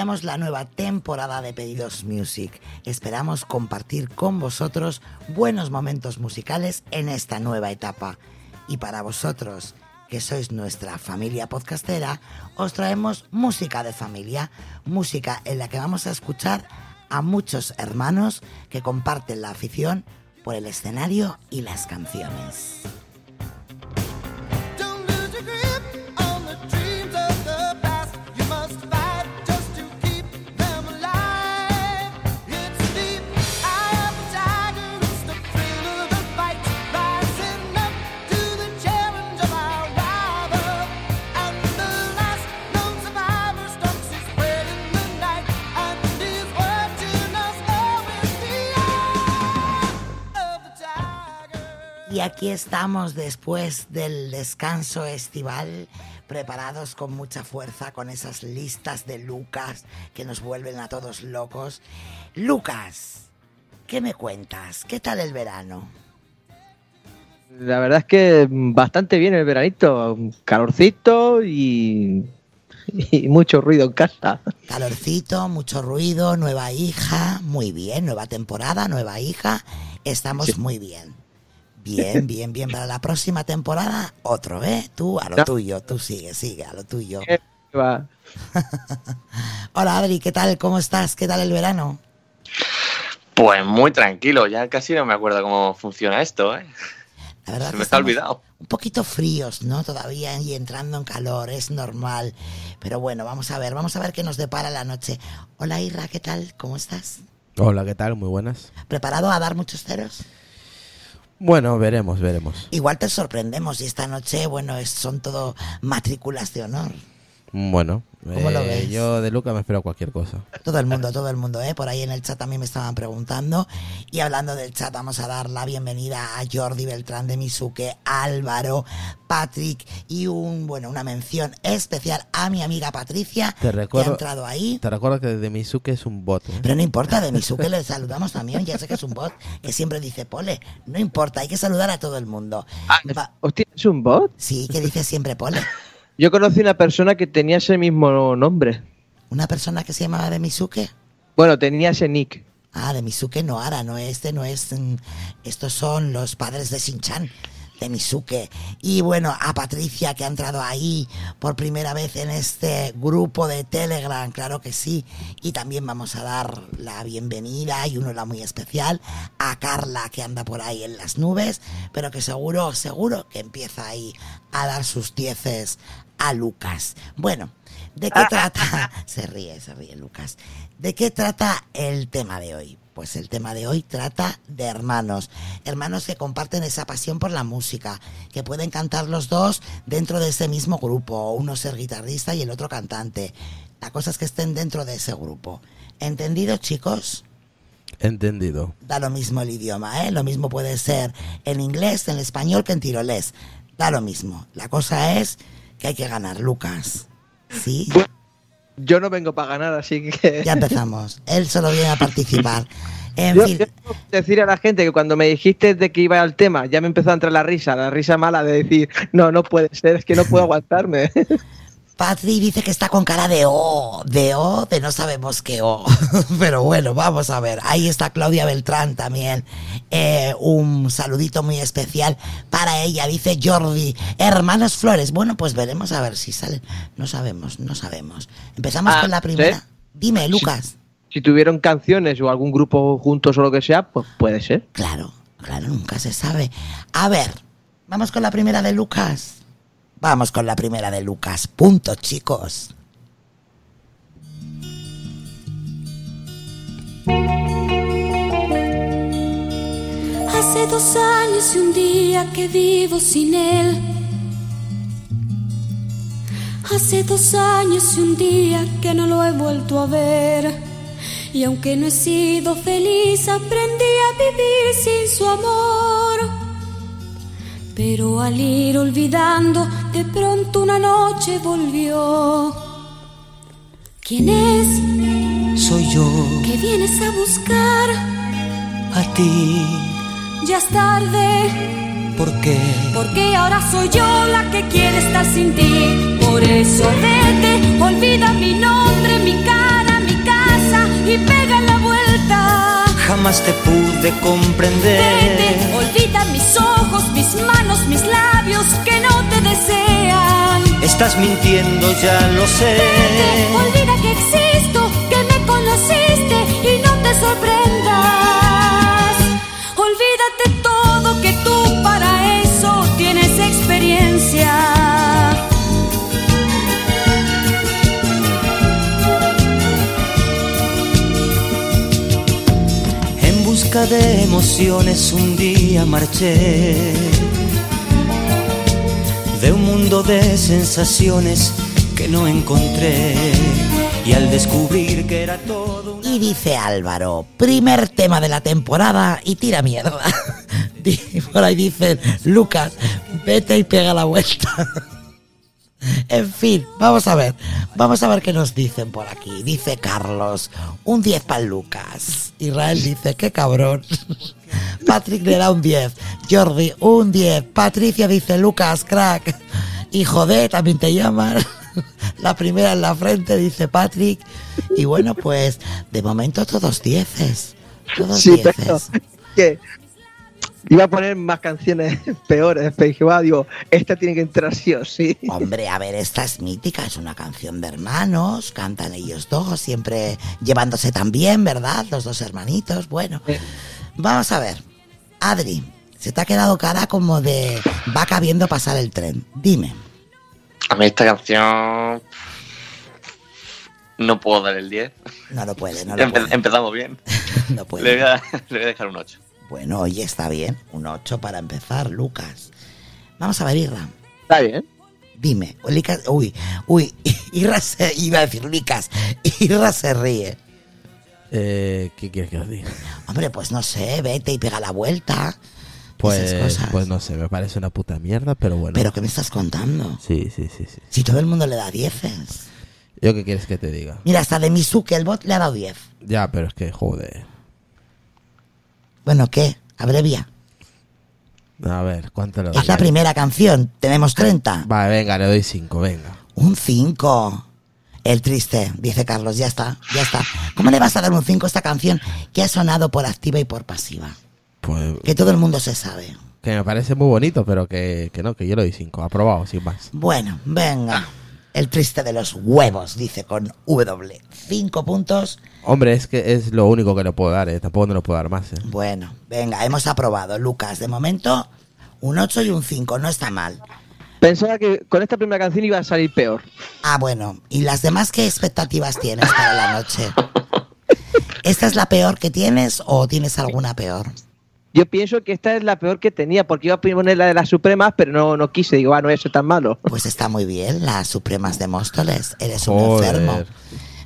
iniciamos la nueva temporada de Pedidos Music. Esperamos compartir con vosotros buenos momentos musicales en esta nueva etapa. Y para vosotros, que sois nuestra familia podcastera, os traemos música de familia, música en la que vamos a escuchar a muchos hermanos que comparten la afición por el escenario y las canciones. Y aquí estamos después del descanso estival, preparados con mucha fuerza con esas listas de Lucas que nos vuelven a todos locos. Lucas, ¿qué me cuentas? ¿Qué tal el verano? La verdad es que bastante bien el veranito, calorcito y, mucho ruido en casa. Calorcito, mucho ruido, nueva hija, muy bien, nueva temporada, nueva hija, estamos muy bien. Bien, bien, bien. Para la próxima temporada, otro, ¿eh? Tú a lo tuyo, tú sigue, sigue, a lo tuyo. Hola Adri, ¿qué tal? ¿Cómo estás? ¿Qué tal el verano? Pues muy tranquilo, ya casi no me acuerdo cómo funciona esto, ¿eh? La verdad Se me está olvidado. Un poquito fríos, ¿no? Todavía y entrando en calor, es normal. Pero bueno, vamos a ver, vamos a ver qué nos depara la noche. Hola Irra, ¿qué tal? ¿Cómo estás? Hola, ¿qué tal? Muy buenas. ¿Preparado a dar muchos ceros? Bueno, veremos, veremos. Igual te sorprendemos y esta noche, bueno, son todo matrículas de honor. Bueno, ¿Cómo lo eh, ves? yo de Luca me espero cualquier cosa. Todo el mundo, todo el mundo, ¿eh? Por ahí en el chat también me estaban preguntando. Y hablando del chat, vamos a dar la bienvenida a Jordi Beltrán de Misuque, Álvaro, Patrick y un, bueno, una mención especial a mi amiga Patricia, Te que ha recuerdo, entrado ahí. te recuerdo que de Misuke es un bot. ¿eh? Pero no importa, de Misuke le saludamos también, ya sé que es un bot que siempre dice pole. No importa, hay que saludar a todo el mundo. Ah, Va- Hostia, ¿es un bot? sí, que dice siempre pole. Yo conocí una persona que tenía ese mismo nombre. Una persona que se llamaba de Misuke. Bueno, tenía ese nick. Ah, de Misuke no Ara, no este, no es. mm, Estos son los padres de Shin-Chan, de Misuke. Y bueno, a Patricia que ha entrado ahí por primera vez en este grupo de Telegram, claro que sí. Y también vamos a dar la bienvenida y una muy especial a Carla que anda por ahí en las nubes, pero que seguro, seguro que empieza ahí a dar sus dieces a Lucas. Bueno, ¿de qué trata? Se ríe, se ríe Lucas. ¿De qué trata el tema de hoy? Pues el tema de hoy trata de hermanos, hermanos que comparten esa pasión por la música, que pueden cantar los dos dentro de ese mismo grupo, uno ser guitarrista y el otro cantante. La cosa es que estén dentro de ese grupo. ¿Entendido, chicos? Entendido. Da lo mismo el idioma, ¿eh? Lo mismo puede ser en inglés, en español que en tirolés. Da lo mismo. La cosa es que hay que ganar, Lucas. ¿Sí? Yo no vengo para ganar, así que. Ya empezamos. Él solo viene a participar. En Yo, fin, yo tengo que decir a la gente que cuando me dijiste de que iba al tema, ya me empezó a entrar la risa, la risa mala de decir, no, no puede ser, es que no puedo aguantarme. Patri dice que está con cara de O, de O, de no sabemos qué O. Pero bueno, vamos a ver. Ahí está Claudia Beltrán también. Eh, un saludito muy especial para ella. Dice Jordi, hermanos Flores. Bueno, pues veremos a ver si sale. No sabemos, no sabemos. Empezamos Ah, con la primera. ¿sí? Dime, Lucas. si tuvieron canciones o algún grupo juntos o lo que sea, pues puede ser. Claro, claro, nunca se sabe. A ver, vamos con la primera de Lucas. Vamos con la primera de Lucas. Punto, chicos. Hace dos años y un día que vivo sin él. Hace dos años y un día que no lo he vuelto a ver. Y aunque no he sido feliz, aprendí a vivir sin su amor. Pero al ir olvidando, de pronto una noche volvió. ¿Quién es? Soy yo ¿Qué vienes a buscar? a ti. Ya es tarde. ¿Por qué? Porque ahora soy yo la que quiere estar sin ti. Por eso vete, olvida mi nombre, mi cara, mi casa y pega la vuelta. Jamás te pude comprender. Vete, olvida mis ojos, mis manos, mis labios que no te desean. Estás mintiendo, ya lo sé. Vete, olvida que existo, que me conociste y no te sorprendas. Olvídate todo que tú para eso tienes experiencia. De emociones un día marché. De un mundo de sensaciones que no encontré. Y al descubrir que era todo una... Y dice Álvaro, primer tema de la temporada y tira mierda. Por ahí dicen, Lucas, vete y pega la vuelta. En fin, vamos a ver, vamos a ver qué nos dicen por aquí. Dice Carlos, un 10 para Lucas. Israel dice, qué cabrón. Patrick le da un 10. Jordi, un 10. Patricia dice, Lucas, crack. Y joder, también te llaman. La primera en la frente, dice Patrick. Y bueno, pues de momento todos dieces. Todos Sí, dieces. pero que iba a poner más canciones peores, pero dije, va, digo, esta tiene que entrar sí o sí. Hombre, a ver, esta es mítica, es una canción de hermanos, cantan ellos dos, siempre llevándose tan bien, ¿verdad? Los dos hermanitos, bueno. Vamos a ver, Adri, se te ha quedado cara como de vaca viendo pasar el tren. Dime, A mí esta canción. No puedo dar el 10. no lo puede, no lo Empe- puede. empezamos bien. No Le puede. voy, a, le voy a dejar un 8. Bueno, oye, está bien, un 8 para empezar, Lucas. Vamos a ver, Irra. Está bien. Dime, Licas, uy, uy, Irra se, iba a decir Licas, Irra se ríe. Eh, ¿Qué quieres que os diga? Hombre, pues no sé, vete y pega la vuelta. Pues, Esas cosas. pues no sé, me parece una puta mierda, pero bueno. Pero ¿qué me estás contando? Sí, sí, sí, sí. Si todo el mundo le da dieces. ¿Yo qué quieres que te diga? Mira, hasta de Misuke el bot le ha dado 10. Ya, pero es que, joder. Bueno, ¿qué? Abrevia. A ver, ¿cuánto le doy? Es la primera canción, tenemos 30. Vale, venga, le doy 5, venga. Un 5. El triste, dice Carlos, ya está, ya está. ¿Cómo le vas a dar un 5 a esta canción que ha sonado por activa y por pasiva? Pues Que todo el mundo se sabe. que me parece muy bonito, pero que, que no, que yo le doy 5. Aprobado, sin más. Bueno, venga. El triste de los huevos, dice con W. 5 puntos. Hombre, es que es lo único que le puedo dar, ¿eh? Tampoco no le puedo dar más, ¿eh? Bueno, venga, hemos aprobado, Lucas. De momento, un 8 y un 5, no está mal. Pensaba que con esta primera canción iba a salir peor. Ah, bueno, ¿y las demás qué expectativas tienes para la noche? ¿Esta es la peor que tienes o tienes alguna peor? Yo pienso que esta es la peor que tenía, porque iba a poner la de las Supremas, pero no, no quise. Digo, ah, no es tan malo. Pues está muy bien, las Supremas de Móstoles. Eres un Joder. enfermo.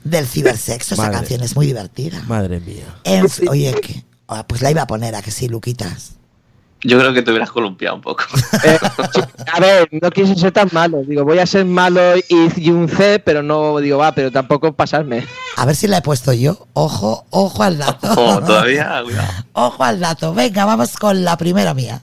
Del cibersexo, esa canción es muy divertida. Madre mía. En oye, que, ah, pues la iba a poner a que sí, Luquitas. Yo creo que te hubieras columpiado un poco. Eh, a ver, no quise ser tan malo. Digo, voy a ser malo y, y un C, pero no digo, va, pero tampoco pasarme. A ver si la he puesto yo. Ojo, ojo al dato. Oh, todavía, cuidado. Ojo al dato. Venga, vamos con la primera mía.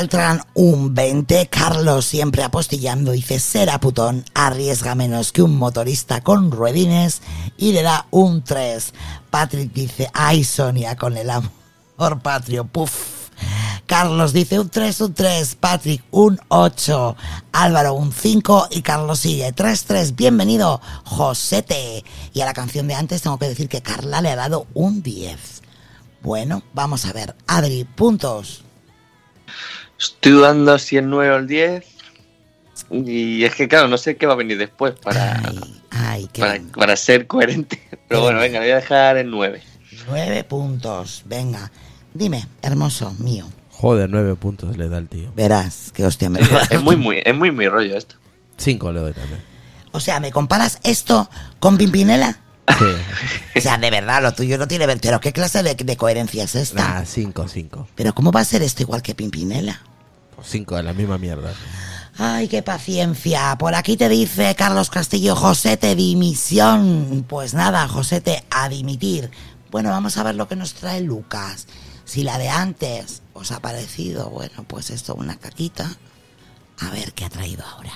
Beltrán, un 20. Carlos, siempre apostillando, dice, será putón, arriesga menos que un motorista con ruedines y le da un 3. Patrick dice, ay Sonia, con el amor patrio, puff. Carlos dice un 3, un 3. Patrick, un 8. Álvaro, un 5. Y Carlos sigue 3, 3. Bienvenido, Josete. Y a la canción de antes tengo que decir que Carla le ha dado un 10. Bueno, vamos a ver. Adri, puntos. Estoy dudando si el 9 o el 10. Y es que, claro, no sé qué va a venir después para, Ay, ay, qué para, para ser coherente. Pero bueno, venga, voy a dejar el 9. 9 puntos. Venga. Dime, hermoso mío. Joder, nueve puntos le da el tío. Verás que hostia me Es muy, muy, es muy mi rollo esto. Cinco le doy también. O sea, ¿me comparas esto con Pimpinela? Sí. O sea, de verdad, lo tuyo no tiene... ver- Pero ¿qué clase de, de coherencia es esta? Nah, cinco, cinco. Pero ¿cómo va a ser esto igual que Pimpinela? Cinco de la misma mierda. Ay, qué paciencia. Por aquí te dice Carlos Castillo, Josete, dimisión. Pues nada, Josete, a dimitir. Bueno, vamos a ver lo que nos trae Lucas. Si la de antes os ha parecido, bueno, pues esto, una caquita. A ver qué ha traído ahora.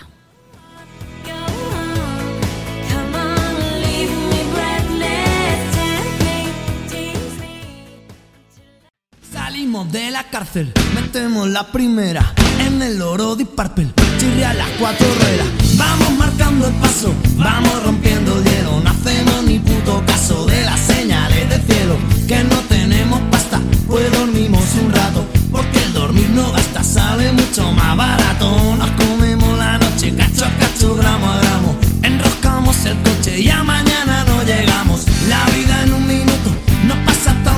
Salimos de la cárcel, metemos la primera en el oro de Purple, chirria las cuatro ruedas. Vamos marcando el paso, vamos rompiendo el hielo. No hacemos ni puto caso de las señales del cielo. Que no tenemos pasta, pues dormimos un rato. Porque el dormir no gasta, sale mucho más barato. Nos comemos la noche, cacho a cacho, gramo a gramo. Enroscamos el coche y a mañana no llegamos.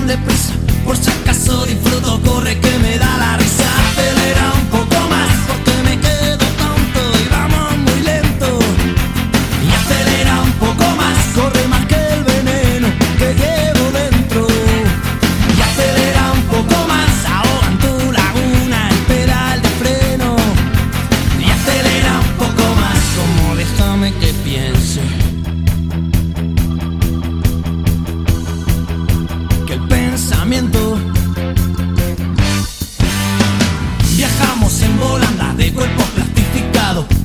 Deprisa. Por si acaso disfruto, corre que me da la risa. Acelera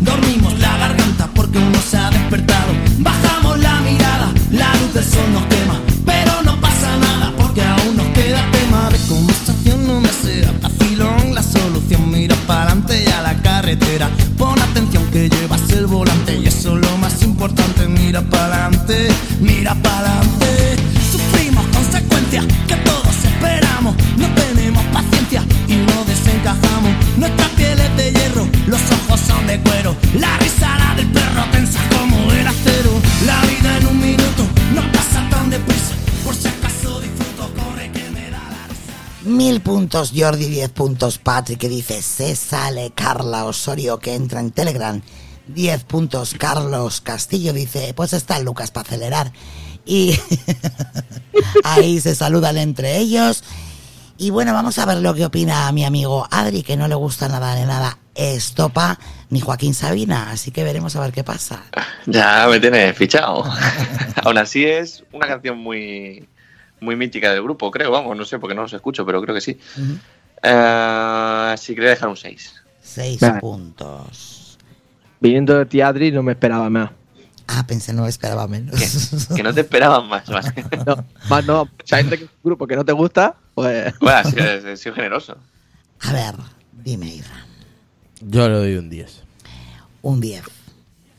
Dormimos la garganta porque uno se ha despertado. Bajamos la mirada, la luz del sol nos quema. Pero no pasa nada porque aún nos queda tema de conversación. No me sea vacilón la solución. Mira para adelante a la carretera. Pon atención que llevas el volante y eso es lo más importante. Mira para adelante, mira para adelante. Sufrimos consecuencias que todos esperamos. No desencajamos. Nuestra piel es de hierro, los ojos son de cuero. La risa la del perro tensa como el acero. La vida en un minuto no pasa tan deprisa. Por si acaso disfruto, corre que me da la risa. Mil puntos Jordi, diez puntos Patrick que dice se sale Carla Osorio que entra en Telegram. Diez puntos Carlos Castillo dice pues está Lucas para acelerar. Y ahí se saludan entre ellos. Y bueno, vamos a ver lo que opina mi amigo Adri, que no le gusta nada de nada Estopa ni Joaquín Sabina. Así que veremos a ver qué pasa. Ya me tienes fichado. Aún así es una canción muy, muy mítica del grupo, creo. Vamos, no sé porque no los escucho, pero creo que sí. Ujú. Eh, así que le voy a dejar un 6. Seis Vale. puntos. Viniendo de ti, Adri, no me esperaba más. Ah, pensé, no esperaba menos. Que no te esperaban más. ¿vale? No, más no, mucha gente que es un grupo que no te gusta, pues Bueno, ha sido, he sido generoso. A ver, dime, Ira. Yo le doy un 10. Un 10.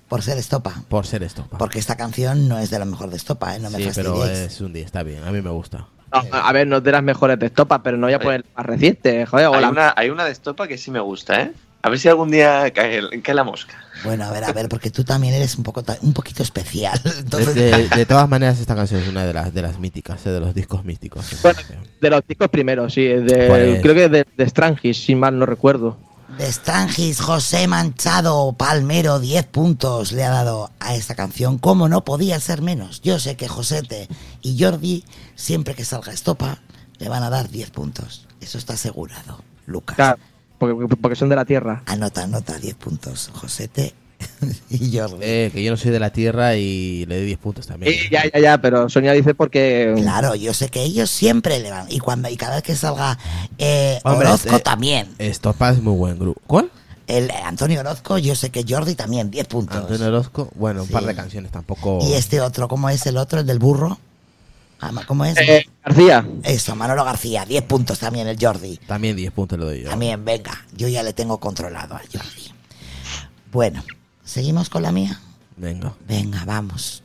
Por ser estopa. Por ser esto. pa. Porque esta canción no es de lo mejor de estopa, ¿eh? No me sí, pero es un 10, está bien. A mí me gusta. no, a ver, no es de las mejores de estopa, pero no voy a poner más reciente, joder, Hay la- una, hay una de estopa que sí me gusta, ¿eh? A ver si algún día cae, cae la mosca. Bueno, a ver, a ver, porque tú también eres un poco un poquito especial. De, Entonces, de- de todas maneras, esta canción es una de las, de las míticas, eh, de los discos místicos. Bueno, de los discos primeros, sí, de, Pues- creo que de, de Strangis, si mal no recuerdo. de Strangis, José Manchado, Palmero, 10 puntos le ha dado a esta canción. Como no podía ser menos. Yo sé que Josete y Jordi, siempre que salga estopa, le van a dar 10 puntos. Eso está asegurado, Lucas. Claro, porque, porque son de la tierra. Anota, anota, 10 puntos. Josete, y Jordi. Eh, que yo no soy de la tierra y le doy 10 puntos también. Eh, ya, ya, ya, pero Sonia dice porque. Claro, yo sé que ellos siempre le van. Y cuando y cada vez que salga eh, Hombre, Orozco eh, también. Estopa es muy buen grupo. ¿Cuál? El Antonio Orozco, yo sé que Jordi también, 10 puntos. Antonio Orozco. Bueno, un Sí. par de canciones tampoco. Y este otro, ¿cómo es el otro? El del burro. Ah, ¿Cómo es? Eh, García. Eso, Manolo García, 10 puntos también el Jordi. También 10 puntos le doy yo. También, venga, yo ya le tengo controlado al Jordi. Bueno, ¿seguimos con la mía? Venga. Venga, vamos.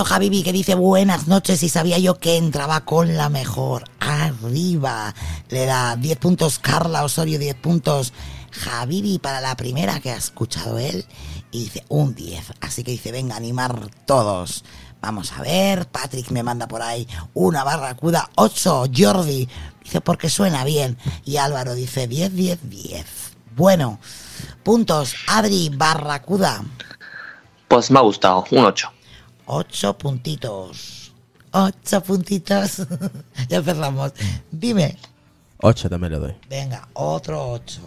Bienvenido Javibi que dice buenas noches y sabía yo que entraba con la mejor. Arriba. Le da 10 puntos Carla Osorio, 10 puntos Javibi para la primera que ha escuchado él. Y dice un 10. Así que dice, venga, animar todos. Vamos a ver, Patrick me manda por ahí una barracuda, 8, Jordi, dice porque suena bien. Y Álvaro dice 10, 10, 10. Bueno, puntos, Adri Barracuda. Pues me ha gustado, un 8. Ocho puntitos. Ocho puntitos. ya empezamos. Dime. 8 también le doy. Venga, otro ocho.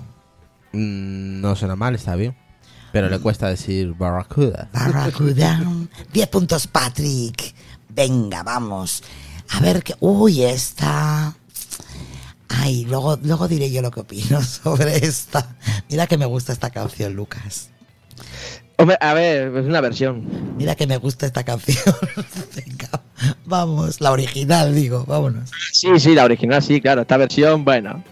Mm, no suena mal, está bien. Pero le cuesta decir Barracuda. Barracuda. Diez puntos, Patrick. Venga, vamos. A ver qué. Uy, esta. Ay, luego, luego diré yo lo que opino sobre esta. Mira que me gusta esta canción, Lucas. Hombre, a ver, es una versión. Mira que me gusta esta canción. Venga, vamos, la original, digo, vámonos. Sí, sí, la original sí, claro. Esta versión, bueno.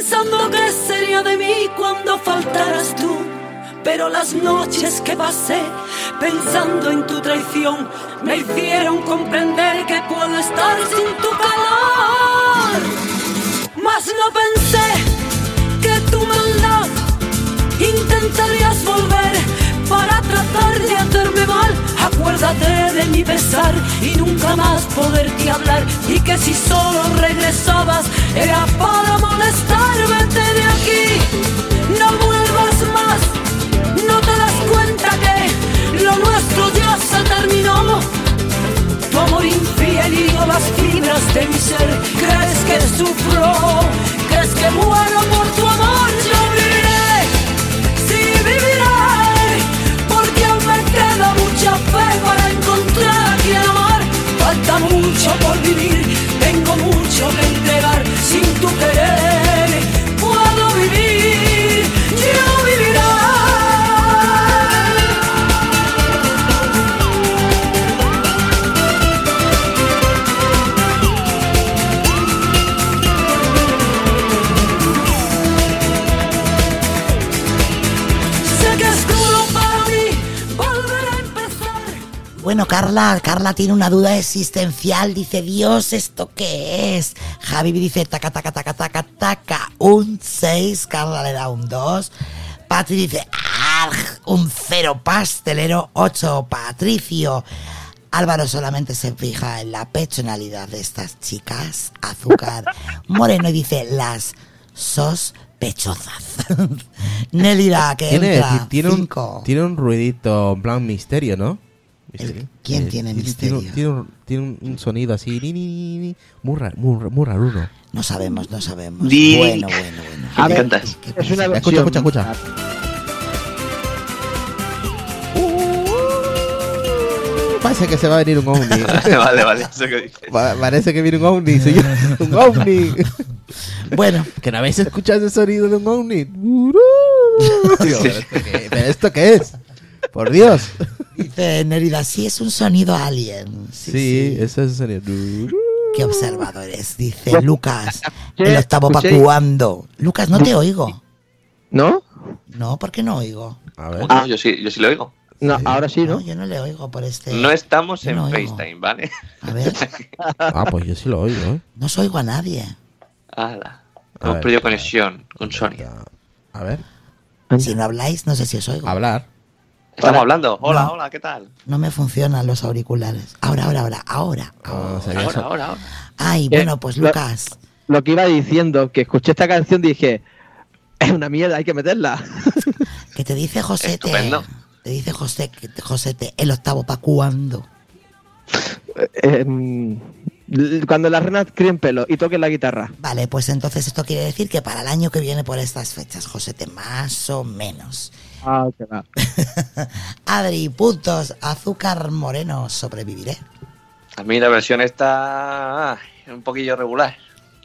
Pensando que sería de mí cuando faltaras tú. Pero las noches que pasé pensando en tu traición me hicieron comprender que puedo estar sin tu calor. Mas no pensé que tu maldad intentarías volver y nunca más poderte hablar. Y que si solo regresabas era para molestarme Vete de aquí. No vuelvas más. No te das cuenta que lo nuestro ya se terminó. Tu amor infiel hirió las fibras de mi ser. ¿Crees que sufro? ¿Crees que muero por tu amor? Falta mucho por vivir, tengo mucho que entregar sin tu querer. Bueno, Carla, Carla tiene una duda existencial. Dice, Dios, ¿esto qué es? Javi dice, taca, taca, taca, taca, taca. Un 6, Carla le da un 2. Patri dice, ¡arg! Un 0 pastelero, 8 Patricio. Álvaro solamente se fija en la personalidad de estas chicas. Azúcar. Moreno y dice, las sospechosas. Nélida, que Tiene, entra. tiene, un, tiene un ruidito en plan misterio, ¿no? Misterio. ¿quién Eh, tiene misterio? un- tiene un, tiene un- un sonido así, ni, ni, ni, ni, muy, ra- muy, ra- muy raruno. No sabemos, no sabemos. Di- Bueno, bueno, bueno. Me encantas. ¿Qué Es una? Escucha, escucha, escucha. Parece que se va a venir un ovni. vale, vale, eso que dices. Pa- Parece que viene un ovni, señor. Un ovni. Bueno, ¿Que no habéis escuchado ese sonido de un ovni? Digo, ¿pero, esto qué, ¿Pero esto qué es? Por Dios. dice Nérida, sí es un sonido alien. Sí, Sí, sí. ese es el sonido. Qué observador eres, dice Lucas. El octavo pacuando. Lucas, no te oigo. ¿No? No, ¿por qué no oigo? A ver. No, yo sí, yo sí lo oigo. No, Sí. ahora sí, No, ¿no? yo no le oigo por este. No estamos en no oigo. FaceTime, ¿vale? A ver, Ah, pues yo sí lo oigo, ¿eh? no os oigo a nadie. Hemos perdido conexión con Sony. A ver. Si no habláis, no sé si os oigo. Hablar. Estamos hablando. Hola, No. hola, ¿qué tal? No me funcionan los auriculares. Ahora, ahora, ahora, ahora. Ah, ahora. Ahora, ahora, ahora. Ay, Eh, bueno, pues Lucas. Lo que iba diciendo, que escuché esta canción dije, es una mierda, hay que meterla. Que te dice. Estupendo. Te dice José, Josete, el octavo pa' cuándo. Eh, l- cuando las renas críen pelo y toquen la guitarra. Vale, pues entonces esto quiere decir que para el año que viene por estas fechas, Josete, más o menos. Ah, que va. Adri, puntos, azúcar moreno, sobreviviré. A mí la versión está ah, un poquillo regular.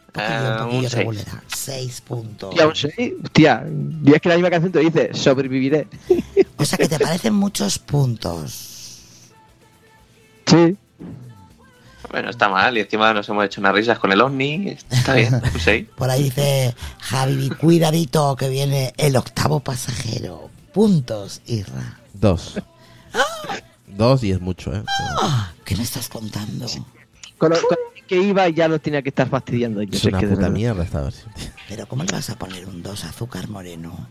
Un poquillo, Ah, un poquillo un seis. regular. Seis puntos. Tía, un seis. Hostia, y es que la misma canción te dice, sobreviviré. O sea que te parecen muchos puntos. Sí. Bueno, está mal. Y encima nos hemos hecho unas risas con el ovni. Está bien, un 6. Por ahí dice Javi, cuidadito que viene el octavo pasajero. Puntos, Irra. Dos. Dos y es mucho, ¿eh? Ah, ¿Qué me estás contando? Con lo, con lo que iba ya nos tenía que estar fastidiando. Yo Es sé una que puta mierda esta versión. Pero ¿cómo le vas a poner un 2 azúcar moreno?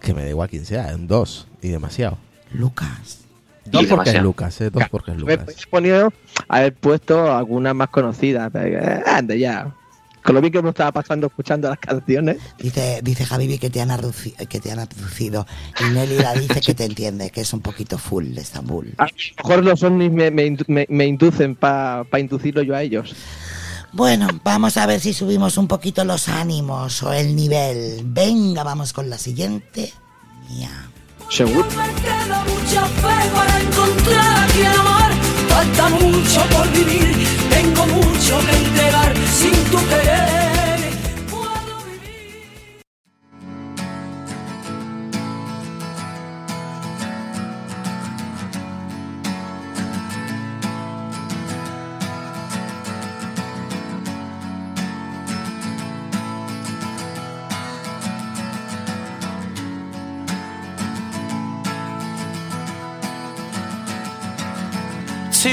Que me da igual quién sea, un dos. Y demasiado. Lucas. Dos porque es. Lucas, ¿eh? Dos porque es Lucas. ponido, haber puesto algunas más conocidas. pero, eh, Ande ya. Con lo bien que me estaba pasando escuchando las canciones. Dice, dice Javi que te han aduci- que te han aducido. Y Nelly la dice que te entiende, que es un poquito full de Estambul. A lo mejor los ovnis me, me, me- me inducen para inducirlo yo a ellos. Bueno, vamos a ver si subimos un poquito los ánimos o el nivel. Venga, vamos con la siguiente. Mía. Seguro. Me queda mucha fe para encontrar a quien amar. Falta mucho por vivir, tengo mucho que entregar. Sin tu querer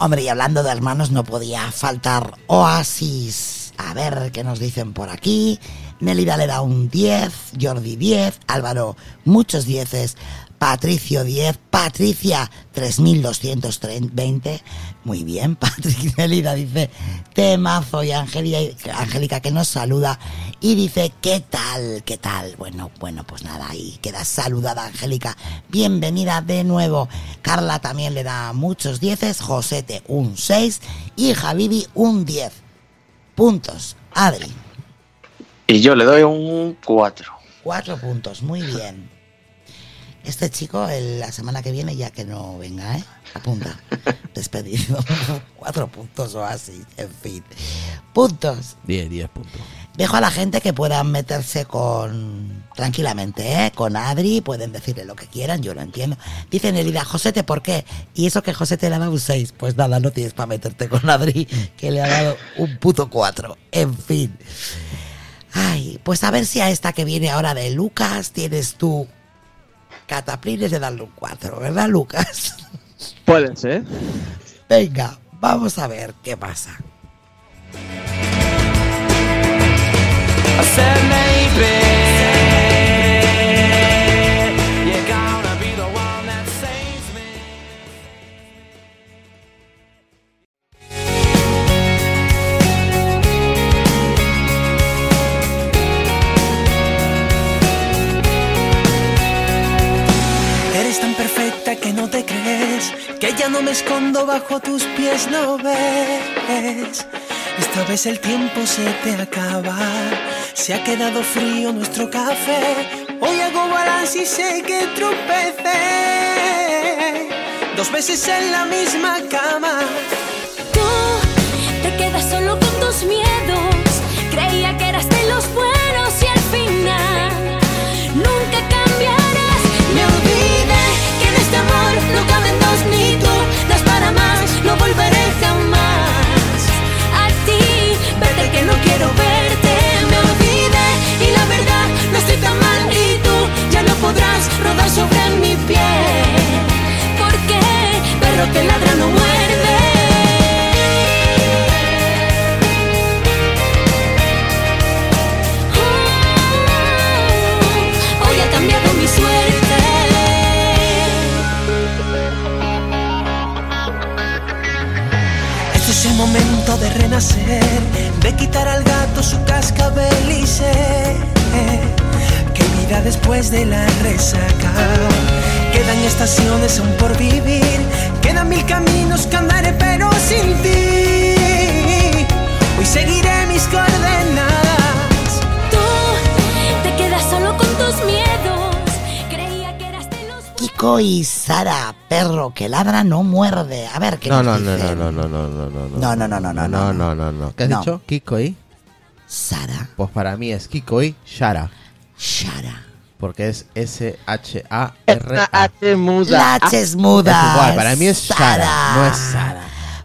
Hombre, y hablando de hermanos, no podía faltar Oasis. A ver qué nos dicen por aquí. Nelida le da un 10, Jordi 10, Álvaro muchos dieces, Patricio 10, Patricia 3220. Muy bien, Patrick Nelida dice temazo y Angélica, que nos saluda y dice ¿qué tal? ¿Qué tal? Bueno, bueno, pues nada, ahí queda saludada Angélica. Bienvenida de nuevo. Carla también le da muchos dieces, Josete un 6 y Javibi un 10. Puntos. Adri. Y yo le doy un 4. Cuatro puntos, muy bien. Este chico el- la semana que viene ya que no venga, ¿eh? Apunta. Despedido. Cuatro puntos o así, en fin. Puntos. 10, 10 puntos. Dejo a la gente que puedan meterse con... Tranquilamente, ¿eh? Con Adri, pueden decirle lo que quieran, yo lo entiendo. Dice Nelida, Josete, ¿por qué? Y eso que Josete le ha dado un 6. Pues nada, no tienes para meterte con Adri, que le ha dado un puto 4. En fin. Ay, pues a ver si a esta que viene ahora de Lucas tienes tú cataplines de darle un 4, ¿verdad, Lucas? Puede ser. Venga, vamos a ver qué pasa. I said maybe ya no me escondo bajo tus pies, no ves. Esta vez el tiempo se te acaba, se ha quedado frío nuestro café. Hoy hago balance y sé que tropecé dos veces en la misma cama. Tú te quedas solo con tus miedos. Creía que eras de los buenos no quiero verte, me olvidé y la verdad no estoy tan mal y tú ya no podrás rodar sobre mi piel. ¿por qué? Perro que ladra no muerde. Oh, hoy ha cambiado mi suerte. Este es el momento de renacer, de quitar al gato su cascabel y sé que vida después de la resaca. Quedan estaciones aún por vivir, quedan mil caminos que andaré pero sin ti. Hoy seguiré mis coordenadas. Kiko y Sara, perro que ladra no muerde. A ver qué No, nos no, no, dicen. no, no, no, no, no, no. No, no, no, no, no, no, no, no, no. ¿Qué has No. dicho? Kiko y. Sara, Pues para mí es Kiko y Shara. Shara. Porque es S-H-A-R-A. H muda. La H es muda. Es igual, para mí es Shara, no es Sara.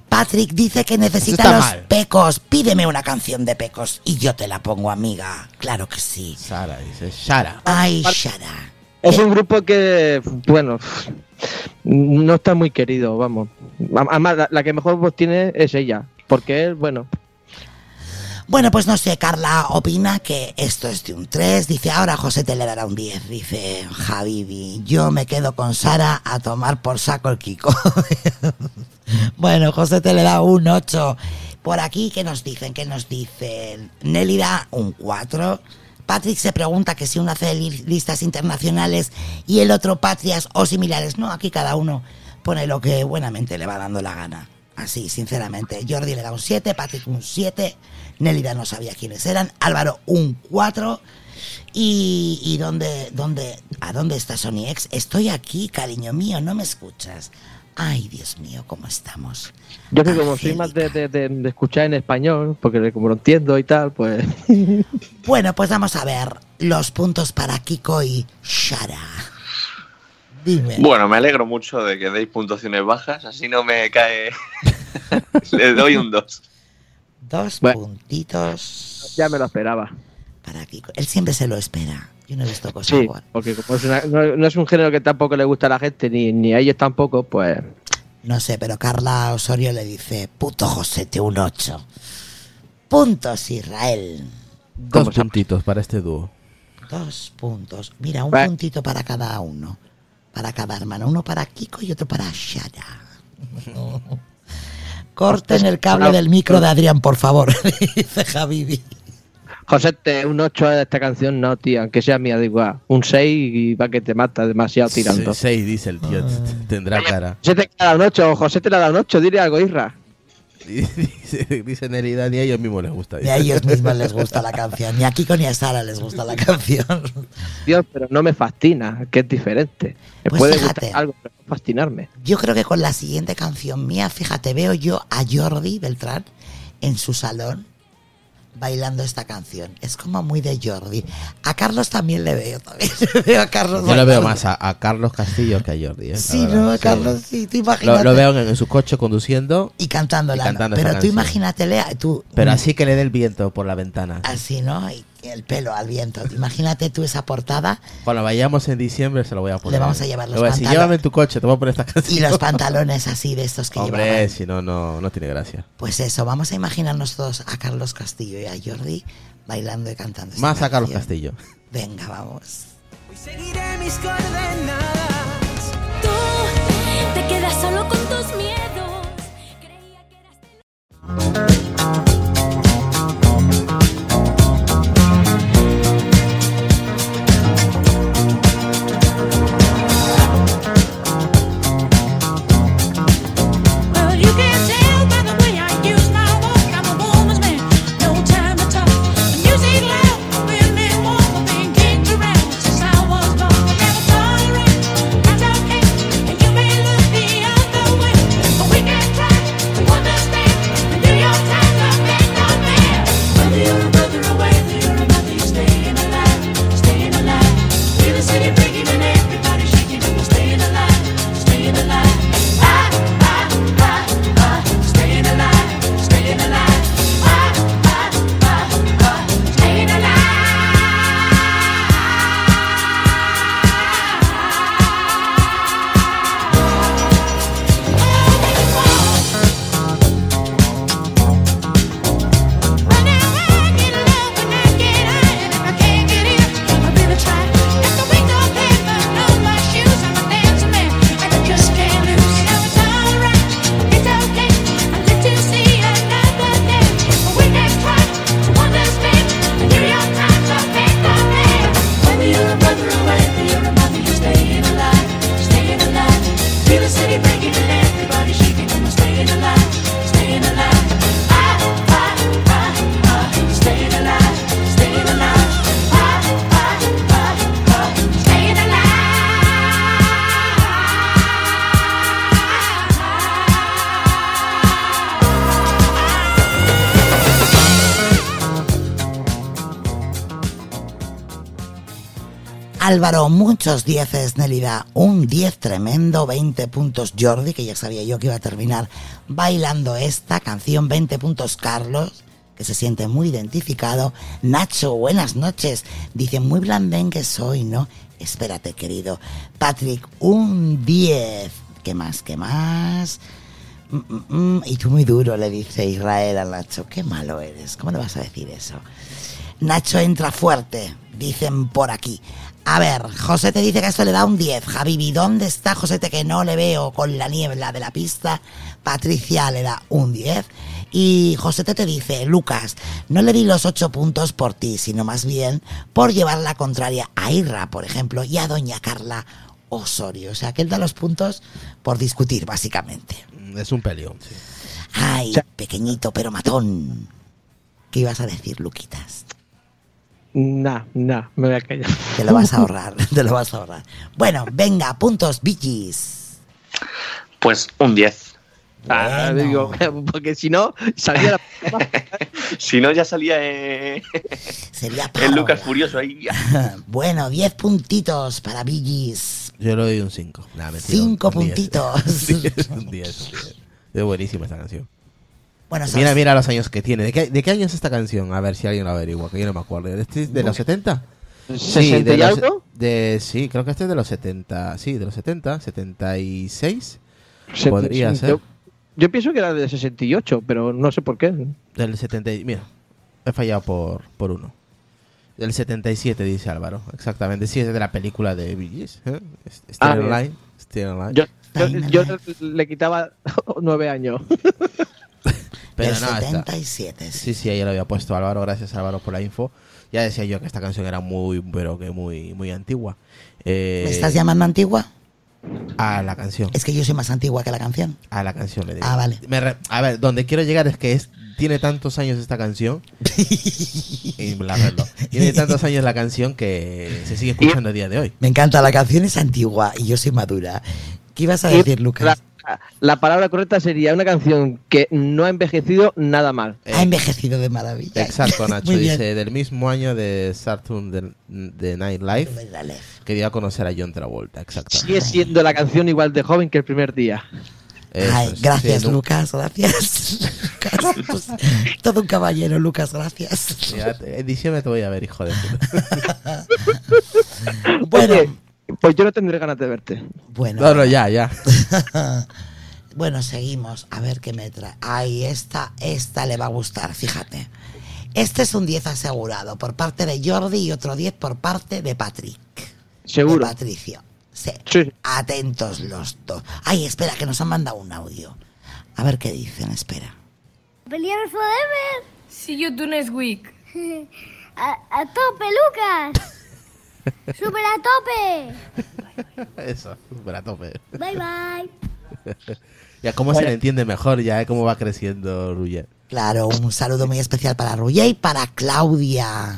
Patrick dice que necesita está los mal. pecos. Pídeme una canción de pecos y yo te la pongo, amiga. Claro que sí. Sara, dice Shara. Ay, Shara. Es un grupo que, bueno, no está muy querido, vamos. Además, la, la que mejor voz tiene es ella. Porque él, bueno, Bueno, pues no sé, Carla opina que esto es de un 3. Dice, ahora José te le dará un 10. Dice, Javibi, yo me quedo con Sara a tomar por saco el Kiko. bueno, José te le da un 8. Por aquí, ¿qué nos dicen? ¿Qué nos dicen? Nelly da un 4. Patrick se pregunta que si uno hace li- listas internacionales y el otro patrias o similares. No, aquí cada uno pone lo que buenamente le va dando la gana. Así, sinceramente. Jordi le da un 7, Patrick un 7, Nélida no sabía quiénes eran, Álvaro un 4. ¿Y, y dónde, dónde, a dónde está Sony X? Estoy aquí, cariño mío, no me escuchas. Ay, Dios mío, ¿cómo estamos? yo que como soy más de, de- de- de escuchar en español, porque como lo entiendo y tal, pues... Bueno, pues vamos a ver los puntos para Kiko y Shara. Dime. Bueno, me alegro mucho de que deis puntuaciones bajas, así no me cae. Le doy un 2. Dos Bueno. puntitos. Ya me lo esperaba. Para Kiko. Él siempre se lo espera. Yo no he visto cosas Sí, igual. porque como es una- no, no es un género que tampoco le gusta a la gente, ni, ni a ellos tampoco, pues No sé, pero Carla Osorio le dice, puto Josete, un 8. Puntos, Israel. Dos puntitos para este dúo. Dos puntos. Mira, un puntito para cada uno. Para cada hermano. Uno para Kiko y otro para Shara. Corten el cable del micro de Adrián, por favor, dice Javibi. José, te- un 8 de esta canción no, tío, aunque sea mía, da igual. Un 6 y va que te mata demasiado tirando. Se- Seis, dice el tío. t- Tendrá cara. José te ha dado un 8, José te le ha dado un 8, dile algo, Isra. Dice, dice Nerida, ni a ellos mismos les gusta. Ni a ellos mismos les gusta la canción. Ni a Kiko ni a Sara les gusta la canción. Dios, pero no me fascina, que es diferente. Me Pues puede fíjate. gustar algo, pero no fascinarme. Yo creo que con la siguiente canción mía, fíjate, veo yo a Jordi Beltrán en su salón bailando esta canción. Es como muy de Jordi. A Carlos también le veo, también le veo a Carlos. Yo lo veo más a, a Carlos Castillo que a Jordi. ¿eh? Sí, verdad, no, sí. Carlos, sí, tú Lo, imagínate. lo veo en, en su coche conduciendo, Y cantándola. y cantando Pero tú imagínatele, tú. pero así que le dé el viento por la ventana. Así, ¿no? Y el pelo al viento. Imagínate tú esa portada Cuando vayamos en diciembre se lo voy a poner. Le vamos a llevar los pantalones. llévame en tu coche, te voy a poner esta canción. y los pantalones así de estos que Hombre, llevaban. si no, no, no tiene gracia. Pues eso, vamos a imaginarnos todos a Carlos Castillo y a Jordi bailando y cantando. esta Más a Carlos canción. Castillo. Venga, vamos. Seguiré mis coordenadas. Tú te quedas solo con tus miedos. Creía que eras Álvaro, muchos dieces, Nelida. Un 10 tremendo, 20 puntos Jordi, que ya sabía yo que iba a terminar bailando esta canción. 20 puntos Carlos, que se siente muy identificado. Nacho, buenas noches. Dice, muy blandengue soy, ¿no? Espérate, querido. Patrick, un 10. ¿Qué más? ¿Qué más? Mm, mm, mm. Y tú muy duro, le dice Israel al Nacho. Qué malo eres. ¿Cómo le vas a decir eso? Nacho entra fuerte, dicen por aquí. A ver, José te dice que esto le da un 10. Javibi, ¿dónde está Josete que no le veo con la niebla de la pista? Patricia le da un 10. Y Josete te dice, Lucas, no le di los 8 puntos por ti, sino más bien por llevar la contraria a Irra, por ejemplo, y a Doña Carla Osorio. O sea, que él da los puntos por discutir, básicamente. Es un peleón, sí. Ay, pequeñito pero matón. ¿Qué ibas a decir, Luquitas? Nah, nah, me voy a callar. Te lo vas a ahorrar, te lo vas a ahorrar. Bueno, venga, puntos, bichis. Pues un 10. Ah, Bueno. digo, porque si no, salía la Si no, ya salía eh, Sería el. Lucas Furioso ahí. Bueno, 10 puntitos para Billys. Yo le doy un 5. Nah, mentira, Cinco un 10. puntitos. Sí, es un 10. Es un 10. Es buenísima esta canción. Bueno, Mira, ¿sabes? mira los años que tiene. ¿De qué, de qué año es esta canción? A ver si alguien lo averigua, que yo no me acuerdo. ¿Este es ¿De los 70? ¿60 de y los- algo? de- sí, creo que este es de los 70. Sí, de los 70, 76. Se- Podría se- ser. Yo, yo pienso que era de 68, pero no sé por qué. Del 70. y- Mira, he fallado por, por uno. Del 77, dice Álvaro. Exactamente. Sí, es de la película de Bee Gees, ¿eh? Still Ah, Alive. Yo, yo, yo le quitaba nueve años. Pero Del no, está- 77. Sí, sí, ahí lo había puesto Álvaro. Gracias Álvaro por la info. Ya decía yo que esta canción era muy, pero que muy, muy antigua. Eh, ¿Me estás llamando antigua? A la canción. Es que yo soy más antigua que la canción. A la canción le digo. Ah, vale. Me re- a ver, donde quiero llegar es que es, tiene tantos años esta canción. y la. Tiene tantos años la canción que se sigue escuchando a día de hoy. Me encanta, la canción es antigua y yo soy madura. ¿Qué ibas a decir, Lucas? La, la palabra correcta sería una canción que no ha envejecido nada mal. Ha envejecido de maravilla. Exacto, Nacho. Dice, del mismo año de Saturn de, de Night Live, que dio a conocer a John Travolta. Exactamente. Sigue siendo la canción igual de joven que el primer día. Eso Ay, es, gracias, sí, no- Lucas, gracias. Lucas, pues, todo un caballero, Lucas, gracias. En diciembre te voy a ver, hijo de puta. Bueno. Pues yo no tendré ganas de verte. Bueno. No, no, ya, ya. bueno, seguimos. A ver qué me trae. Ay, esta, esta le va a gustar, fíjate. Este es un 10 asegurado por parte de Jordi y otro 10 por parte de Patrick. Seguro. De Patricio. Sí. Sí. Atentos los dos. Ay, espera, que nos han mandado un audio. A ver qué dicen, espera. Pelear forever. See you next week. A, a tope, Lucas. Super a tope. Eso, súper a tope. Bye bye. Ya cómo se le entiende mejor, ya eh, cómo va creciendo Ruyer. Claro, un saludo muy especial para Ruye y para Claudia.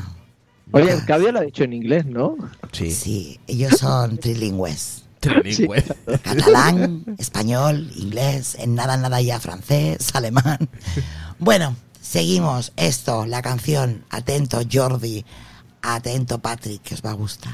Oye, Claudia lo ha dicho en inglés, ¿no? Sí. Sí, ellos son trilingües. Trilingüe. Catalán, español, inglés, en nada, nada ya francés, alemán. Bueno, seguimos esto, la canción. Atento Jordi, atento Patrick, que os va a gustar.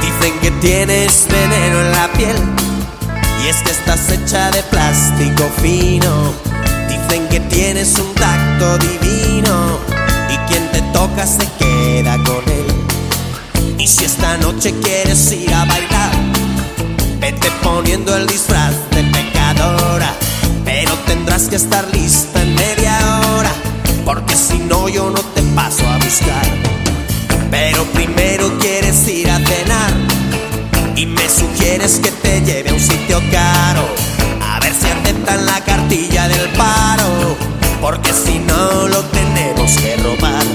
Dicen que tienes veneno en la piel estás hecha de plástico fino. Dicen que tienes un tacto divino y quien te toca se queda con él. Y si esta noche quieres ir a bailar, vete poniendo el disfraz de pecadora, pero tendrás que estar lista en media hora, porque si no yo no te paso a buscar. Pero primero quieres ir a cenar y me sugieres que te lleve a un sitio caro. A ver si aceptan la cartilla del paro, porque si no lo tenemos que robar.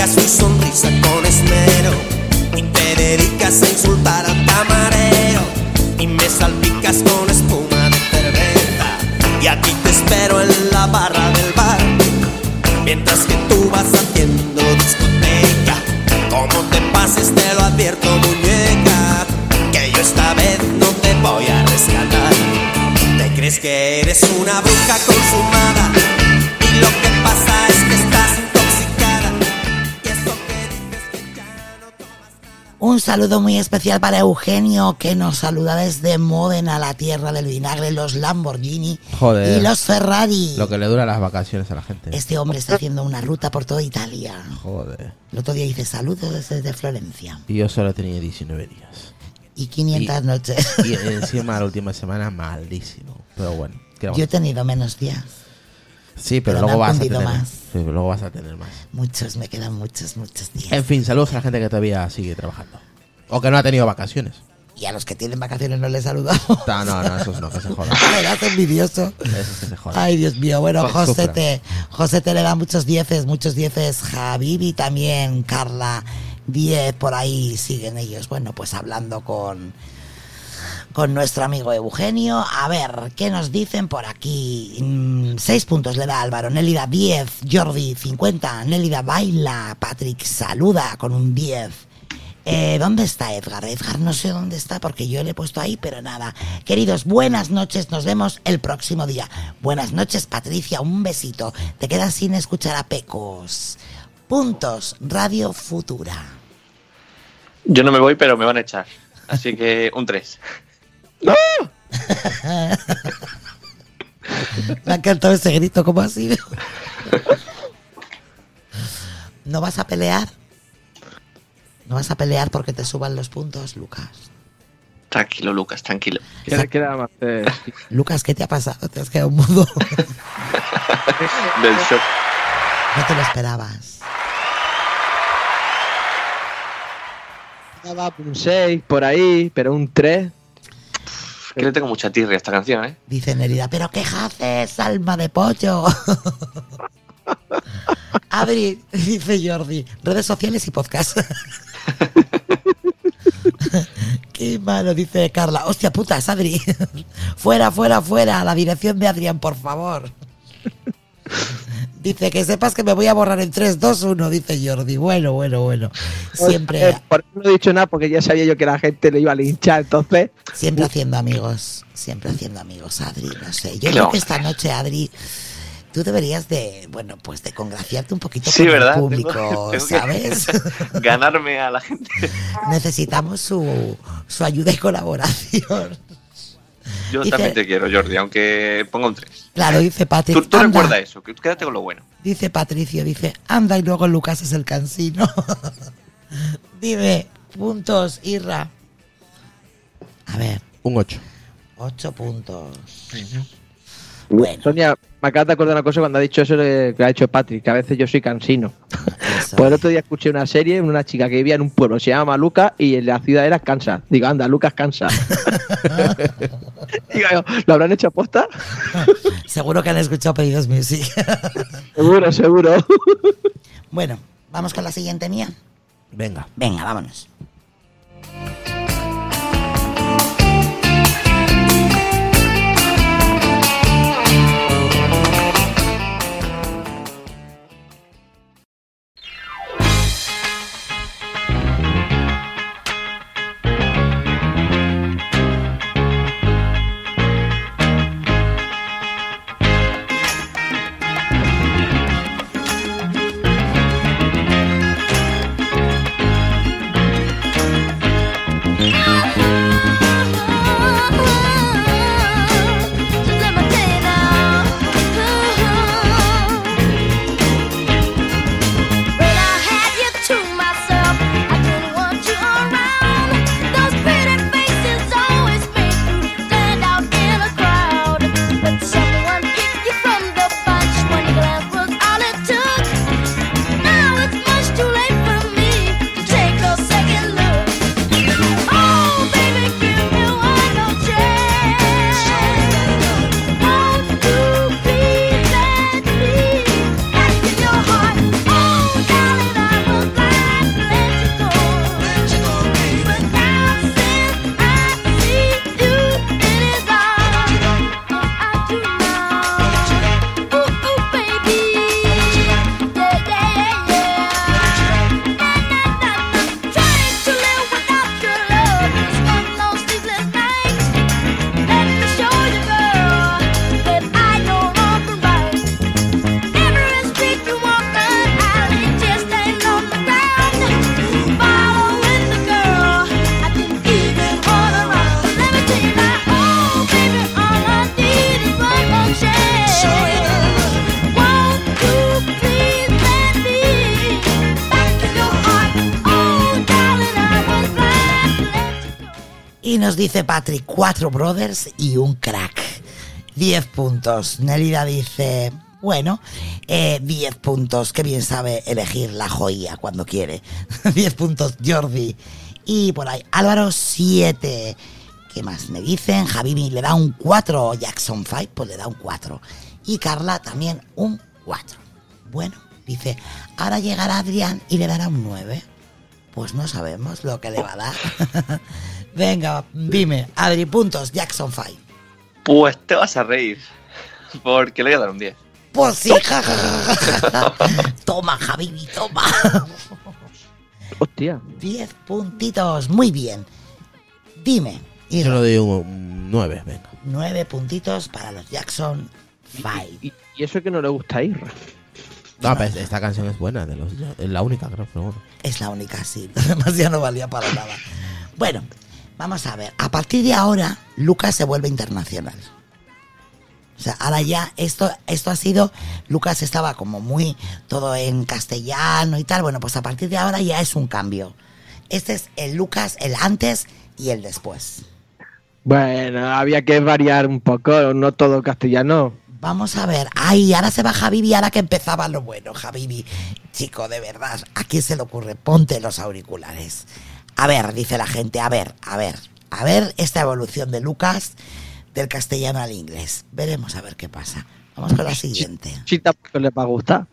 Prodigas tu sonrisa con esmero y te dedicas a insultar al camarero y me salpicas con espuma de cerveza. Y aquí te espero en la barra del bar mientras que tú vas haciendo discoteca. Como te pases te lo advierto muñeca que yo esta vez no te voy a rescatar. Te crees que eres una bruja consumada Un saludo muy especial para Eugenio, que nos saluda desde Módena, la tierra del vinagre, los Lamborghini Joder. y los Ferrari. Lo que le dura las vacaciones a la gente. Este hombre está haciendo una ruta por toda Italia. Joder. El otro día hice saludos desde Florencia. Y yo solo tenía 19 días. Y 500 Y- noches. Y encima la última semana malísimo. Pero bueno. ¿qué vamos Yo he tenido menos días. Sí, pero, luego vas a tener más. Sí, pero luego vas a tener más. Muchos, me quedan muchos, muchos días. En fin, saludos a la gente que todavía sigue trabajando. O que no ha tenido vacaciones. Y a los que tienen vacaciones no les saludamos. No, no, no, esos no, que se jodan. Me das envidioso. Esos que se jodan. Ay, Dios mío. Bueno, Pues José te, José te le da muchos dieces, muchos dieces. Javibi también, Carla, 10 por ahí siguen ellos. Bueno, pues hablando con, con nuestro amigo Eugenio. A ver, ¿qué nos dicen por aquí? Mm, Seis puntos le da Álvaro, Nélida 10, Jordi 50, Nélida baila, Patrick saluda con un 10. Eh, ¿Dónde está Edgar? Edgar no sé dónde está porque yo le he puesto ahí, pero nada. Queridos, buenas noches, nos vemos el próximo día. Buenas noches, Patricia, un besito. Te quedas sin escuchar a Pecos. Puntos, Radio Futura. Yo no me voy, pero me van a echar. Así que un 3. Me ha encantado ese grito, ¿cómo ha sido? ¿No vas a pelear? ¿No vas a pelear porque te suban los puntos, Lucas? Tranquilo, Lucas, tranquilo. ¿Qué, qué le vamos a hacer? Lucas, ¿qué te ha pasado? Te has quedado mudo. Del shock. No te lo esperabas. Daba un 6 por ahí, pero un 3. Que le tengo mucha tirria a esta canción, ¿eh? Dice Nerida, ¿pero qué haces, alma de pollo? Adri, dice Jordi, redes sociales y podcast. Qué malo, dice Carla. Hostia putas, Adri. fuera, fuera, fuera. a La dirección de Adrián, por favor. Dice que sepas que me voy a borrar en 3, 2, 1, dice Jordi. Bueno, bueno, bueno. Siempre, Eh, por eso no he dicho nada porque ya sabía yo que la gente le iba a linchar, entonces. siempre haciendo amigos. Siempre haciendo amigos, Adri. No sé. Yo ¿Qué creo que esta noche, Adri, tú deberías de, bueno, pues de congraciarte un poquito Sí, con ¿verdad? el público, Tengo- tengo que ¿sabes? Ganarme a la gente. Necesitamos su, su ayuda y colaboración. Yo Dice- también te quiero, Jordi, aunque ponga un 3. Claro, dice Patrick. Tú, tú anda, recuerda eso, que quédate con lo bueno. Dice Patricio, dice, anda y luego Lucas es el cansino. Dime, puntos, Irra. A ver, Un 8. ocho puntos. Sonia, me acabas de acordar una cosa cuando ha dicho eso que ha dicho Patrick, que a veces yo soy cansino. Pues el otro día escuché una serie de una chica que vivía en un pueblo, se llama Lucas y en la ciudad era Kansas. Digo, anda, Lucas Kansas. Digo, yo, ¿lo habrán hecho aposta? Seguro que han escuchado pedidos music. Seguro, seguro. bueno, vamos con la siguiente mía. Venga. Venga, vámonos. Dice Patrick, cuatro brothers y un crack. Diez puntos. Nelida dice, bueno, eh, diez puntos. Qué bien sabe elegir la joya cuando quiere. Diez puntos Jordi. Y por ahí, Álvaro 7. ¿Qué más me dicen? Javi le da un 4. Jackson 5, pues le da un 4. Y Carla también un 4. Bueno, dice, ahora llegará Adrián y le dará un 9. Pues no sabemos lo que le va a dar. Venga, dime, Adri, puntos, Jackson 5. Pues te vas a reír. Porque le voy a dar un 10. Pues sí, ja, ja, ja. Toma, Javi, toma. Hostia. 10 puntitos, muy bien. Dime, Yo le doy un 9, venga. 9 puntitos para los Jackson 5. Y, y eso que no le gusta a Irra. No, pero esta canción es buena, de los, es la única, creo, pero bueno. Es la única, sí. Además ya no valía para nada. Bueno, vamos a ver. A partir de ahora, Lucas se vuelve internacional. O sea, ahora ya esto, esto ha sido, Lucas estaba como muy todo en castellano y tal. Bueno, pues a partir de ahora ya es un cambio. Este es el Lucas, el antes y el después. Bueno, había que variar un poco, no todo castellano. Vamos a ver. Ay, ahora se va Javibi, ahora que empezaba lo bueno, Javibi. Chico, de verdad, ¿a quién se le ocurre? Ponte los auriculares. A ver, dice la gente, a ver, a ver, a ver esta evolución de Lucas del castellano al inglés. Veremos a ver qué pasa. Vamos con la siguiente. Sí, tampoco le va a gustar.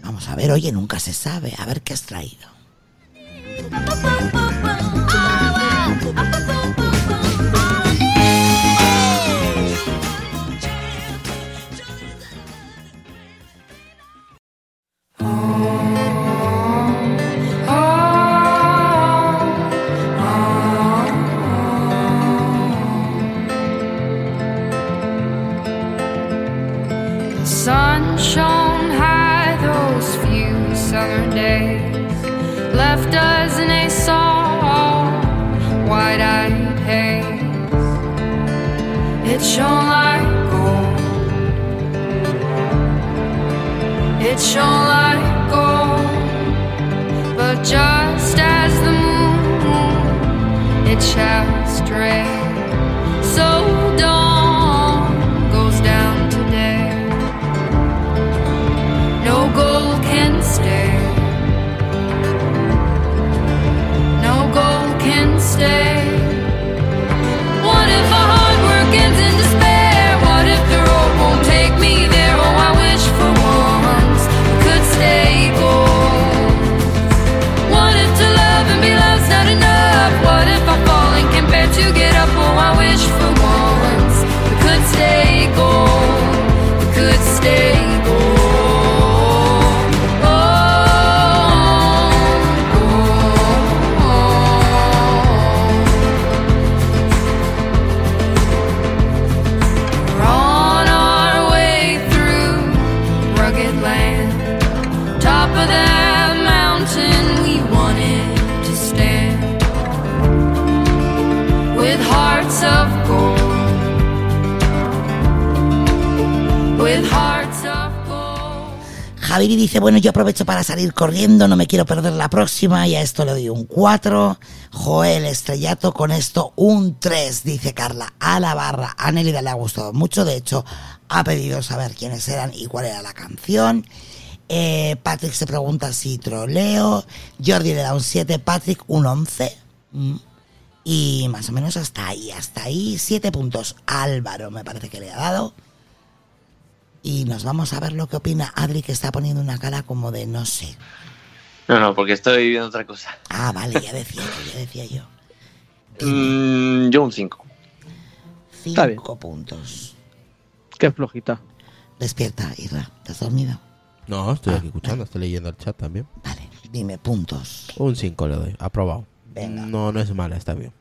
Vamos a ver, oye, nunca se sabe. A ver qué has traído. shone high those few summer days, left us in a soft, wide-eyed haze. It shone like gold. It shone like gold, but just as the moon, it shall stray. So stay. Javiri dice, bueno, yo aprovecho para salir corriendo, no me quiero perder la próxima y a esto le doy un 4. Joel Estrellato con esto un 3, dice Carla. A la barra, a Nelida le ha gustado mucho, de hecho ha pedido saber quiénes eran y cuál era la canción. Eh, Patrick se pregunta si troleo. Jordi le da un 7, Patrick un 11. Mm. Y más o menos hasta ahí, hasta ahí, 7 puntos. Álvaro me parece que le ha dado. Y nos vamos a ver lo que opina Adri, que está poniendo una cara como de no sé. No, no, porque estoy viendo otra cosa. Ah, vale, ya decía yo, ya decía yo. Mm, yo un 5. Está bien. Cinco puntos. Qué flojita. Despierta, Isra. ¿Te has dormido? No, estoy aquí escuchando, estoy leyendo el chat también. Vale, dime puntos. Un 5 le doy, aprobado. Venga. No, no es mala, está bien.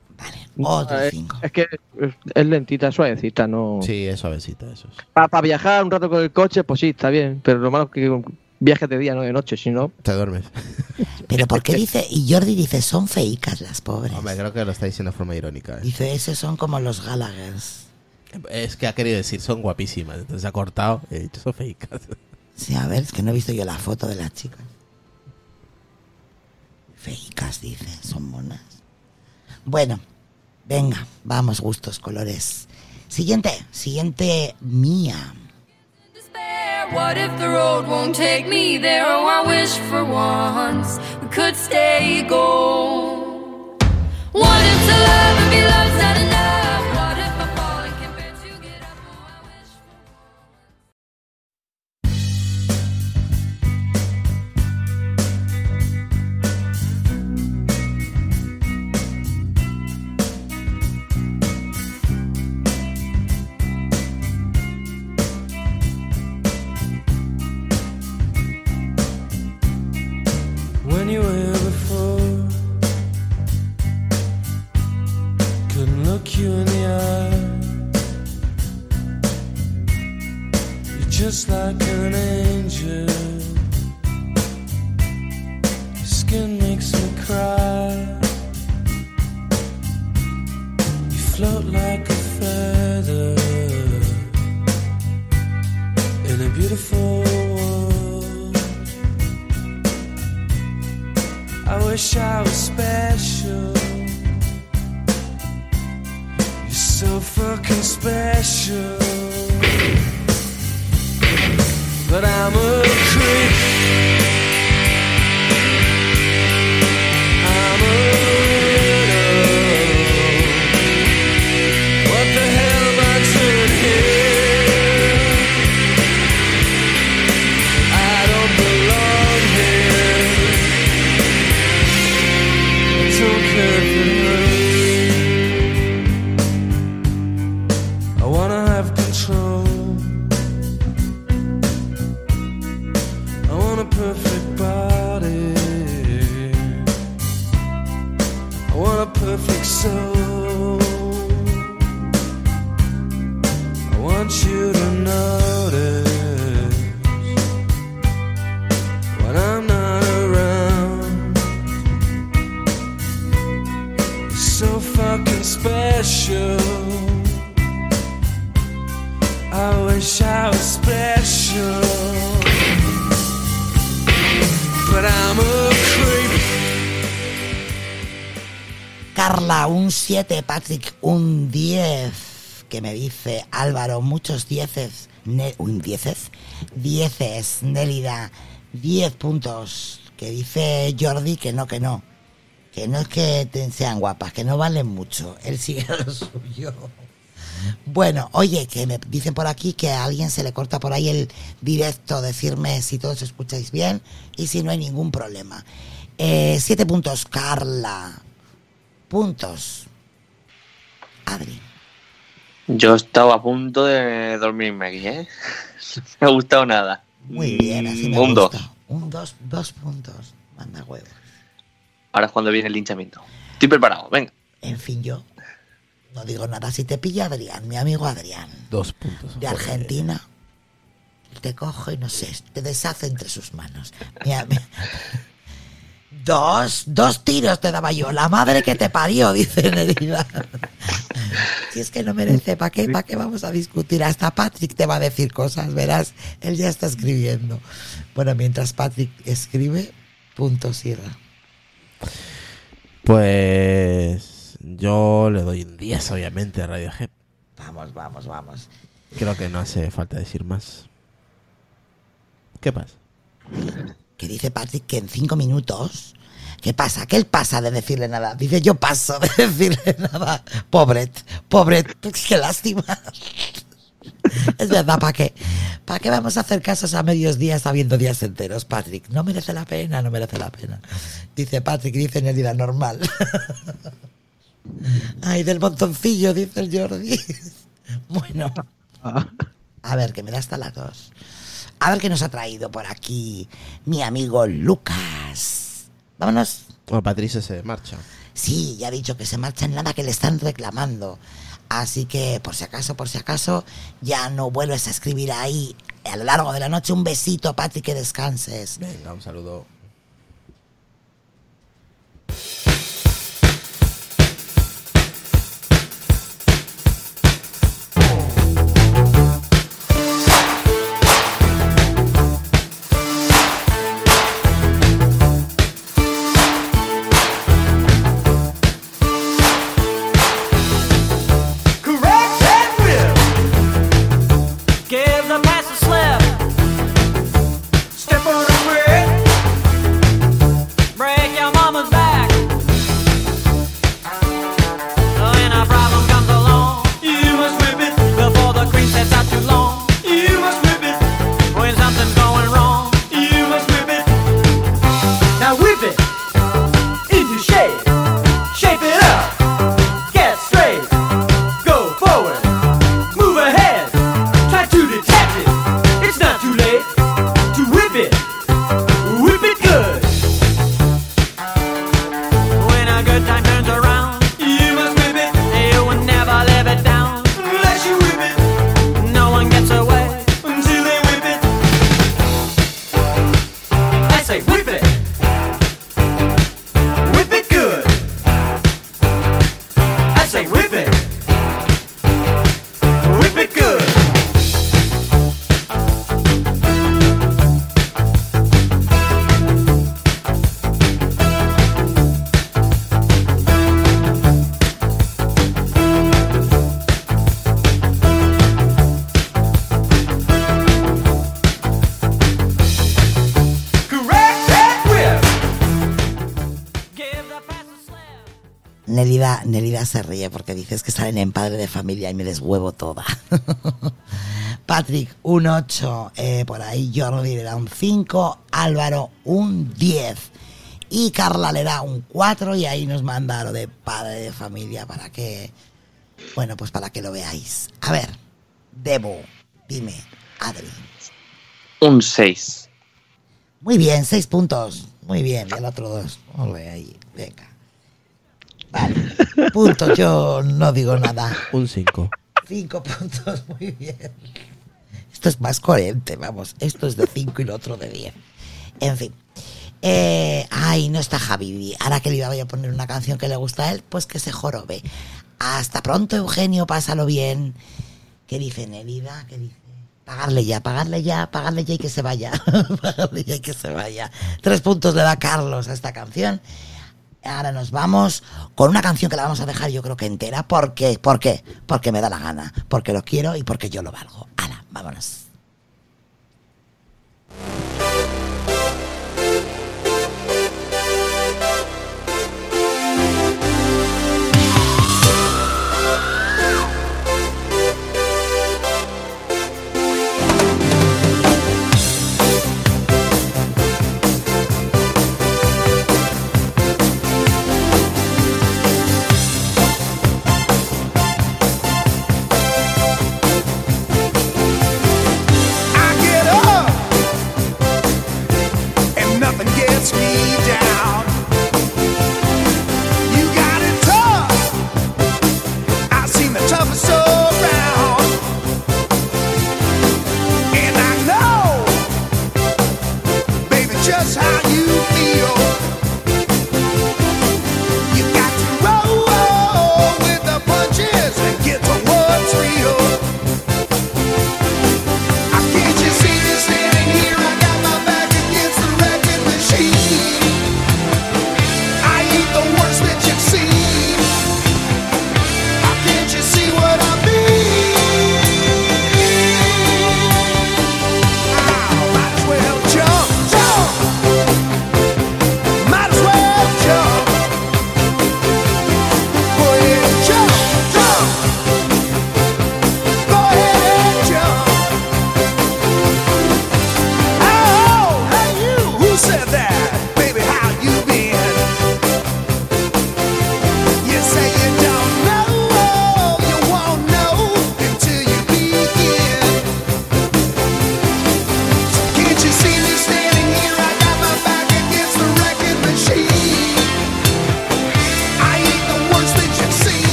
Otro Eh, 5. Es que es- es lentita, es suavecita, no. Sí, es suavecita, eso es. Para viajar un rato con el coche, pues sí, está bien. Pero lo malo es que viajes de día, no de noche, si no. Te duermes. Pero ¿por qué dice? Y Jordi dice, son feicas las pobres. Hombre, creo que lo está diciendo de forma irónica. ¿eh? Dice, esos son como los Gallaghers. Es que ha querido decir, son guapísimas. Entonces ha cortado y ha dicho, son feicas. Sí, a ver, es que no he visto yo la foto de las chicas. Feicas, dice, son monas. Bueno, venga, vamos, gustos, colores. Siguiente, siguiente mía. What if the road won't take me there? Oh, I wish for once we could stay gold. What if to love and be loved's not enough? Patrick, un 10. Que me dice Álvaro, muchos dieces. Ne un dieces. Dieces, Nélida, 10 puntos. Que dice Jordi que no, que no. Que no es que sean guapas, que no valen mucho. Él sigue lo suyo. Bueno, oye, que me dicen por aquí que a alguien se le corta por ahí el directo, decirme si todos escucháis bien y si no hay ningún problema. Eh, siete puntos, Carla. Puntos. Adri. Yo estaba a punto de dormirme aquí, ¿eh? No me ha gustado nada. Muy bien, así me Un 2. gusta. Un dos, dos puntos. Manda huevos. Ahora es cuando viene el linchamiento. Estoy preparado, venga. En fin, yo no digo nada. Si te pilla Adrián, mi amigo Adrián, Dos puntos. de Joder. Argentina, te cojo y no sé, te deshace entre sus manos. Mi Dos, dos tiros te daba yo. La madre que te parió, dice Nerida. Si es que no merece, ¿para qué, ¿para qué vamos a discutir? Hasta Patrick te va a decir cosas, verás. Él ya está escribiendo. Bueno, mientras Patrick escribe, punto sierra. Pues yo le doy un 10, obviamente, a Radiohead. Vamos, vamos, vamos. Creo que no hace falta decir más. ¿Qué pasa? Que dice Patrick que en cinco minutos. ¿Qué pasa? Que él pasa de decirle nada. Dice yo paso de decirle nada. Pobret, pobret, qué lástima. Es verdad, ¿para qué? ¿Para qué vamos a hacer casos a medios días habiendo días enteros, Patrick? No merece la pena, no merece la pena. Dice Patrick, dice Nerida, normal. Ay, del montoncillo, dice el Jordi. Bueno. A ver, que me da hasta las dos. A ver qué nos ha traído por aquí mi amigo Lucas. Vámonos. Bueno, Patricia se marcha. Sí, ya ha dicho que se marcha en nada que le están reclamando. Así que, por si acaso, por si acaso, ya no vuelves a escribir ahí a lo largo de la noche. Un besito, Pati, que descanses. Venga, un saludo. Se ríe porque dices que salen en padre de familia y me deshuevo toda. Patrick, un 8. eh, por ahí Jordi le da un 5. Álvaro, un 10. Y Carla le da un 4 y ahí nos manda lo de padre de familia para que, bueno, pues para que lo veáis. A ver, Debo, dime, Adri. Un 6. Muy bien, 6 puntos. Muy bien, y el otro 2. Ole, ahí, venga. Vale, puntos, yo no digo nada. Un 5. 5 puntos, muy bien. Esto es más coherente, vamos. Esto es de 5 y lo otro de 10. En fin. Eh, ay, no está Javi. Ahora que le iba a poner una canción que le gusta a él, pues que se jorobe. Hasta pronto, Eugenio, pásalo bien. ¿Qué dice Nelida? ¿Qué dice? Pagarle ya, pagarle ya, pagarle ya y que se vaya. pagarle ya y que se vaya. Tres puntos le da Carlos a esta canción. Ahora nos vamos con una canción que la vamos a dejar yo creo que entera. ¿Por qué? ¿Por qué? Porque me da la gana. Porque lo quiero y porque yo lo valgo. Hala, vámonos.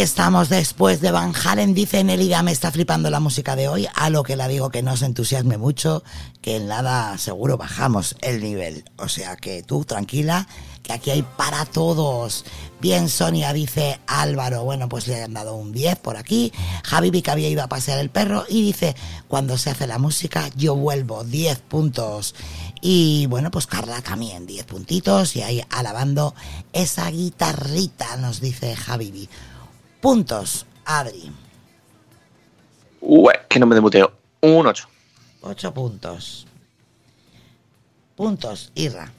Estamos después de Van Halen. Dice Nelida, me está flipando la música de hoy. A lo que la digo que no se entusiasme mucho, que en nada seguro bajamos el nivel. O sea que tú tranquila, que aquí hay para todos. Bien, Sonia, dice Álvaro. Bueno, pues le han dado un 10 por aquí. Javi vi que había ido a pasear el perro y dice, cuando se hace la música, yo vuelvo 10 puntos. Y bueno, pues Carla también 10 puntitos y ahí alabando esa guitarrita, nos dice Javi. Puntos, Adri. Ué, que no me demuteo. Un 8. 8 puntos. Puntos, Irra.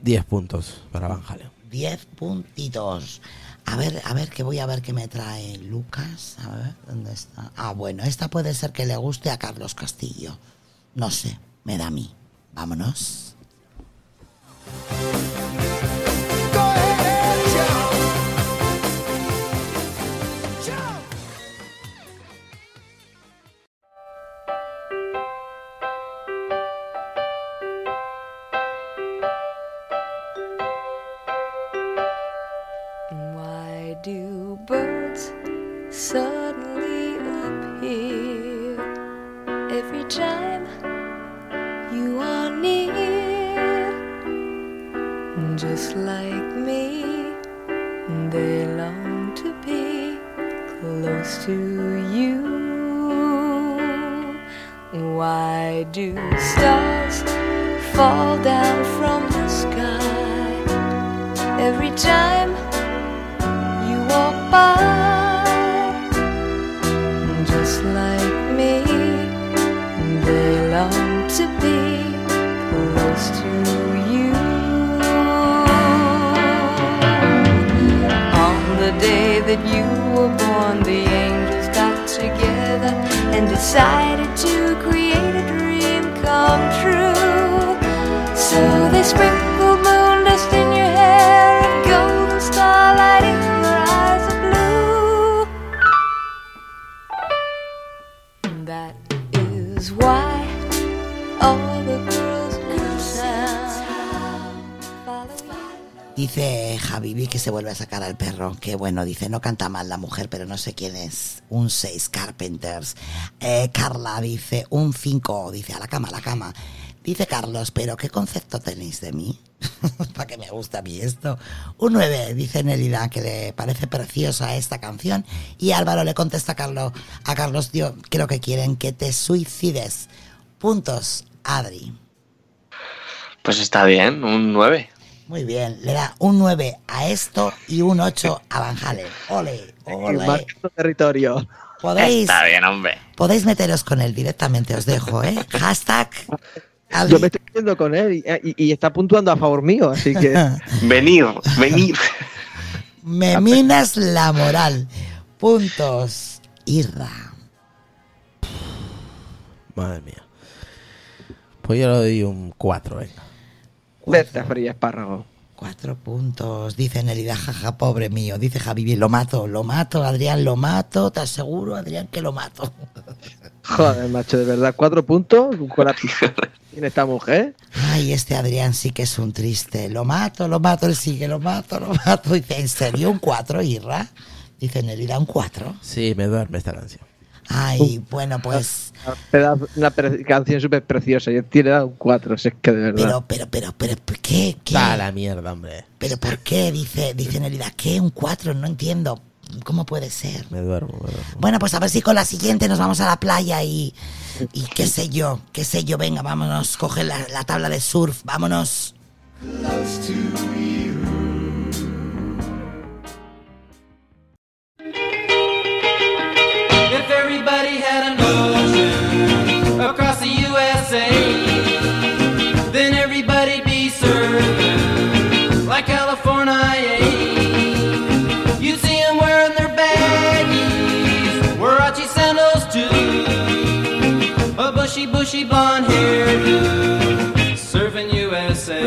10 puntos para Van Halen. 10 puntitos. A ver, a ver, que voy a ver qué me trae Lucas. A ver, ¿dónde está? Ah, bueno, esta puede ser que le guste a Carlos Castillo. No sé, me da a mí. Vámonos. Que bueno, dice, no canta mal la mujer, pero no sé quién es. Un 6 Carpenters. Eh, Carla dice, un 5. Dice, a la cama, a la cama. Dice Carlos, pero ¿qué concepto tenéis de mí? ¿Para qué me gusta a mí esto? Un 9, dice Nelida, que le parece preciosa esta canción. Y Álvaro le contesta a Carlos, a Carlos, yo creo que quieren que te suicides. Puntos, Adri. Pues está bien, un 9. Muy bien, le da un 9 a esto y un 8 a Van Halen. Ole, ole. Territorio. Podéis, Está bien, hombre. podéis meteros con él directamente, os dejo, ¿eh? Hashtag. Adri. Yo me estoy yendo con él y, y- y está puntuando a favor mío, así que. Venir, venir. Me minas la moral. Puntos. Irra. Madre mía. Pues yo le doy un 4, venga. Vete a freír espárrago. Cuatro puntos. Dice Nelida, jaja, pobre mío. Dice Javi, lo mato, lo mato, Adrián, lo mato. ¿Te aseguro, Adrián, que lo mato? Joder, macho, de verdad, cuatro puntos con la tiene esta mujer. Ay, este Adrián sí que es un triste. Lo mato, lo mato, él sigue, lo mato, lo mato. Dice, ¿en serio un 4, Irra? Dice Nelida, un 4. Sí, me duerme esta canción. Ay, bueno, pues. Una pre- canción súper preciosa y tiene dado un cuatro, si es que de verdad. Pero, pero, pero, pero, ¿por ¿qué? ¿Qué? Está la mierda, hombre. ¿Pero por qué? Dice, dice Nelida, ¿qué? ¿Un 4? No entiendo. ¿Cómo puede ser? Me duermo, me duermo. Bueno, pues a ver si con la siguiente nos vamos a la playa y, y qué sé yo, qué sé yo, venga, vámonos, coge la, la tabla de surf, vámonos. If bushy, blonde hairdo, surfing USA.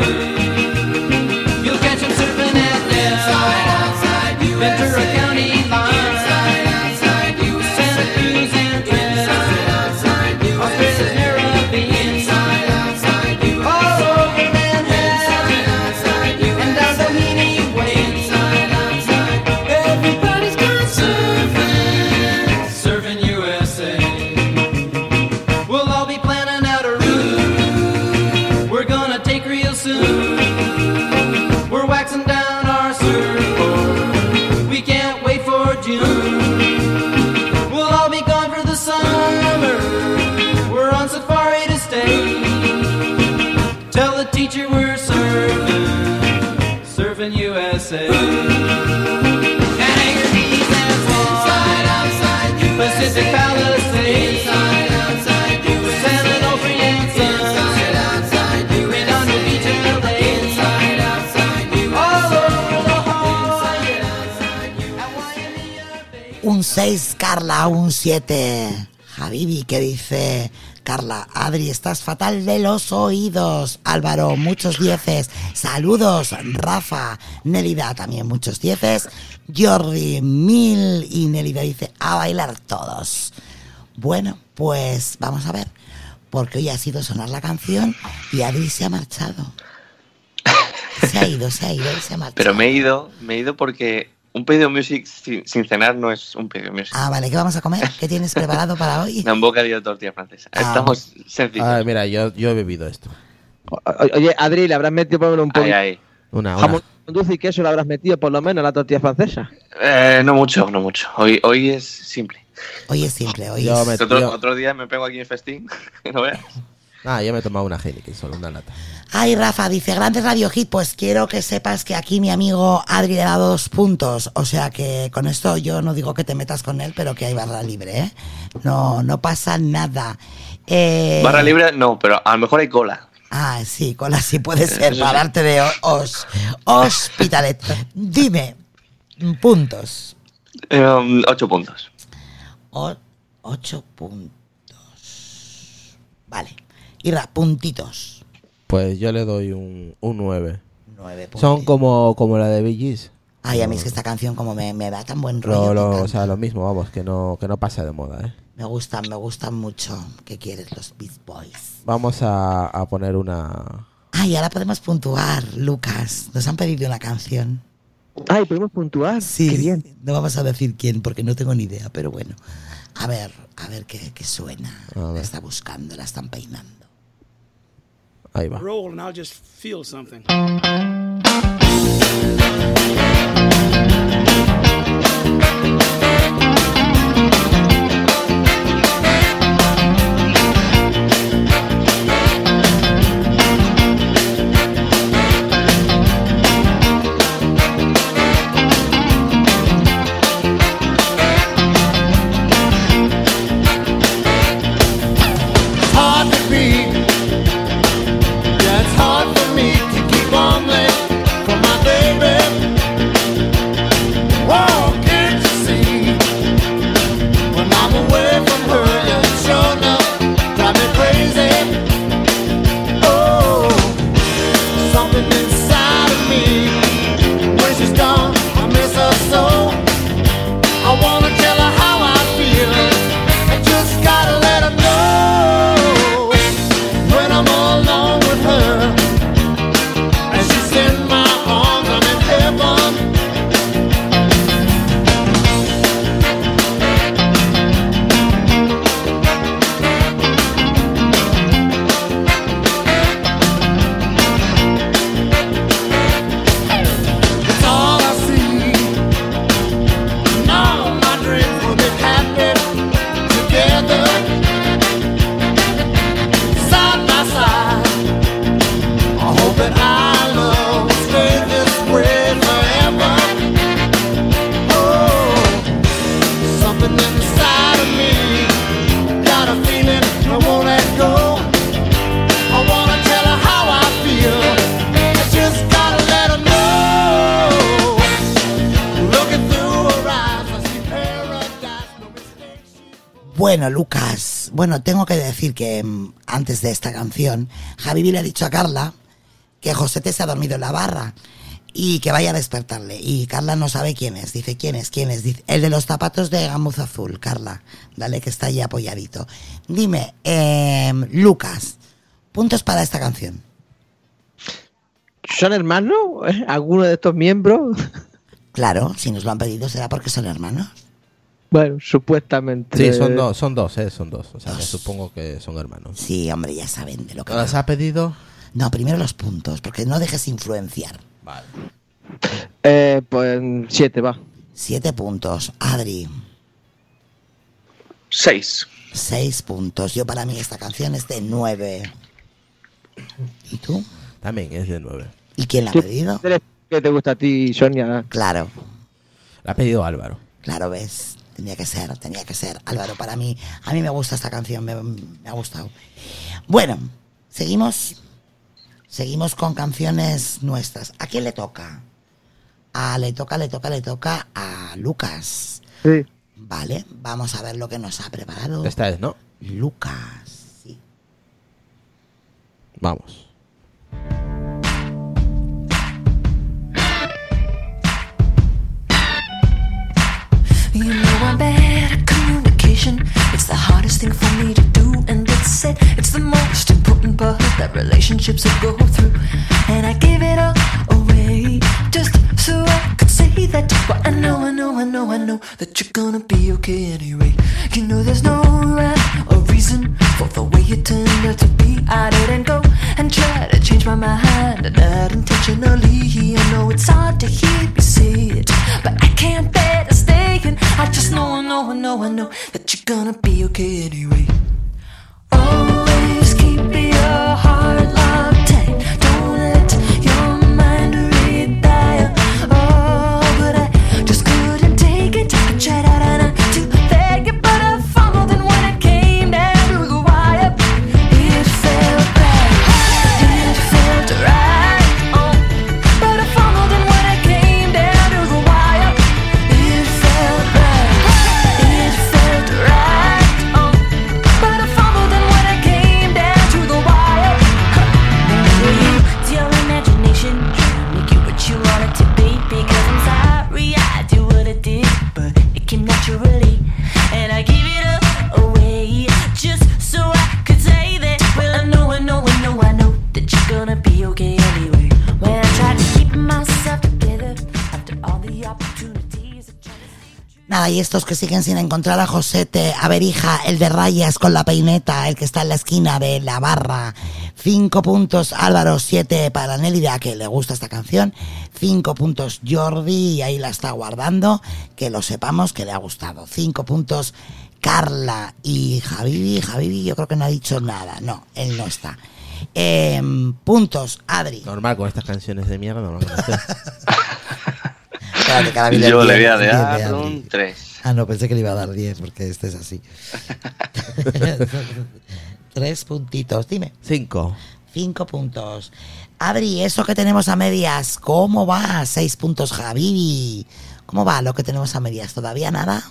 You'll catch 'em surfing at Del, Ventura County Un 6, Carla, un 7. Habibi, que dice Carla, Adri, estás fatal de los oídos. Álvaro, muchos dieces. Saludos, Rafa. Nelida, también muchos dieces. Jordi, mil. Y Nelida dice, a bailar todos. Bueno, pues vamos a ver. Porque hoy ha sido sonar la canción y Adri se ha marchado. Se ha ido, se ha ido, se ha marchado. Pero me he ido, me he ido porque un pedido music sin, sin cenar no es un pedido music. Ah, vale, ¿qué vamos a comer? ¿Qué tienes preparado para hoy? Una bocadillo de tortilla francesa. Ah. Estamos sencillos. Ah, mira, yo, yo he bebido esto. O- Oye, Adri, ¿le habrás metido por lo menos un poco Ahí, ahí. Una, una. jamón dulce y queso? ¿Le habrás metido por lo menos a la tortilla francesa? Eh, no mucho, no mucho. Hoy, hoy es simple. Hoy es simple, hoy Yo es... me, Otro, yo- otro día me pego aquí en festín. no veas. Ah, yo me he tomado una Heineken, solo una lata. Ay, Rafa, dice, grandes Radio Hit, pues quiero que sepas que aquí mi amigo Adri le ha dado dos puntos. O sea que con esto yo no digo que te metas con él, pero que hay barra libre, ¿eh? No, no pasa nada. Eh, Barra libre, no, pero a lo mejor hay cola. Ah, sí, cola sí puede ser, para darte de os, hospitalet. Dime, puntos. Um, ocho puntos. O- ocho puntos. Vale. Irra, puntitos. Pues yo le doy un, un 9. Nueve puntos. Son como, como la de Bee Gees. Ay, a mí es que esta canción como me, me da tan buen Lo- rollo. lo- me o sea, lo mismo, vamos, que no, que no pasa de moda, ¿eh? Me gustan, me gustan mucho. ¿Qué quieres, los Beast Boys? Vamos a, a poner una... Ay, ahora podemos puntuar, Lucas. Nos han pedido una canción. Ay, podemos puntuar. Sí, Qué bien. no vamos a decir quién porque no tengo ni idea, pero bueno. A ver, a ver qué, qué suena. A La está buscando, la están peinando. Ahí va. Roll and I'll just feel something. Javi le ha dicho a Carla que Josete se ha dormido en la barra y que vaya a despertarle. Y Carla no sabe quién es. Dice, ¿quién es? ¿Quién es? Dice, el de los zapatos de gamuza azul, Carla. Dale, que está ahí apoyadito. Dime, em, Lucas, puntos para esta canción. ¿Son hermanos? ¿Alguno de estos miembros? Claro, si nos lo han pedido será porque son hermanos. Bueno, supuestamente. Sí, son dos, son dos, ¿eh? Son dos. O sea, que supongo que son hermanos. Sí, hombre, ya saben de lo que... ¿Las ha pedido? No, primero los puntos, porque no dejes influenciar. Vale. Eh, pues siete, va. Siete puntos. Adri, Seis. seis puntos. Yo para mí esta canción es de nueve. ¿Y tú? También es de nueve. ¿Y quién la ha pedido? Tres, que te gusta a ti, Sonia. Claro, La ha pedido Álvaro. claro, ves. Tenía que ser, tenía que ser. Álvaro, para mí, a mí me gusta esta canción, me, me ha gustado. Bueno, seguimos. Seguimos con canciones nuestras. ¿A quién le toca? Ah, le toca, le toca, le toca a Lucas. Sí. Vale, vamos a ver lo que nos ha preparado Esta es, ¿no? Lucas. Vamos. You know Bad at communication. It's the hardest thing for me to do, and it's said it's the most important part that relationships will go through. And I give it all away just so I could say that. I know, I know, I know, I know that you're gonna be okay anyway. You know there's no rhyme or reason for the way you turned out to be. I didn't go and try to change my mind, not intentionally. I know it's hard to hear me say it, but I can't bear to stay. And I just know, I know, I know, I know that you're gonna be okay anyway. Always keep your heart Nada, y estos que siguen sin encontrar a Josete, a ver hija, el de rayas con la peineta, el que está en la esquina de la barra. Cinco puntos Álvaro, siete para Nélida, que le gusta esta canción. Cinco puntos Jordi, y ahí la está guardando, que lo sepamos que le ha gustado. Cinco puntos Carla y Javivi. Javivi yo creo que no ha dicho nada, no, él no está. Em, puntos, Adri. Normal, con estas canciones de mierda no lo conoces. Espérate, que ahora viene Yo le voy a 10 de dar un 3. Ah, no, pensé que le iba a dar 10 porque este es así. Tres puntitos, dime. Cinco. Cinco puntos. Adri, eso que tenemos a medias, ¿cómo va? Seis puntos, Javi. ¿Cómo va lo que tenemos a medias? ¿Todavía nada?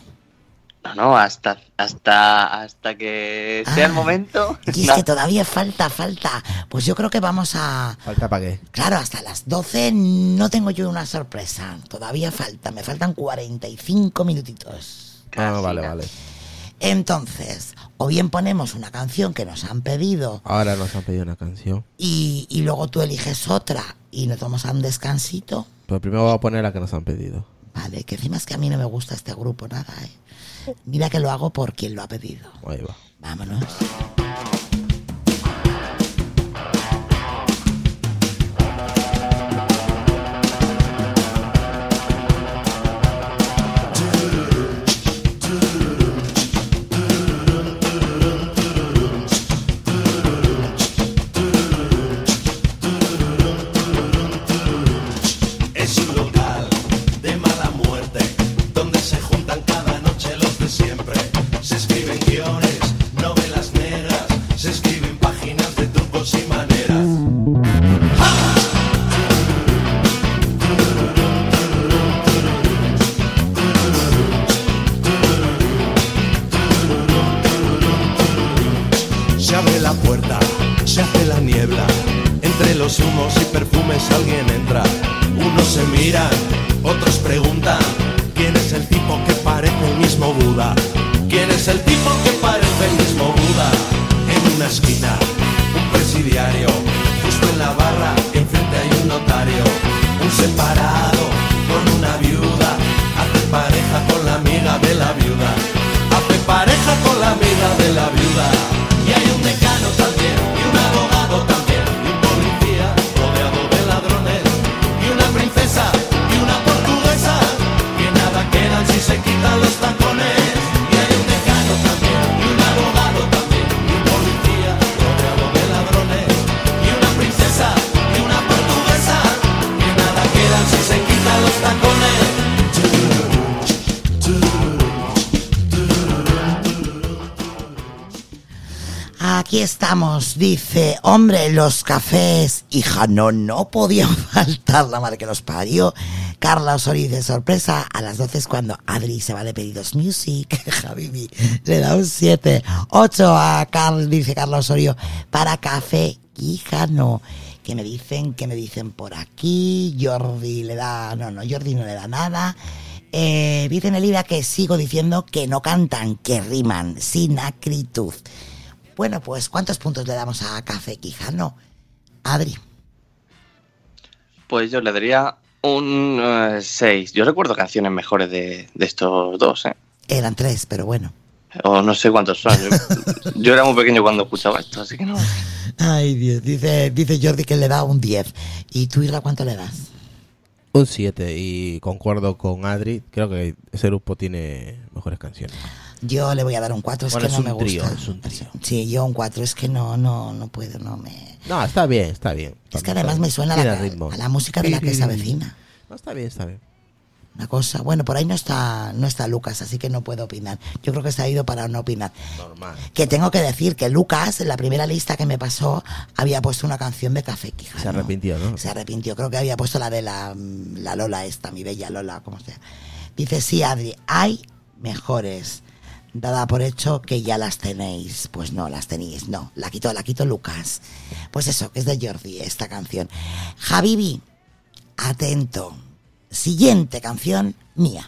No, no, hasta, hasta, hasta que sea el Ah, momento. Y es no. que todavía falta, falta. Pues yo creo que vamos a... ¿Falta para qué? Claro, hasta las 12 no tengo yo una sorpresa. Todavía falta, me faltan 45 minutitos. Ah, vale, vale. Entonces, o bien ponemos una canción que nos han pedido Ahora nos han pedido una canción. y, y luego tú eliges otra y nos vamos a un descansito. Pero primero voy a poner la que nos han pedido. Vale, que encima es que a mí no me gusta este grupo nada, ¿eh? Mira que lo hago por quien lo ha pedido. Ahí va. Vámonos. Dice, hombre, los cafés, hija, no, no podían faltar la madre que los parió. Carla Osorio dice, sorpresa, a las 12 es cuando Adri se va de pedidos music, Javibi, le da un 7. 8 a Carl, dice Carla Osorio, para café, hija, no. Que me dicen, que me dicen por aquí, Jordi le da, no, no, Jordi no le da nada. Eh, dice Nelida que sigo diciendo que no cantan, que riman, sin acritud. Bueno, pues ¿cuántos puntos le damos a Café Quijano? Adri. Pues yo le daría un 6. yo recuerdo canciones mejores de, de estos dos, ¿eh? Eran tres, pero bueno. O no sé cuántos son. Yo, yo era muy pequeño cuando escuchaba esto, así que no. Ay, Dios, dice, dice Jordi que le da un 10. ¿Y tú, Irra, cuánto le das? Un 7 y concuerdo con Adri. Creo que ese grupo tiene mejores canciones. Yo le voy a dar un 4, es Bueno, que es no me trío, gusta. es un trío. Sí, yo un 4, es que no, no, no puedo, no me... No, está bien, está bien. Es que además me suena la, a la música de la que se avecina. No, está bien, está bien. Una cosa, bueno, por ahí no está, no está Lucas, así que no puedo opinar. Yo creo que se ha ido para no opinar. Normal. Que tengo que decir que Lucas, en la primera lista que me pasó, había puesto una canción de Café Quijano. Se arrepintió, ¿no? Se arrepintió, creo que había puesto la de la, la Lola esta, mi bella Lola, como sea. Dice, sí, Adri, hay mejores. Dada por hecho que ya las tenéis. Pues no, las tenéis, no. La quito, la quito Lucas. Pues eso, que es de Jordi esta canción. Javibi, atento. Siguiente canción mía.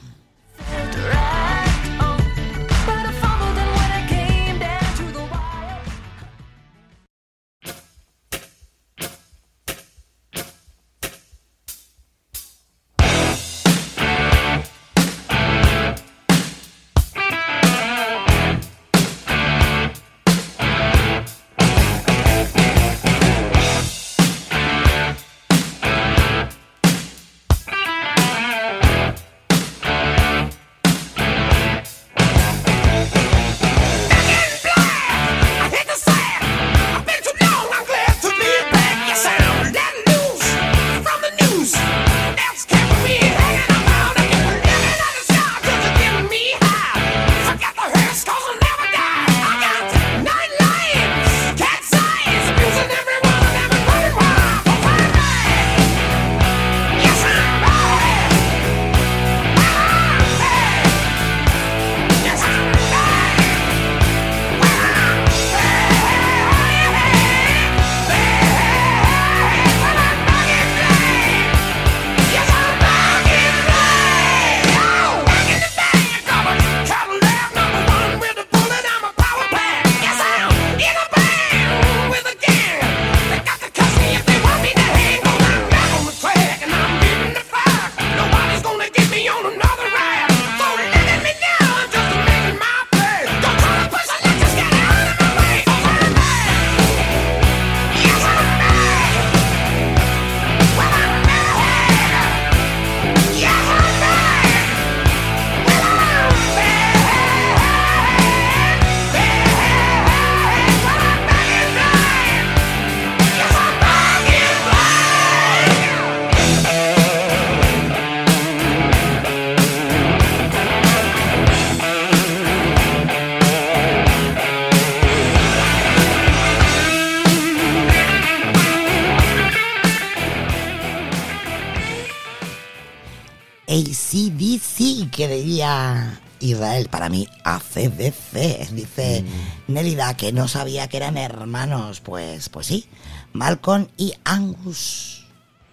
Israel, para mí ACDC. Dice Nélida que no sabía que eran hermanos. Pues, pues sí, Malcolm y Angus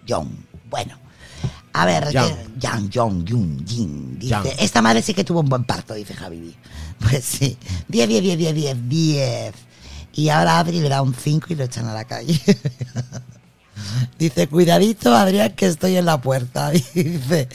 Young. Bueno, a ver, Young, Young, Young, Jin. Dice, Young. esta madre sí que tuvo un buen parto, dice Javi. Pues sí, 10, 10, 10, 10, 10, 10. Y ahora Adri le da un 5 y lo echan a la calle. Dice, cuidadito, Adrián, que estoy en la puerta. Dice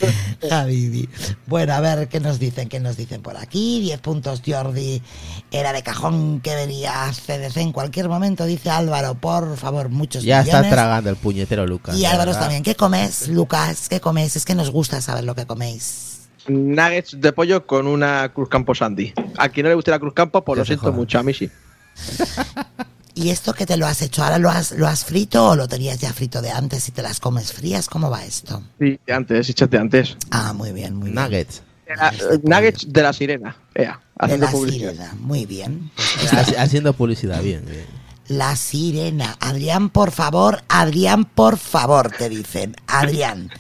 Javi. Bueno, a ver qué nos dicen, qué nos dicen por aquí. 10 puntos, Jordi. Era de cajón que venía CDC en cualquier momento, dice Álvaro. Por favor, muchos Ya está millones. tragando el puñetero Lucas. Y Álvaro también. ¿Qué comes, Lucas? ¿Qué comes? Es que nos gusta saber lo que coméis. Nuggets de pollo con una Cruz Campo Sandy. A quien no le guste la Cruz Campo, pues lo siento mucho, a mí sí. ¿Y esto que te lo has hecho? ¿Ahora lo has, lo has frito o lo tenías ya frito de antes y te las comes frías? ¿Cómo va esto? Sí, de antes, échate antes. Ah, muy bien, muy bien. Nuggets. Eh, nuggets de la sirena. Ea, De haciendo la publicidad. sirena. Muy bien. Haci- Haciendo publicidad, bien, bien. La sirena. Adrián, por favor, Adrián, por favor, te dicen. Adrián.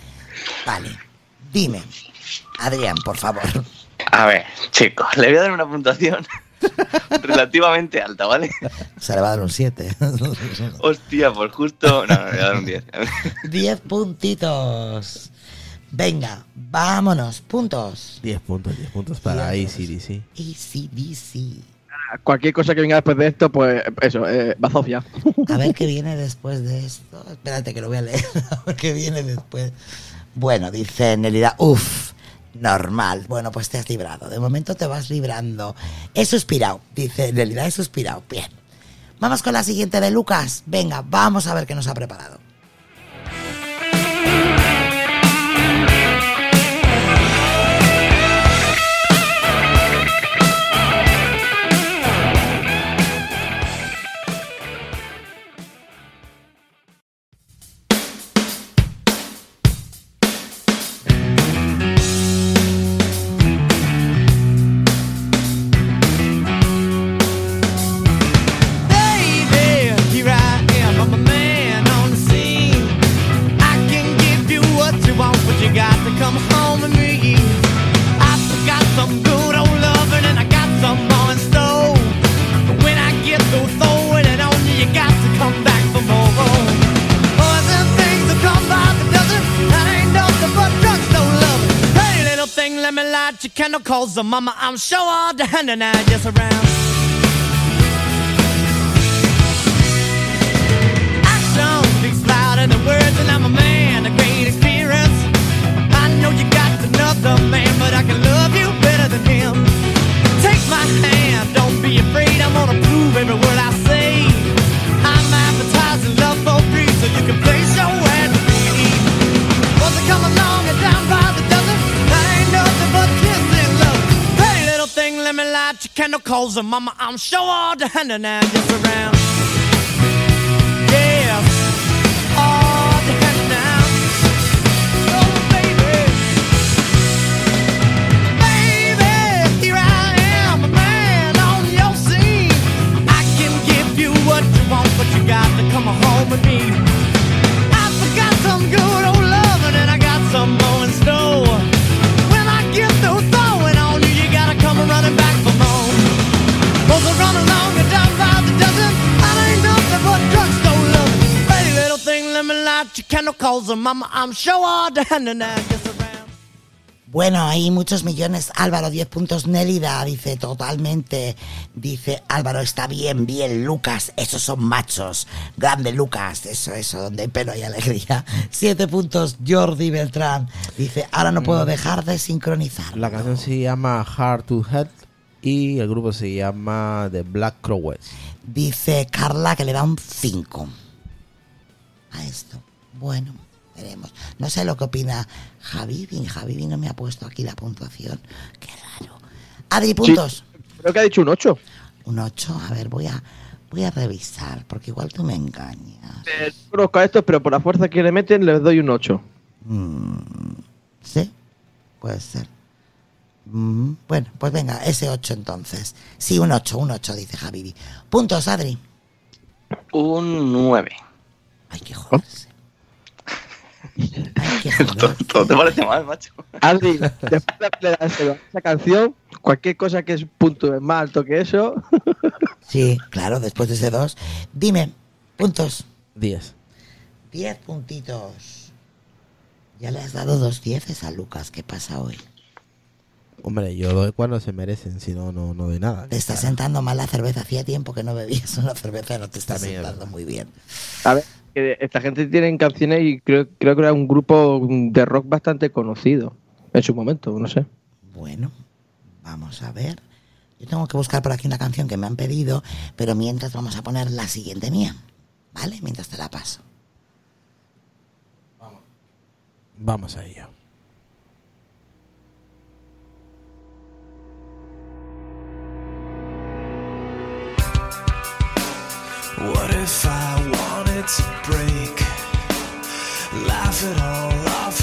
Vale. Dime. Adrián, por favor. A ver, chicos, le voy a dar una puntuación relativamente alta, ¿vale? Se le va a dar un 7. Hostia, por justo. No, no, le voy a dar un 10. 10 puntitos. Venga, vámonos. Puntos. 10 puntos, 10 puntos para ACDC. Easy, easy. Cualquier cosa que venga después de esto, pues eso, eh, bazofia. A ver qué viene después de esto. Espérate que lo voy a leer. A ver qué viene después. Bueno, dice Nelida, uff, normal. Bueno, pues te has librado. De momento te vas librando. He suspirado, dice Nelida, he suspirado. Bien. Vamos con la siguiente de Lucas. Venga, vamos a ver qué nos ha preparado. Cause the mama, I'm sure all the hand and I just around. action speaks louder than words, and I'm a man of great experience. I know you got another man, me light your candle, cause the mama, I'm sure all the hand and I just around. Bueno, hay muchos millones. Álvaro, 10 puntos. Nélida dice totalmente. Dice Álvaro, está bien, bien. Lucas, esos son machos. Grande Lucas, eso, eso, donde hay pelo y alegría. 7 puntos. Jordi Beltrán dice, ahora no puedo dejar de sincronizar. La canción se llama Hard to Head y el grupo se llama The Black Crowes. Dice Carla que le da un 5 a esto. Bueno, veremos. No sé lo que opina Javivi. Javivi no me ha puesto aquí la puntuación. Qué raro. Adri, puntos. Creo que ha dicho un 8. Un 8. A ver, voy a, voy a revisar, porque igual tú me engañas. Eh, no conozco a estos, pero por la fuerza que le meten les doy un 8. Mm, ¿Sí? Puede ser. Mm, bueno, pues venga, ese 8 entonces. Sí, un 8, un 8, dice Javivi. Puntos, Adri. Un 9. Hay que joderse. Todo, todo te parece mal, macho. Adri, después de esa canción, cualquier cosa que es un punto más alto que eso. Sí, claro, después de ese 2. Dime, puntos. 10. 10 puntitos. Ya le has dado dos dieces a Lucas. ¿Qué pasa hoy? Hombre, yo doy cuando se merecen, si no, no, no doy nada. Te está sentando mal la cerveza. Hacía tiempo que no bebías una cerveza y no te está También sentando muy bien. A ver, esta gente tiene canciones y creo, creo que era un grupo de rock bastante conocido en su momento, no sé. Bueno, vamos a ver. Yo tengo que buscar por aquí una canción que me han pedido, pero mientras vamos a poner la siguiente mía. ¿Vale? Mientras te la paso. Vamos a ello. What if I wanted to break? Laugh it all off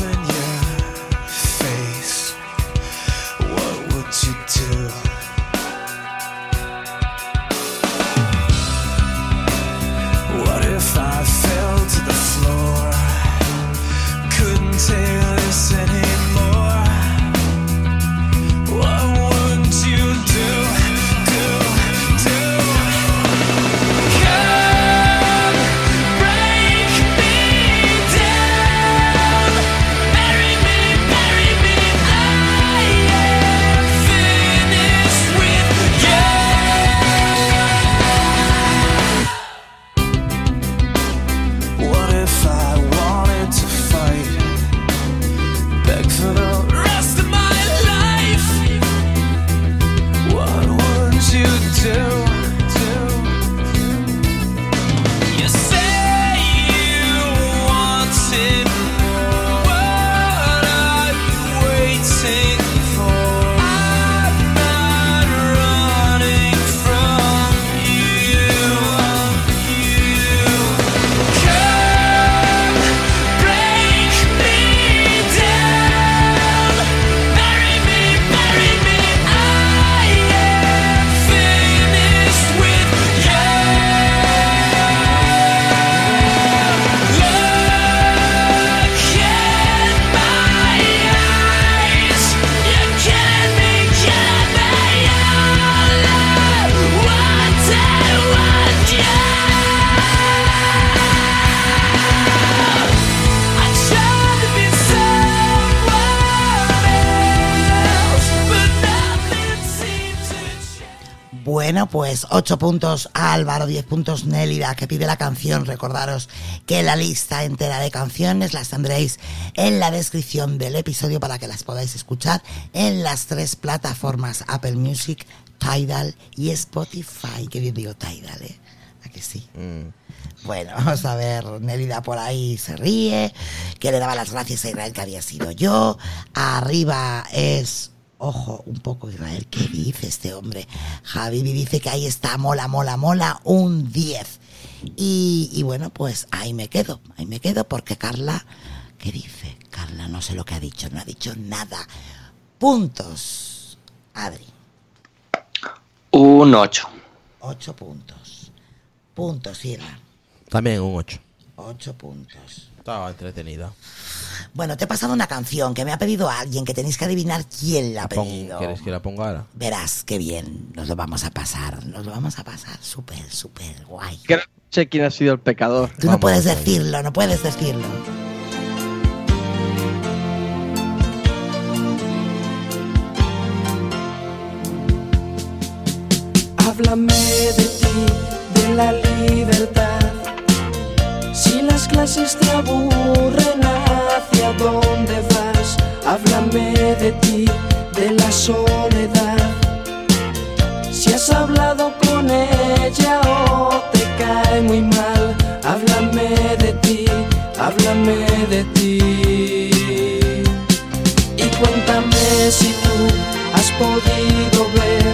Bueno, pues 8 puntos a Álvaro, 10 puntos Nélida, que pide la canción. Recordaros que la lista entera de canciones las tendréis en la descripción del episodio para que las podáis escuchar en las tres plataformas Apple Music, Tidal y Spotify. Que bien digo Tidal, ¿eh? ¿A que sí? Bueno, vamos a ver, Nélida por ahí se ríe, que le daba las gracias a Israel que había sido yo. Arriba es, ojo, un poco Israel, ¿qué dice este hombre? Javibi dice que ahí está, mola, mola, mola, un 10. Y, y bueno, pues ahí me quedo, ahí me quedo porque Carla, ¿qué dice? Carla no sé lo que ha dicho, no ha dicho nada. Puntos, Adri, Un 8. 8 puntos. Puntos, Ira, También un 8. 8 puntos. Estaba entretenida. Bueno, te he pasado una canción que me ha pedido alguien que tenéis que adivinar quién la ha pedido. ¿Quieres que la ponga ahora? Verás qué bien, nos lo vamos a pasar, nos lo vamos a pasar súper, súper guay. Que no sé quién ha sido el pecador. Tú no puedes decirlo, no puedes decirlo. Háblame de ti, de la libertad. Aburren, ¿hacia dónde vas? Háblame de ti, de la soledad. Si has hablado con ella o te cae muy mal, háblame de ti, háblame de ti. Y cuéntame si tú has podido ver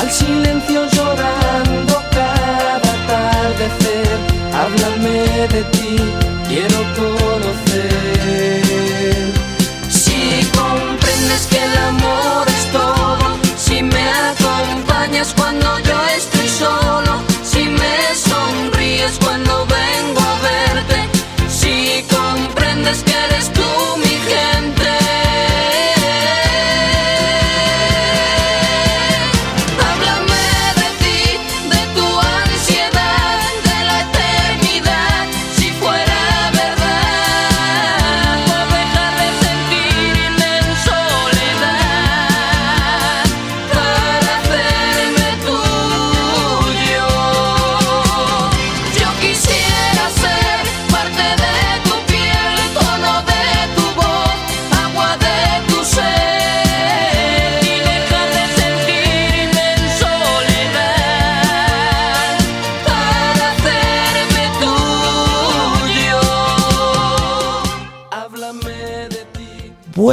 al silencio Háblame de ti, quiero conocer.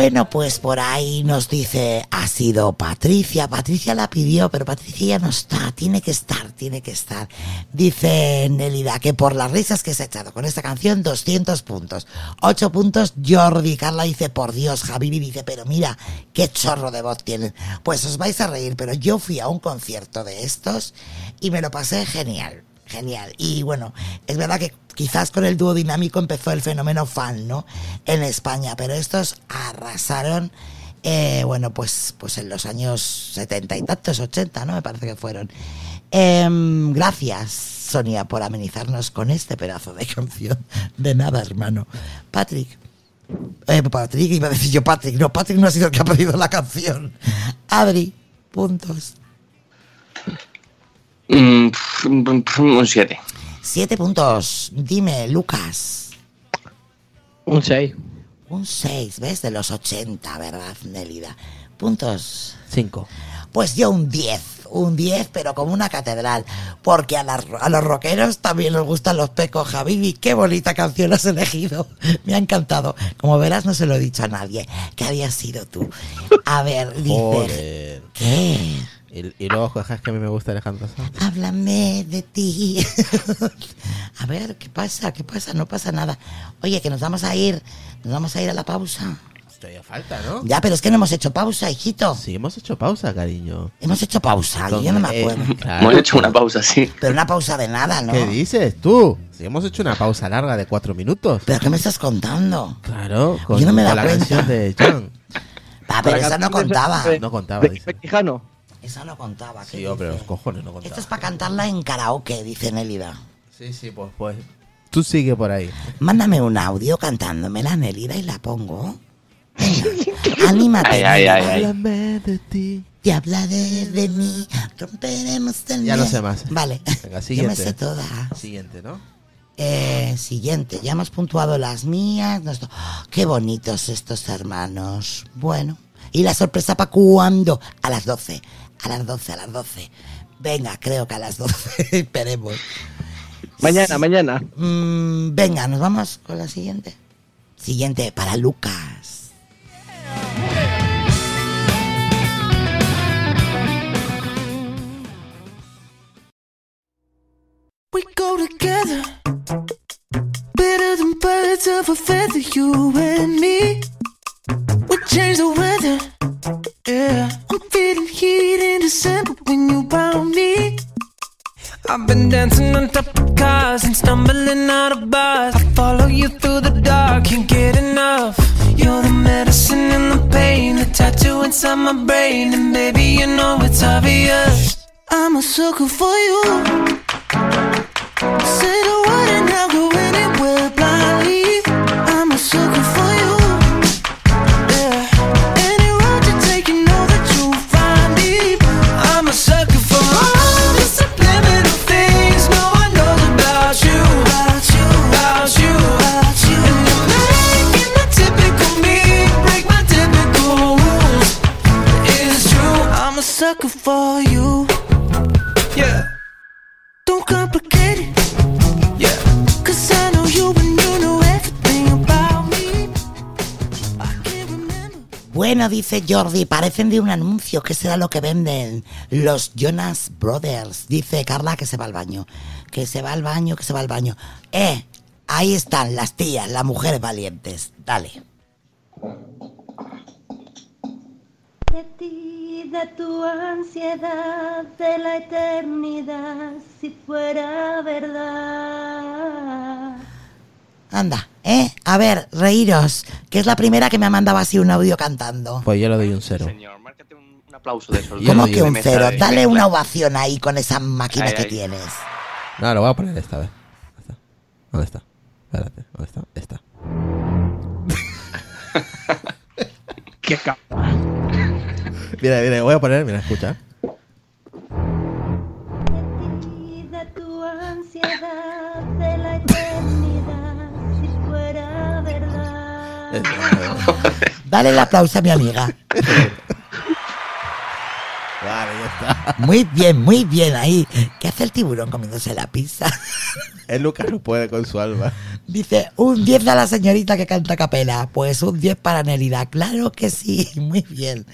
Bueno, pues por ahí nos dice, ha sido Patricia. Patricia la pidió, pero Patricia ya no está. Tiene que estar, tiene que estar. Dice Nelida que por las risas que se ha echado con esta canción, 200 puntos. 8 puntos Jordi. Carla dice, por Dios. Javibi dice, pero mira, qué chorro de voz tienen. Pues os vais a reír, pero yo fui a un concierto de estos y me lo pasé genial. Genial. Y bueno, es verdad que quizás con el dúo dinámico empezó el fenómeno fan, ¿no? En España, pero estos arrasaron, eh, bueno, pues, pues en los años 70 y tantos, 80, ¿no? Me parece que fueron. Em, gracias, Sonia, por amenizarnos con este pedazo de canción. De nada, hermano. Patrick. Eh, Patrick, iba a decir yo Patrick. No, Patrick no ha sido el que ha pedido la canción. Adri, puntos. Mm, pf, un 7. Siete puntos. Dime, Lucas. Un 6. Un 6, ¿ves? De los 80, ¿verdad, Nélida? Puntos. 5. Pues yo un 10, un 10, pero como una catedral, porque a, las- a los rockeros también les gustan los pecos, Javibi. Qué bonita canción has elegido, me ha encantado. Como verás, no se lo he dicho a nadie, que había sido tú. A ver, dice, Joder. Y, luego, es que a mí me gusta Alejandro Sanz. Háblame de ti. a ver, ¿qué pasa? ¿Qué pasa? No pasa nada. Oye, que nos vamos a ir, nos vamos a ir a la pausa. Todavía falta, ¿no? Ya, pero es que no hemos hecho pausa, hijito. Sí, hemos hecho pausa, cariño. Hemos hecho pausa, yo no me Eh, acuerdo. claro. Hemos hecho una pausa, sí. Pero una pausa de nada, ¿no? ¿Qué dices tú? Si hemos hecho una pausa larga de cuatro minutos. ¿Pero qué me estás contando? Claro, con, Yo no me con dado la cuenta. canción de Jan. Ah, pero esa no contaba. No contaba, dice. Esa no contaba. ¿qué Sí, hombre, los cojones no contaba. Esto es para cantarla en karaoke, dice Nélida. Sí, sí, pues, pues. Tú sigue por ahí. Mándame un audio cantándomela, Nélida, y la pongo. Anímate. Ay, ay, ay. Háblame de ti. Te hablaré de mí, romperemos el Ya no sé más. Vale, Venga, yo me siguiente. sé todas. Siguiente, ¿no? Eh, siguiente, ya hemos puntuado las mías. nuestro- ¡Ah! Qué bonitos estos hermanos. Bueno, ¿y la sorpresa para cuándo? A las 12. A las 12, a las 12. Venga, creo que a las 12. Esperemos. Mañana, mañana. Mm, venga, nos vamos con la siguiente. Siguiente para Lucas. We go together, better than birds of a feather, you and Jordi, parecen de un anuncio. ¿Qué será lo que venden? Los Jonas Brothers. Dice Carla que se va al baño. Que se va al baño, que se va al baño. Eh, ahí están las tías, las mujeres valientes. Dale. De ti, de tu ansiedad, de la eternidad, si fuera verdad. Anda, eh. A ver, reíros. Que es la primera que me ha mandado así un audio cantando. Pues yo le doy un cero. Señor, márcate un, un aplauso de esos. ¿Cómo que un cero? Dale una ovación ahí con esa máquina que tienes. No, lo voy a poner esta vez. ¿Dónde está? ¿Dónde está? Espérate, ¿dónde está? Esta. Qué ca- Mira, mira, voy a poner, mira, escucha. Dale el aplauso a mi amiga. Vale, ya está. Muy bien, muy bien ahí. ¿Qué hace el tiburón comiéndose la pizza? El Lucas no puede con su alma. Dice, un 10 a la señorita que canta capela. Pues un 10 para Nerida. Claro que sí, muy bien.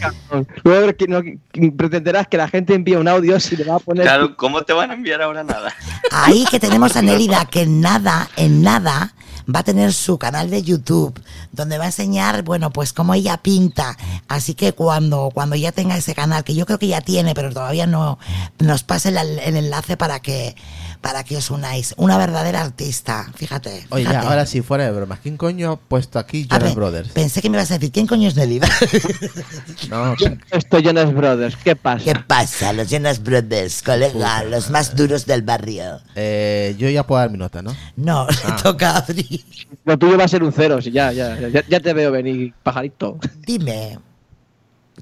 Luego que no, que pretenderás que la gente envíe un audio si le va a poner. Claro, ¿cómo te van a enviar ahora nada? Ahí que tenemos a Nérida que en nada, en nada, va a tener su canal de YouTube, donde va a enseñar, bueno, pues cómo ella pinta. Así que cuando, cuando ya tenga ese canal, que yo creo que ya tiene, pero todavía no, nos pase el, el enlace para que, para que os unáis. Una verdadera artista, fíjate. Oye, ya, ahora sí, fuera de bromas. ¿Quién coño ha puesto aquí Jonas ver, Brothers? Pensé que me ibas a decir, ¿quién coño es Nérida? No, Esto Jonas Brothers, ¿qué pasa? ¿Qué pasa? Los Jonas Brothers, colega, los más duros del barrio. eh, yo ya puedo dar mi nota, ¿no? No, le Ah. toca a Adri. Lo tuyo va a ser un cero, si ya, ya, ya, ya te veo venir, pajarito. Dime,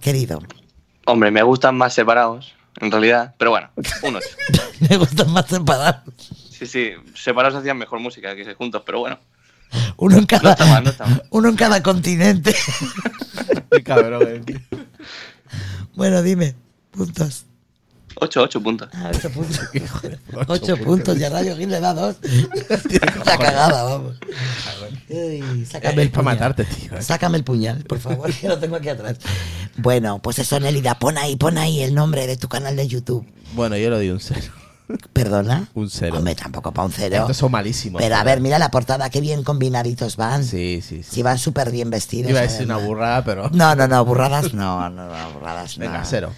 querido. Hombre, me gustan más separados, en realidad. Pero bueno, unos. Me gustan más separados. Sí, sí, separados hacían mejor música que juntos, pero bueno. Uno en cada, No está mal, no está mal. uno en cada continente. Qué cabrón, eh. Bueno, dime, puntos. Ocho, ocho puntos. Ah, ocho puntos. Ocho Ocho puntos, y a Radio Gil le da dos. La cagada, vamos. Ay, sácame Eh, el es para matarte, tío. eh. Sácame el puñal, por favor, que lo tengo aquí atrás. Bueno, pues eso, Nelida, pon ahí, pon ahí el nombre de tu canal de YouTube. Bueno, yo le doy un cero. ¿Perdona? Un cero. Hombre, tampoco para un cero. Estos son malísimos. Pero a ver, mira la portada, qué bien combinaditos van. Sí, sí, sí. Sí, van súper bien vestidos. Iba a decir una burrada, pero. No, no, no, burradas no, no, no, burradas no. Venga, cero.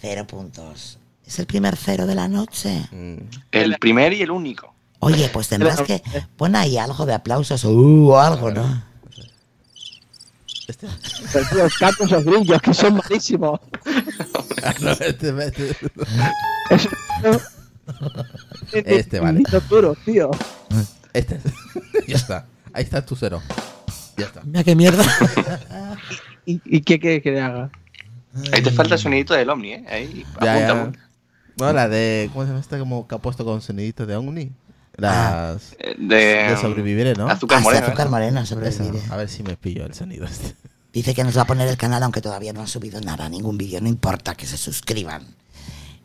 Cero puntos. Es el primer cero de la noche. Mm. El primer y el único. Oye, pues tendrás que pon ahí algo de aplausos uh, o algo, ¿no? Este. Tío, los cantos los grillos, que son malísimos. No, este, este. Este, vale. Duros, tío. Este. ya está. Ahí está tu cero. Ya está. Mira qué mierda. ¿Y, y qué quieres que le haga? Ahí te falta el sonidito del Omni, ¿eh? Ahí, Ya, apunta, ya. apunta. No, la de. ¿Cómo se llama esta? Como que ha puesto con soniditos de Omni. Las. Eh, De, de sobrevivir, ¿no? Azúcar Ah, sí, moreno. azúcar morena, sobreviviré. A ver si me pillo el sonido este. Dice que nos va a poner el canal, aunque todavía no ha subido nada, ningún vídeo, no importa que se suscriban.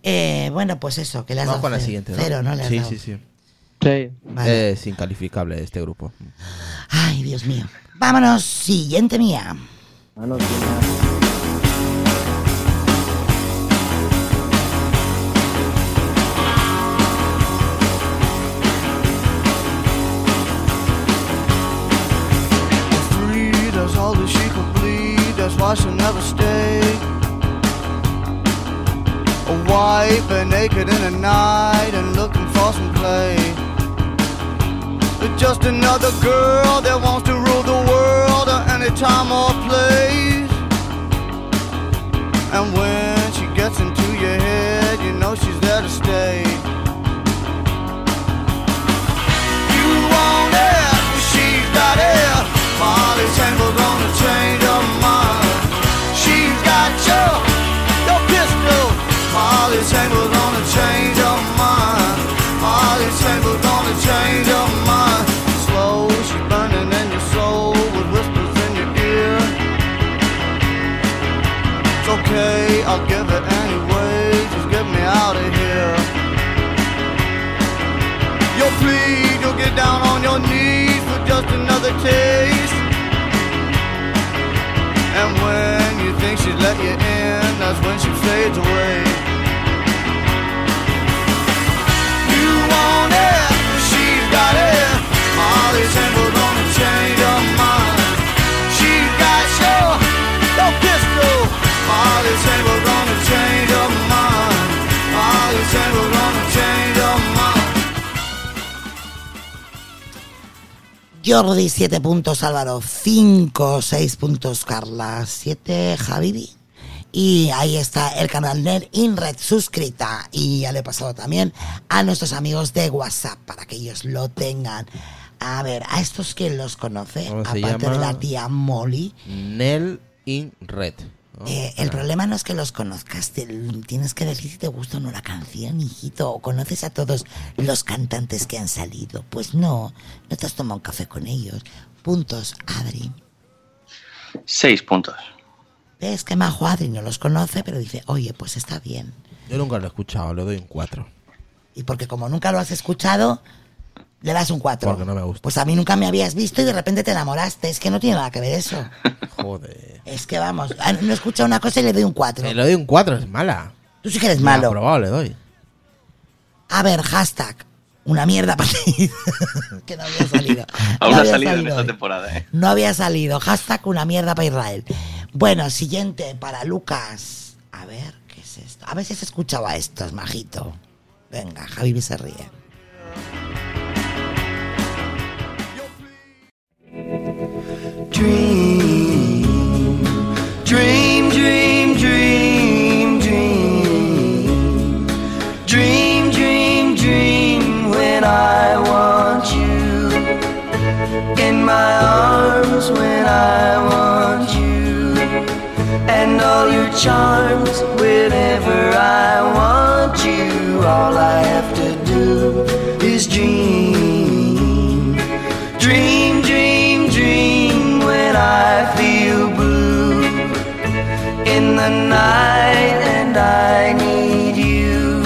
Eh, bueno, pues eso, que le has Vamos dado con la siguiente, ¿no? Cero, ¿no? Le has sí, dado. sí, sí, Sí. Vale. Es incalificable este grupo. Ay, Dios mío. Vámonos, siguiente mía. free, why never stay. A wife, but naked in the night and looking for some play. But just another girl that wants to rule the world at any time or place. And when she gets into your head, you know she's there to stay. I'll give it anyway. Just get me out of here. You'll plead, you'll get down on your knees for just another taste. And when you think she's let you in, that's when she fades away. You want it, she's got it. Molly Jordi, 7 puntos, Álvaro, 5, 6 puntos, Carla, 7, Javibi. Y ahí está el canal NER InRed suscrita. Y ya le he pasado también a nuestros amigos de WhatsApp para que ellos lo tengan. A ver, a estos que los conoce, ¿Cómo se aparte de la tía Molly. Nel in ¿no? Eh, el problema no es que los conozcas, te- tienes que decir si te gusta o no la canción, hijito, o conoces a todos los cantantes que han salido. Pues no, no te has tomado un café con ellos. Puntos, Adri. Seis puntos. Ves que Majo Adri no los conoce, pero dice, oye, pues está bien. Yo nunca lo he escuchado, le doy un 4. Y porque como nunca lo has escuchado, le das un 4. Porque no me gusta. Pues a mí nunca me habías visto y de repente te enamoraste. Es que no tiene nada que ver eso. Joder. Es que vamos, ah, no he escuchado una cosa y le doy un 4. Eh, le doy un 4, es mala. Tú sí que eres malo. aprobado le doy. A ver, hashtag. Una mierda para ti. que no había salido. Aún No ha había salido en esta hoy. temporada, ¿eh? No había salido. Hashtag una mierda para Israel. Bueno, siguiente para Lucas. A ver, ¿qué es esto? A ver si has escuchado a estos, majito. Venga, Javi se ríe. Dream, dream, dream, dream, dream. Dream, dream, dream when I want you. In my arms when I want you. And all your charms whenever I want you. All I have to do is dream. In the night and I need you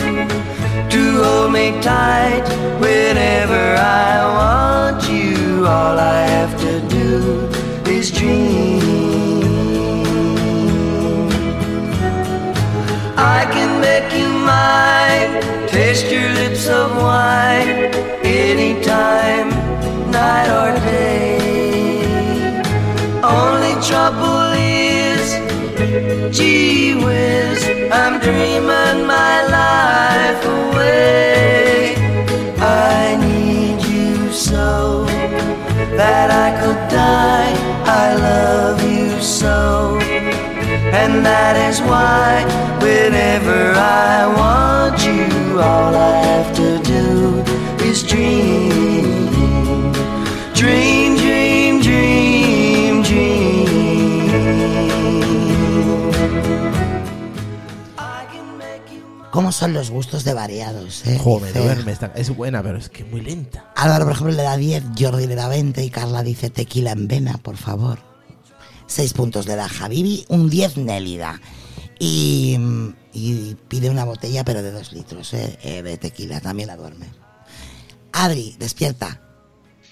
to hold me tight whenever I want you. All I have to do is dream. I can make you mine, taste your lips of wine anytime, night or day. Only trouble gee whiz, I'm dreaming my life away. I need you so that I could die. I love you so. And that is why, whenever I want you, all I have to do ¿Cómo son los gustos de variados? Eh? Joder, Dice- duerme. está- Es buena, pero es que muy lenta. Álvaro, por ejemplo, le da 10, Jordi le da 20 y Carla dice tequila en vena, por favor. 6 puntos le da Javibi, un 10 Nélida. Y, y pide una botella, pero de 2 litros eh, eh, de tequila, también la duerme. Adri, despierta.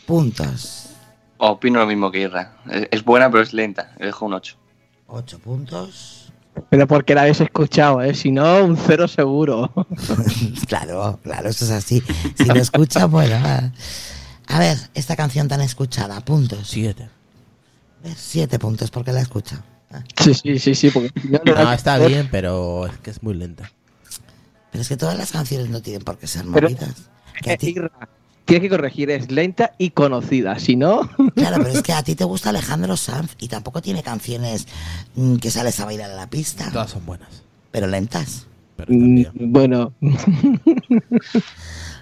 Puntos. Opino lo mismo que Irra. Es, es buena, pero es lenta. Le dejo un 8. 8 puntos. Pero porque la habéis escuchado, ¿eh? Si no, un cero seguro. Claro, claro, eso es así. Si lo escucha, bueno. A, ver, esta canción tan escuchada, puntos. Siete. 7 puntos porque la escucha. Sí, sí, sí, sí. Porque si no, está bien, pero es que es muy lenta. Pero es que todas las canciones no tienen por qué ser Pero- movidas. Que a ti- Irra, Tienes que corregir, es lenta y conocida. Si no. Claro, pero es que a ti te gusta Alejandro Sanz y tampoco tiene canciones mm, que sales a bailar a la pista. Todas son buenas. Pero lentas. Mm, Bueno.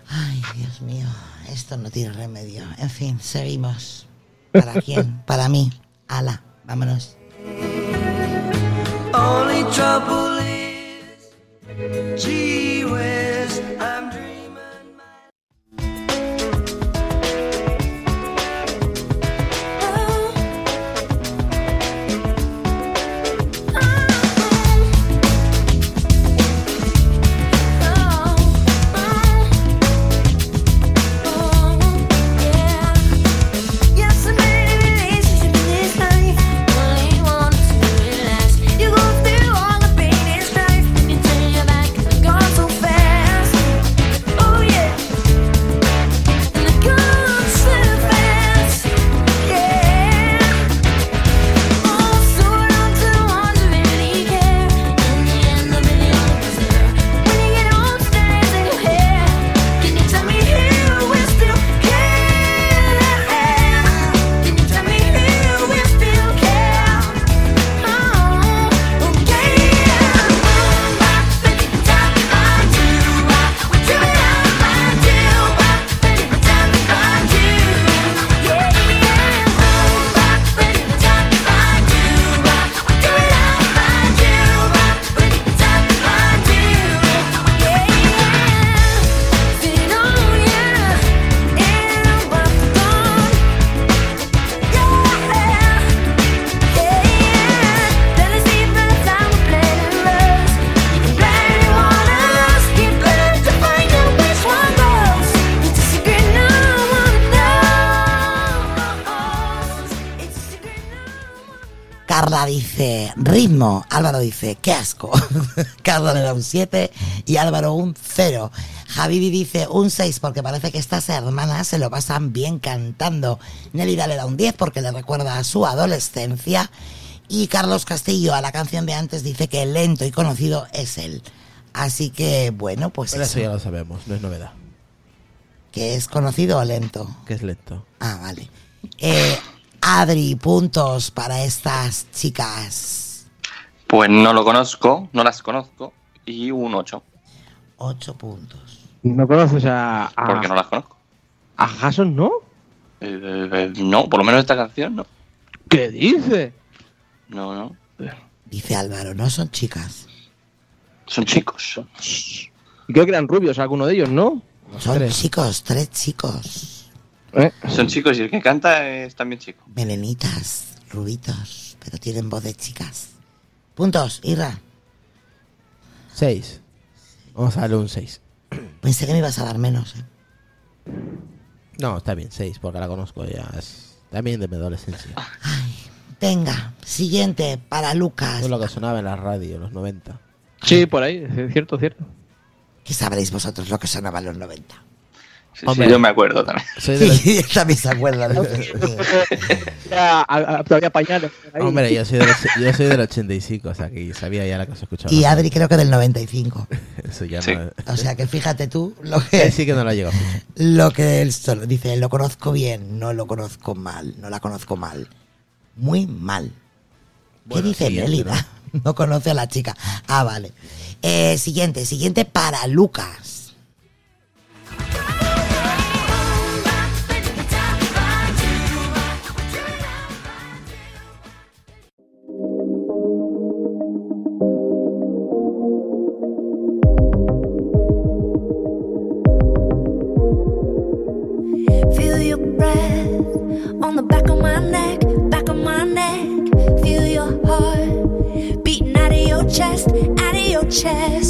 Ay, Dios mío, esto no tiene remedio. En fin, seguimos. ¿Para quién? Para mí. Ala, vámonos. Only trouble is, dice qué asco. Carla le da un 7 y Álvaro un 0. Javibi dice un 6 porque parece que estas hermanas se lo pasan bien cantando. Nelida le da un 10 porque le recuerda a su adolescencia. Y Carlos Castillo a la canción de antes dice que lento y conocido es él. Así que bueno, pues Pero eso eso. ya lo sabemos, no es novedad. Que es conocido o lento. Que es lento. Ah, vale. Eh, Adri, puntos para estas chicas. Pues no lo conozco, no las conozco. Y un 8. 8 puntos. ¿No conoces a. a Porque no las conozco. ¿A Jason, no? Eh, eh, eh, no, por lo menos esta canción no. ¿Qué dice? No, no. Dice Álvaro, no son chicas. Son chicos. Y creo que eran rubios alguno de ellos, ¿no? Son chicos, tres chicos. ¿Eh? Son chicos y el que canta es también chico. Melenitas, rubitos, pero tienen voz de chicas. Puntos, Irra. 6. Vamos a darle un 6. Pensé que me ibas a dar menos. ¿eh? No, está bien, 6, porque la conozco ya. Es también de mi adolescencia. Venga, siguiente para Lucas. Es lo que sonaba en la radio en los 90. Sí, por ahí, es cierto, cierto. ¿Qué sabréis vosotros lo que sonaba en los 90? Sí, Hombre. sí, yo me acuerdo también. Soy de los- Sí, también se acuerdan. Ya, a- a- todavía pañales. Hombre, yo soy, del, yo soy del 85, o sea que sabía ya la que se escuchaba. y Adri creo que del 95. Eso ya Sí. no. O sea que fíjate tú lo que, sí que no la llegó. lo que él solo dice, lo conozco bien, no lo conozco mal, no la conozco mal. Muy mal. ¿Qué dice siguiente, Nélida? ¿no? conoce a la chica. Ah, vale. Eh, siguiente, siguiente para Lucas. Back of my neck, back of my neck. Feel your heart beating out of your chest, out of your chest.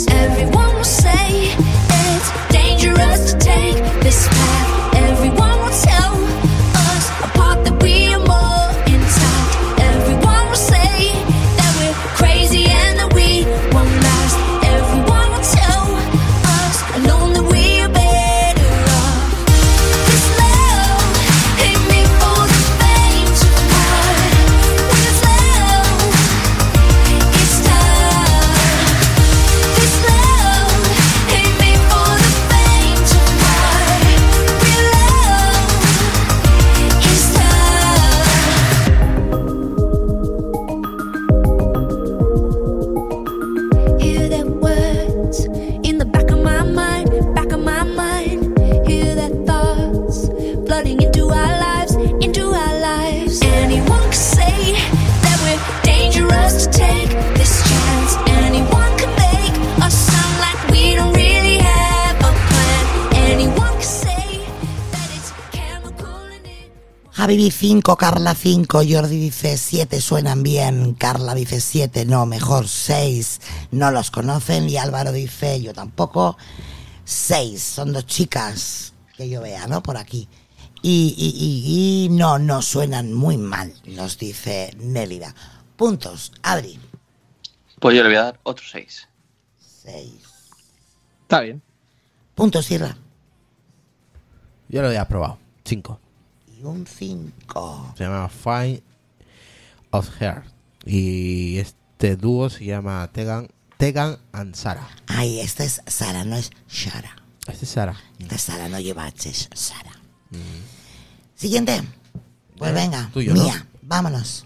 5, Carla 5, Jordi dice 7, suenan bien, Carla dice 7, no, mejor 6, no los conocen, y Álvaro dice yo tampoco, 6, son dos chicas que yo vea, ¿no? Por aquí. Y, y, y, y no, no suenan muy mal, nos dice Nélida. Puntos, Adri. Pues yo le voy a dar otro 6. 6. Está bien. Puntos, Irra. Yo lo había probado. 5. Y un 5. Se llama Fine of Hair. Y este dúo se llama Tegan, Tegan and Sara. Ay, esta es Sara, no es Shara. Este es Sara. Esta es Sara, no lleva H, es Sara. Siguiente. Pues Venga, venga, tuyo, ¿no? mía, vámonos.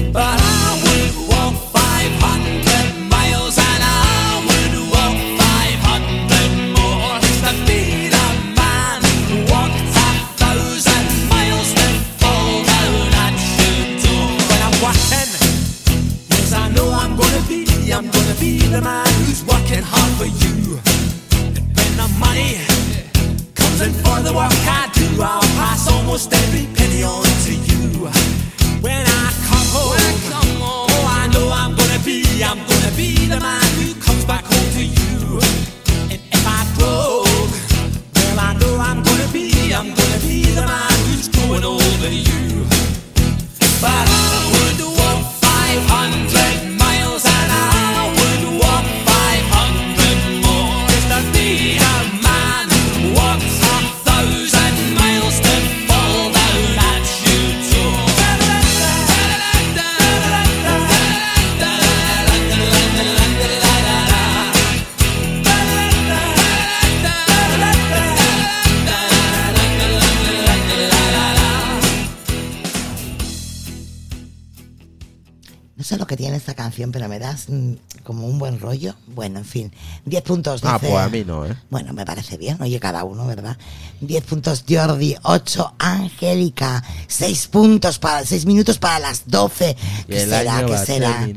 For you. And when I'm home No, I know I'm gonna be I'm gonna be the man who's working hard for you. When the money comes in for the work I do, I'll pass almost every penny on to you. Oh, I know I'm gonna be, I'm gonna be the man who comes back home to you. And if I well, I know I'm gonna be, I'm gonna be the man who's growing over you. But tiene esta canción, pero me das mm, como un buen rollo. Bueno, en fin. 10 puntos. Ah, dice- pues a mí no, ¿eh? Bueno, me parece bien. Oye, cada uno, ¿verdad? 10 puntos Jordi, 8 Angélica, 6 puntos para 6 minutos para las 12. Y ¿Qué será? ¿Qué será?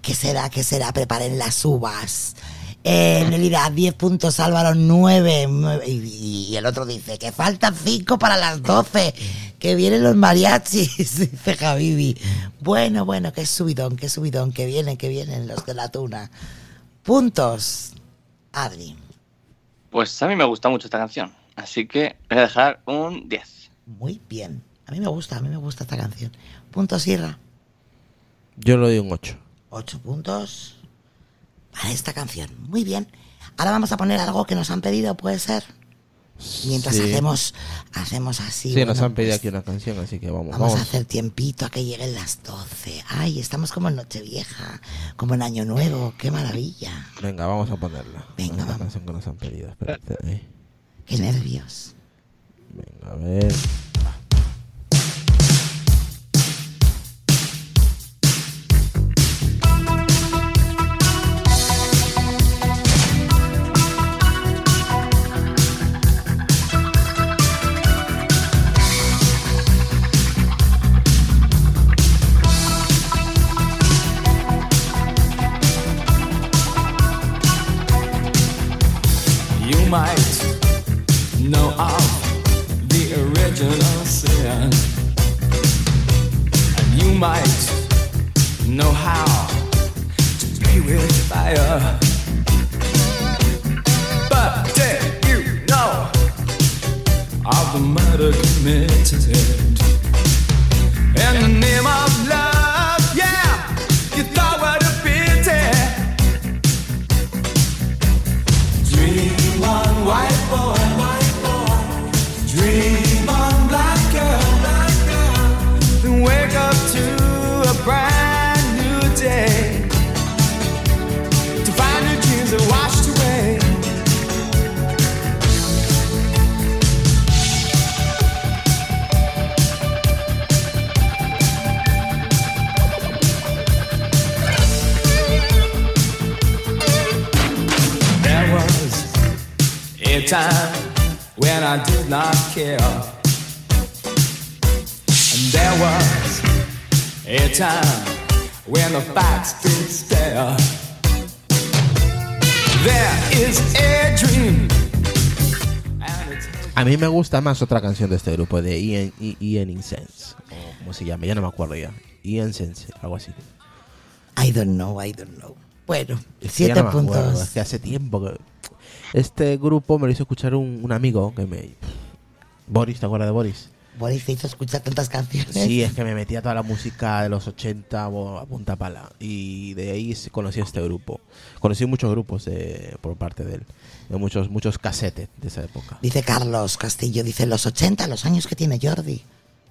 ¿Qué será? ¿Qué será? Preparen las uvas. Eh, Nelida, 10 puntos, Álvaro, 9. Y, y el otro dice que faltan 5 para las 12. Que vienen los mariachis, dice Javibi. Bueno, bueno, qué subidón, qué subidón, que vienen, que vienen los de la tuna. Puntos, Adri. Pues a mí me gusta mucho esta canción. Así que voy a dejar un 10. Muy bien. A mí me gusta, a mí me gusta esta canción. Puntos, Sierra. Yo le doy un 8. 8 puntos para esta canción. Muy bien. Ahora vamos a poner algo que nos han pedido, ¿puede ser? Mientras Sí. hacemos hacemos así. Sí, bueno, nos han pedido pues, aquí una canción, así que vamos. Vamos, Vamos, a hacer tiempito a que lleguen las 12. Ay, estamos como en Nochevieja, como en Año Nuevo. Qué maravilla. Venga, vamos a ponerla. Venga, Una canción que nos han pedido. Espérate. eh. Qué nervios. Venga, a ver. Me gusta más otra canción de este grupo, de Ian, Ian Incense. O como se llama, ya no me acuerdo ya. Ian Sense, algo así. I don't know, I don't know. Bueno, Es que no puntos. es que hace tiempo que... Este grupo me lo hizo escuchar un, un amigo que me... Boris, ¿te acuerdas de Boris? Boris te hizo escuchar tantas canciones. Sí, es que me metía toda la música de los 80 bo- a punta pala. Y de ahí se- conocí a este grupo. Conocí muchos grupos de- por parte de él. De muchos, muchos casetes de esa época. Dice Carlos Castillo, dice los 80, los años que tiene Jordi.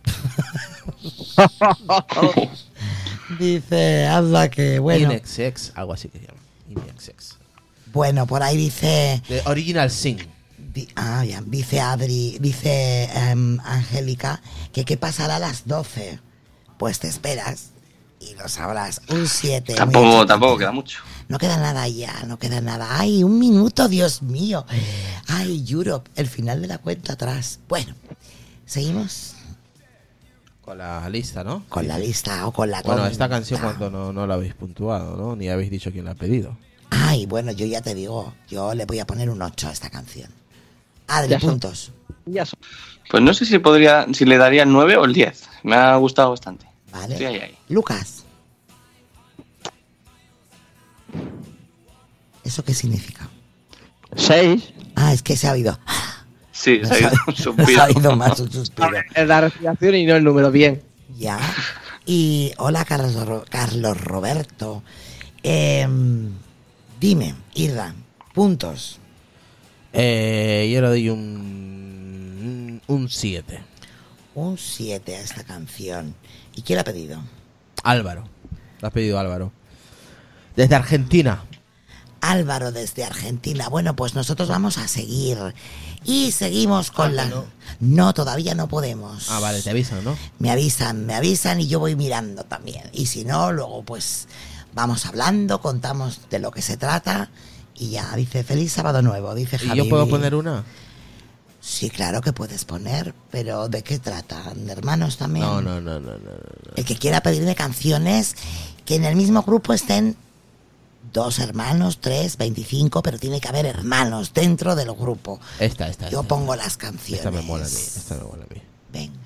dice, anda que bueno. Inexex, algo así que se llama. Inexex. Bueno, por ahí dice. De Original Sin. Di- ah, ya, dice Adri, dice em, Angélica, que qué pasará a las 12. Pues te esperas y lo sabrás. Un 7. Tampoco, tampoco queda mucho. No queda nada ya, no queda nada. Ay, un minuto, Dios mío. Ay, Europe, el final de la cuenta atrás. Bueno, seguimos Con la lista, ¿no? con la lista o con la Bueno, con- esta canción cuando no, no la habéis puntuado, ¿no? Ni habéis dicho quién la ha pedido. Ay, bueno, yo ya te digo, yo le voy a poner un 8 a esta canción. Adri, Ya son. puntos. Pues no sé si podría, si le daría el 9 o el 10. Me ha gustado bastante. Vale. Estoy ahí, ahí. Lucas. ¿Eso qué significa? Seis. Ah, es que se ha oído. Sí, se ha ido un Se suspiro. ha ido más un suspiro. Es la respiración y no el número, bien. Ya. Y hola, Carlos, Carlos Roberto. Em, dime, Irra, puntos. Eh, yo le doy un. Un 7. Un 7 a esta canción. ¿Y quién la ha pedido? Álvaro. Lo has pedido Álvaro. Desde Argentina. Álvaro desde Argentina. Bueno, pues nosotros vamos a seguir. Y seguimos con la... No. todavía no podemos. Ah, vale, te avisan, ¿no? Me avisan, me avisan y yo voy mirando también. Y si no, luego pues vamos hablando, contamos de lo que se trata. Y ya, dice, feliz sábado nuevo, dice ¿Y Javi. yo puedo poner una? Sí, claro que puedes poner, pero ¿de qué trata? ¿De hermanos también? No, no, no, no, no. no. El que quiera pedirme canciones que en el mismo grupo estén dos hermanos, tres, veinticinco, pero tiene que haber hermanos dentro del grupo. Esta, esta. Yo esta. pongo las canciones. Esta me mola a mí. Esta me mola a mí. Venga.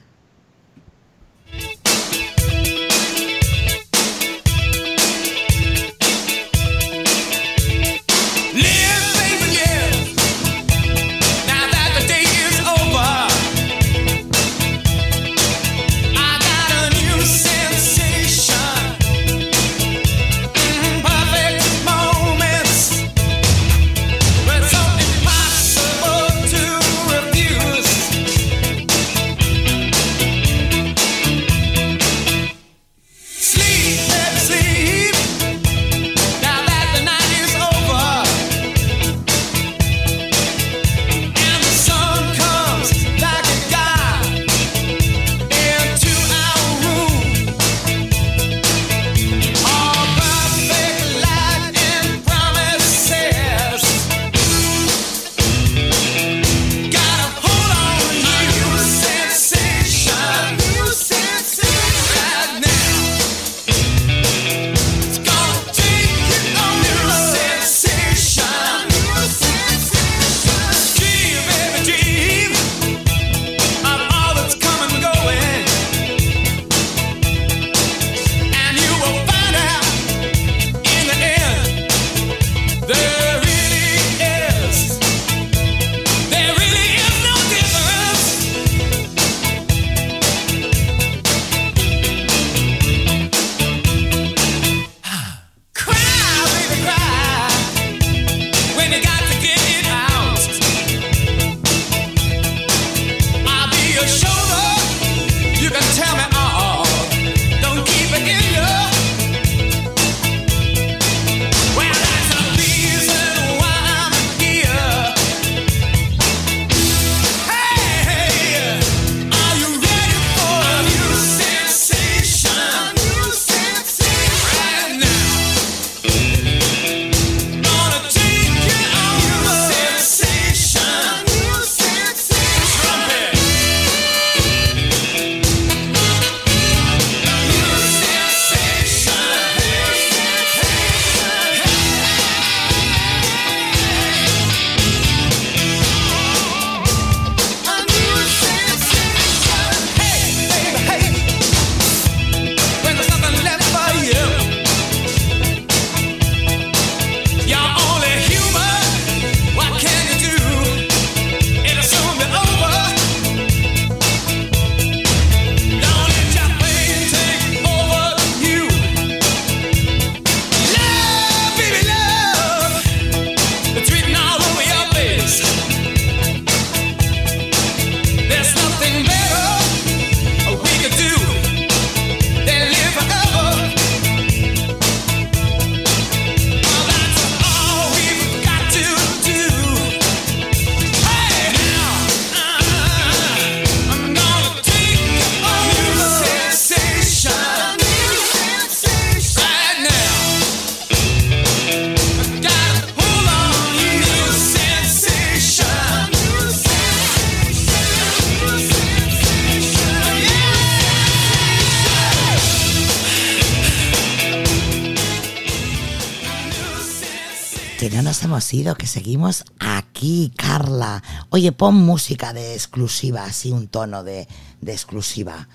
Que seguimos aquí, Carla. Oye, pon música de exclusiva, así un tono de, de exclusiva.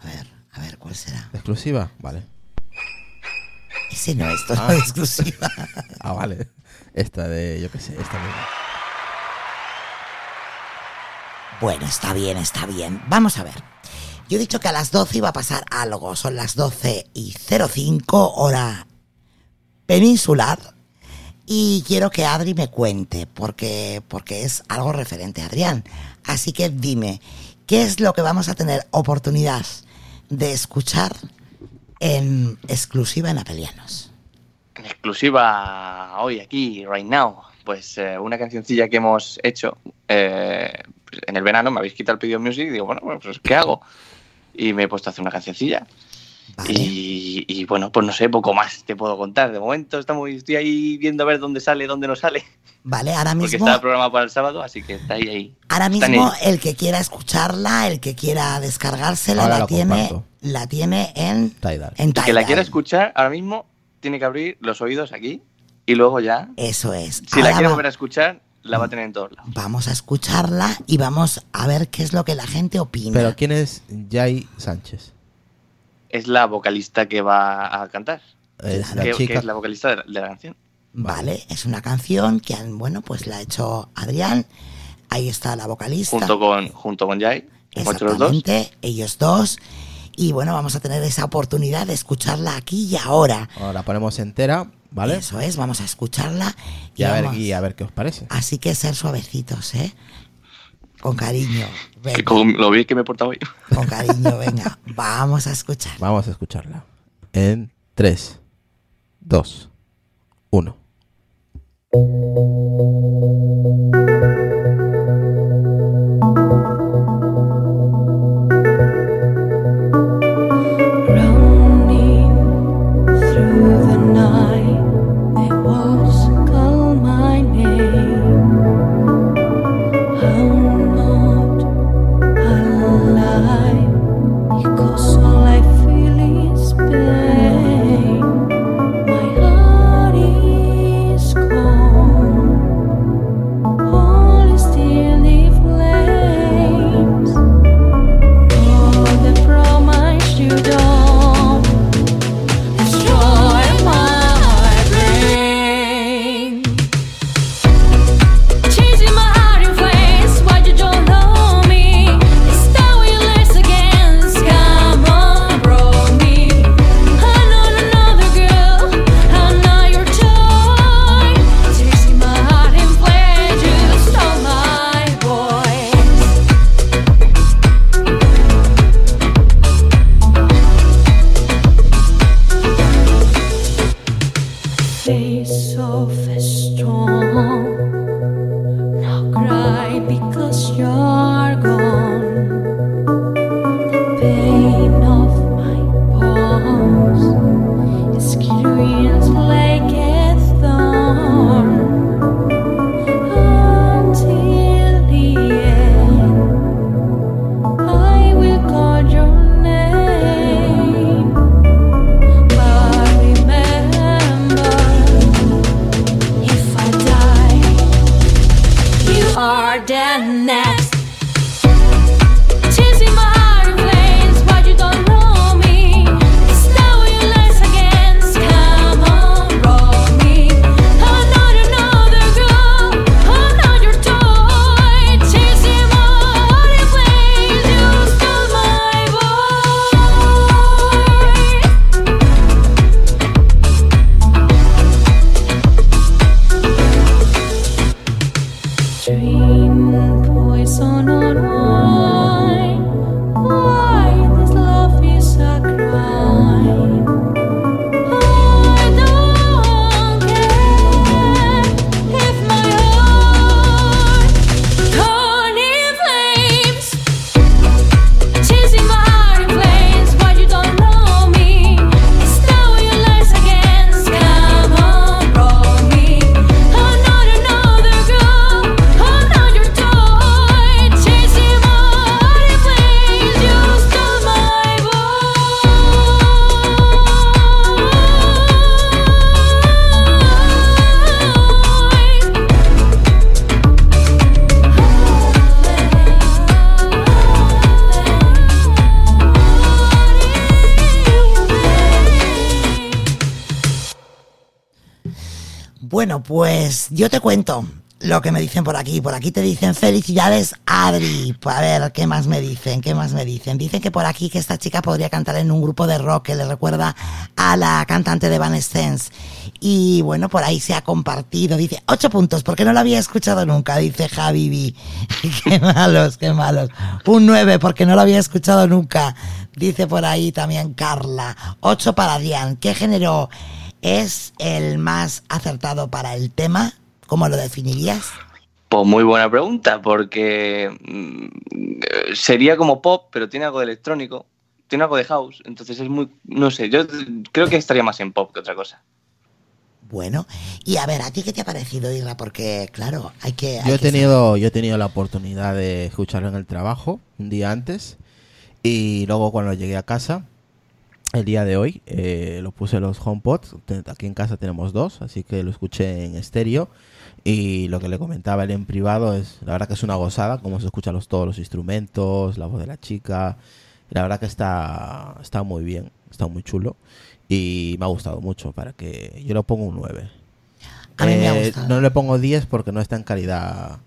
A ver, a ver, ¿cuál será? ¿Exclusiva? Vale. Ese no es tono Ah. de exclusiva. Ah, vale. Esta de, yo qué sé, esta misma. Bueno, está bien, está bien. Vamos a ver. Yo he dicho que a las 12 iba a pasar algo. Son las 12 y 05 hora peninsular. Y quiero que Adri me cuente, porque, porque es algo referente a Adrián. Así que dime, ¿qué es lo que vamos a tener oportunidad de escuchar en exclusiva en Apelianos? En exclusiva hoy aquí, right now, pues eh, una cancioncilla que hemos hecho eh, en el verano, me habéis quitado el pedido music y digo, bueno, pues ¿qué hago? Y me he puesto a hacer una cancioncilla. Y, y, bueno, pues no sé, poco más te puedo contar. De momento estamos, estoy ahí viendo a ver dónde sale, dónde no sale. Vale, ahora Porque mismo, está programado para el sábado, así que está ahí, ahí. ahora mismo el que quiera escucharla, el que quiera descargársela, Ahora la tiene, la tiene en Tidal. En El que la quiera escuchar ahora mismo tiene que abrir los oídos aquí y luego ya, Eso es. si la quiere va- volver a escuchar, la va a tener en todos lados. vamos a escucharla y vamos a ver qué es lo que la gente opina. Pero ¿quién es Jai Sánchez? Es la vocalista que va a cantar. Es la que, es la vocalista de la, de la canción. Vale, es una canción que, han- bueno, pues la ha hecho Adrián. Ahí está la vocalista. Junto con, junto con Jai. Dos. Exactamente, ellos dos. Y bueno, vamos a tener esa oportunidad de escucharla aquí y ahora. Ahora la ponemos entera, ¿vale? Eso es, vamos a escucharla. Y a, ver, y a ver qué os parece. Así que ser suavecitos, ¿eh? Con cariño. Que Venga, con lo bien que me he portado hoy. con cariño, venga. Vamos a escuchar. Vamos a escucharla. En 3, 2, 1. Yo te cuento lo que me dicen por aquí. Por aquí te dicen felicidades, Adri. Pues a ver, ¿qué más me dicen? ¿Qué más me dicen? Dicen que por aquí que esta chica podría cantar en un grupo de rock que le recuerda a la cantante de Evanescence. Y bueno, por ahí se ha compartido. Dice, ocho puntos, porque no lo había escuchado nunca, dice Javi B. qué malos, qué malos. Un nueve, porque no lo había escuchado nunca. Dice por ahí también Carla. Ocho para Dian. ¿Qué género es el más acertado para el tema? ¿Cómo lo definirías? Pues muy buena pregunta, porque mm, sería como pop, pero tiene algo de electrónico, tiene algo de house, entonces es muy, no sé, yo creo que estaría más en pop que otra cosa. Bueno, y a ver, ¿a ti qué te ha parecido, Irra? Porque, claro, hay que... hay Yo he que tenido, yo he tenido la oportunidad de escucharlo en el trabajo un día antes y luego cuando llegué a casa el día de hoy eh, lo puse en los HomePods. Aquí en casa tenemos dos, así que lo escuché en estéreo y lo que le comentaba él en privado es la verdad que es una gozada cómo se escuchan los, todos los instrumentos, la voz de la chica. La verdad que está está muy bien, está muy chulo y me ha gustado mucho para que yo lo pongo un 9. A mí me ha Eh, gustado. no le pongo 10 porque no está en calidad.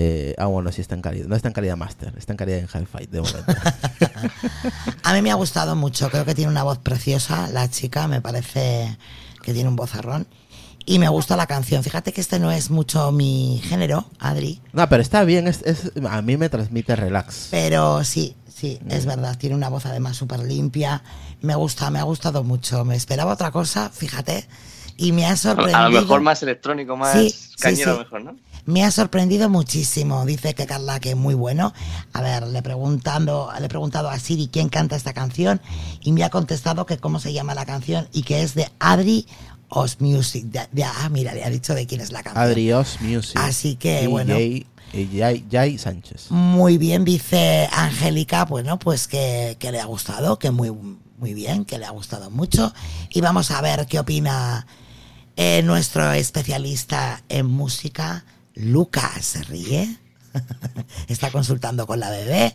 eh, ah, bueno, sí está en calidad. No está en calidad master, está en calidad en hi-fi de momento. A mí me ha gustado mucho, creo que tiene una voz preciosa, la chica, me parece que tiene un vozarrón. Y me gusta la canción. Fíjate que este no es mucho mi género, Adri, no, pero está bien. Es, es- a mí me transmite relax. pero sí, sí, es verdad. Tiene una voz además súper limpia. Me gusta, me ha gustado mucho. Me esperaba otra cosa, fíjate. Y me ha sorprendido. a lo mejor más electrónico, más Sí, cañero, sí. mejor, ¿no? Me ha sorprendido muchísimo. Dice que Carla que es muy bueno. A ver, le preguntando, le he preguntado a Siri quién canta esta canción y me ha contestado que cómo se llama la canción y que es de Adri Os Music. De- de- ah, mira, le ha dicho de quién es la canción. Adrios Music. Así que, bueno. Jay, y Jay- Jay Sánchez. Muy bien, dice Angélica, bueno, pues que, que le ha gustado, que muy, muy bien, que le ha gustado mucho. Y vamos a ver qué opina eh, nuestro especialista en música, Lucas. ¿Se ríe? Está consultando con la bebé.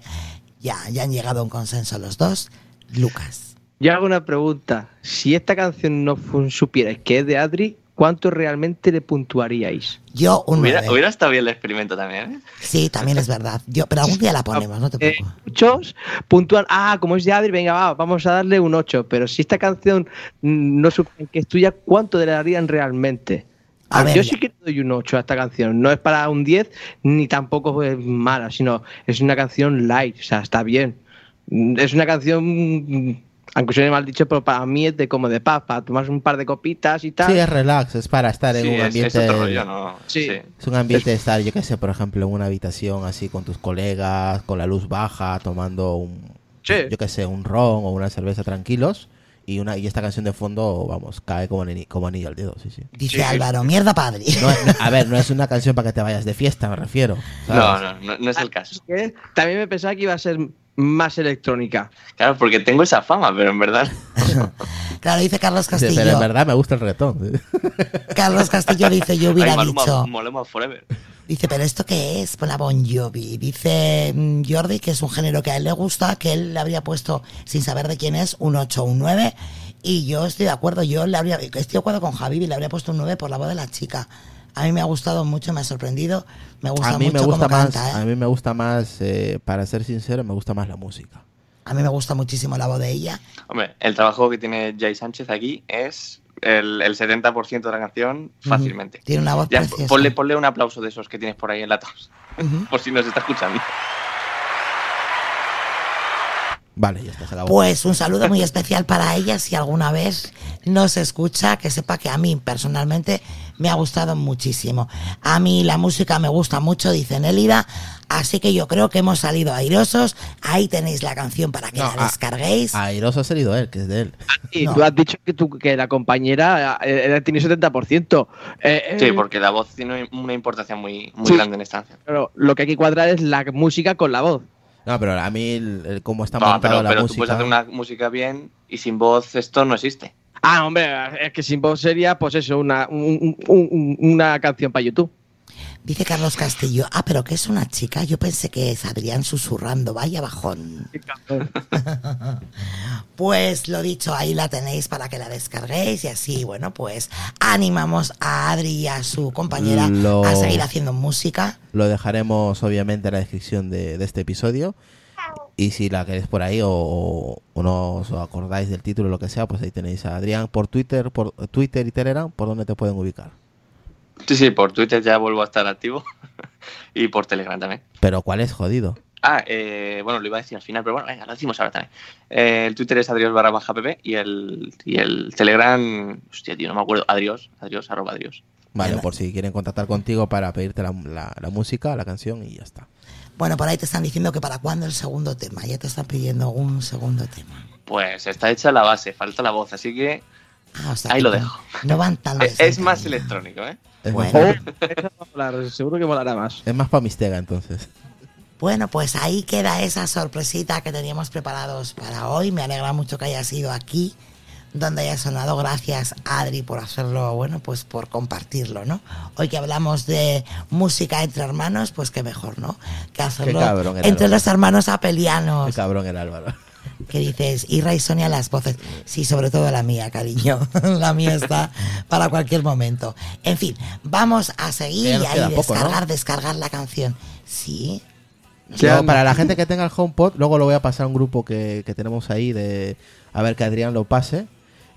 Ya, ya han llegado a un consenso los dos. Lucas. Yo hago una pregunta. Si esta canción no supierais que es de Adri, ¿cuánto realmente le puntuaríais? Yo un Hubiera, nueve. hubiera estado bien el experimento también, ¿eh? Sí, también es verdad. Yo, pero algún día la ponemos, no te Eh, preocupes. muchos puntúan, ah, como es de Adri, venga, va, vamos a darle un 8. Pero si esta canción no supone que es tuya, ¿cuánto le darían realmente? A ver, yo sí que le doy un 8 a esta canción. No es para un 10, ni tampoco es mala, sino es una canción light, o sea, está bien. Es una canción, aunque suene mal dicho, pero para mí es de como de paz, para tomarse un par de copitas y tal. Sí, es relax, es para estar en Sí, un es- es ambiente. otro rollo, ¿no? Sí. Sí. Es un ambiente de estar, yo qué sé, por ejemplo, en una habitación así con tus colegas, con la luz baja, tomando un, Sí. yo qué sé, un ron o una cerveza tranquilos. Y, una, y esta canción de fondo, vamos, cae como, ani- como anillo al dedo, sí, sí. Dice Álvaro, mierda padre. No, no, a ver, no es una canción para que te vayas de fiesta, me refiero. No, ¿sabes? no, no, no es el caso. Que También me pensaba que iba a ser más electrónica. Claro, porque tengo esa fama, pero en verdad. Claro, dice Carlos Sí, Castillo. Pero en verdad me gusta el reggaetón. Carlos Castillo dice, yo hubiera Ay, Maluma, dicho. Maluma Forever. Dice, pero ¿esto qué es? La Bon Jovi. Dice mm, Jordi que es un género que a él le gusta, que él le habría puesto, sin saber de quién es, un 8 o un 9. Y yo estoy de acuerdo, yo le habría, estoy de acuerdo con Javi y le habría puesto un 9 por la voz de la chica. A mí me ha gustado mucho, me ha sorprendido, me gusta A mí mucho me gusta cómo más, canta, ¿eh? a mí me gusta más, eh, para ser sincero, me gusta más la música. A mí me gusta muchísimo la voz de ella. Hombre, el trabajo que tiene Jay Sánchez aquí es el, el 70% de la canción fácilmente. Tiene una voz Ya, preciosa. ponle, ponle un aplauso de esos que tienes por ahí en la tos, por si nos está escuchando. Vale, ya está. Pues un saludo muy especial para ella si alguna vez nos escucha, que sepa que a mí personalmente me ha gustado muchísimo. A mí la música me gusta mucho, dice Nélida, así que yo creo que hemos salido airosos. Ahí tenéis la canción para que No, la a- descarguéis. Airoso ha salido él, que es de él. Y No. tú has dicho que, tu, que la compañera eh, tiene 70%. Eh, Sí, eh, porque la voz tiene una importancia muy, muy Sí. grande en esta canción. pero lo que hay que cuadrar es la música con la voz. No, pero a mí, el, el cómo está montada pero la pero tú música. puedes hacer una música bien y sin voz esto no existe. Ah, hombre, es que sin voz sería, pues eso, una, un- un- un- una canción para YouTube. Dice Carlos Castillo, ah, pero que es una chica. Yo pensé que es Adrián susurrando, vaya bajón. Pues lo dicho, ahí la tenéis para que la descarguéis y así, bueno, pues animamos a Adri y a su compañera Lo- a seguir haciendo música. Lo dejaremos obviamente en la descripción de, de este episodio. Y si la queréis por ahí o, no os acordáis del título o lo que sea, pues ahí tenéis a Adrián por Twitter, por Twitter y Telegram, por donde te pueden ubicar. Sí, sí, por Twitter ya vuelvo a estar activo. y por Telegram también. Pero ¿cuál es jodido? Ah, eh, bueno, lo iba a decir al final, pero bueno, venga, lo decimos ahora también. Eh, el Twitter es adrios barra baja pp y el, y el Telegram, hostia, tío, no me acuerdo, adiós, adiós, arroba adiós. Vale, por si quieren contactar contigo para pedirte la, la- la música, la canción y ya está. Bueno, por ahí te están diciendo que para cuándo el segundo tema. Ya te están pidiendo un segundo tema. Pues está hecha la base, falta la voz, así que Ah, o sea ahí que lo no- dejo. No van tan Eh, Es más electrónico, ¿eh? Es Bueno. más, seguro que molará más. es más para Mistega entonces. Bueno, pues ahí queda esa sorpresita que teníamos preparados para hoy. Me alegra mucho que haya sido aquí, donde haya sonado. Gracias, Adri, por hacerlo, bueno, pues por compartirlo, ¿no? Hoy que hablamos de música entre hermanos, pues qué mejor, ¿no? Que hacerlo cabrón era entre Álvaro. los hermanos apelianos. Qué cabrón era Álvaro. que dices, Ira y Sonia las voces. Sí, sobre todo la mía, cariño. la mía está para cualquier momento. En fin, vamos a seguir y ahí queda poco, ¿no? descargar, descargar la canción. Sí. Luego, para la gente que tenga el HomePod, luego lo voy a pasar a un grupo que, que tenemos ahí de a ver que Adrián lo pase.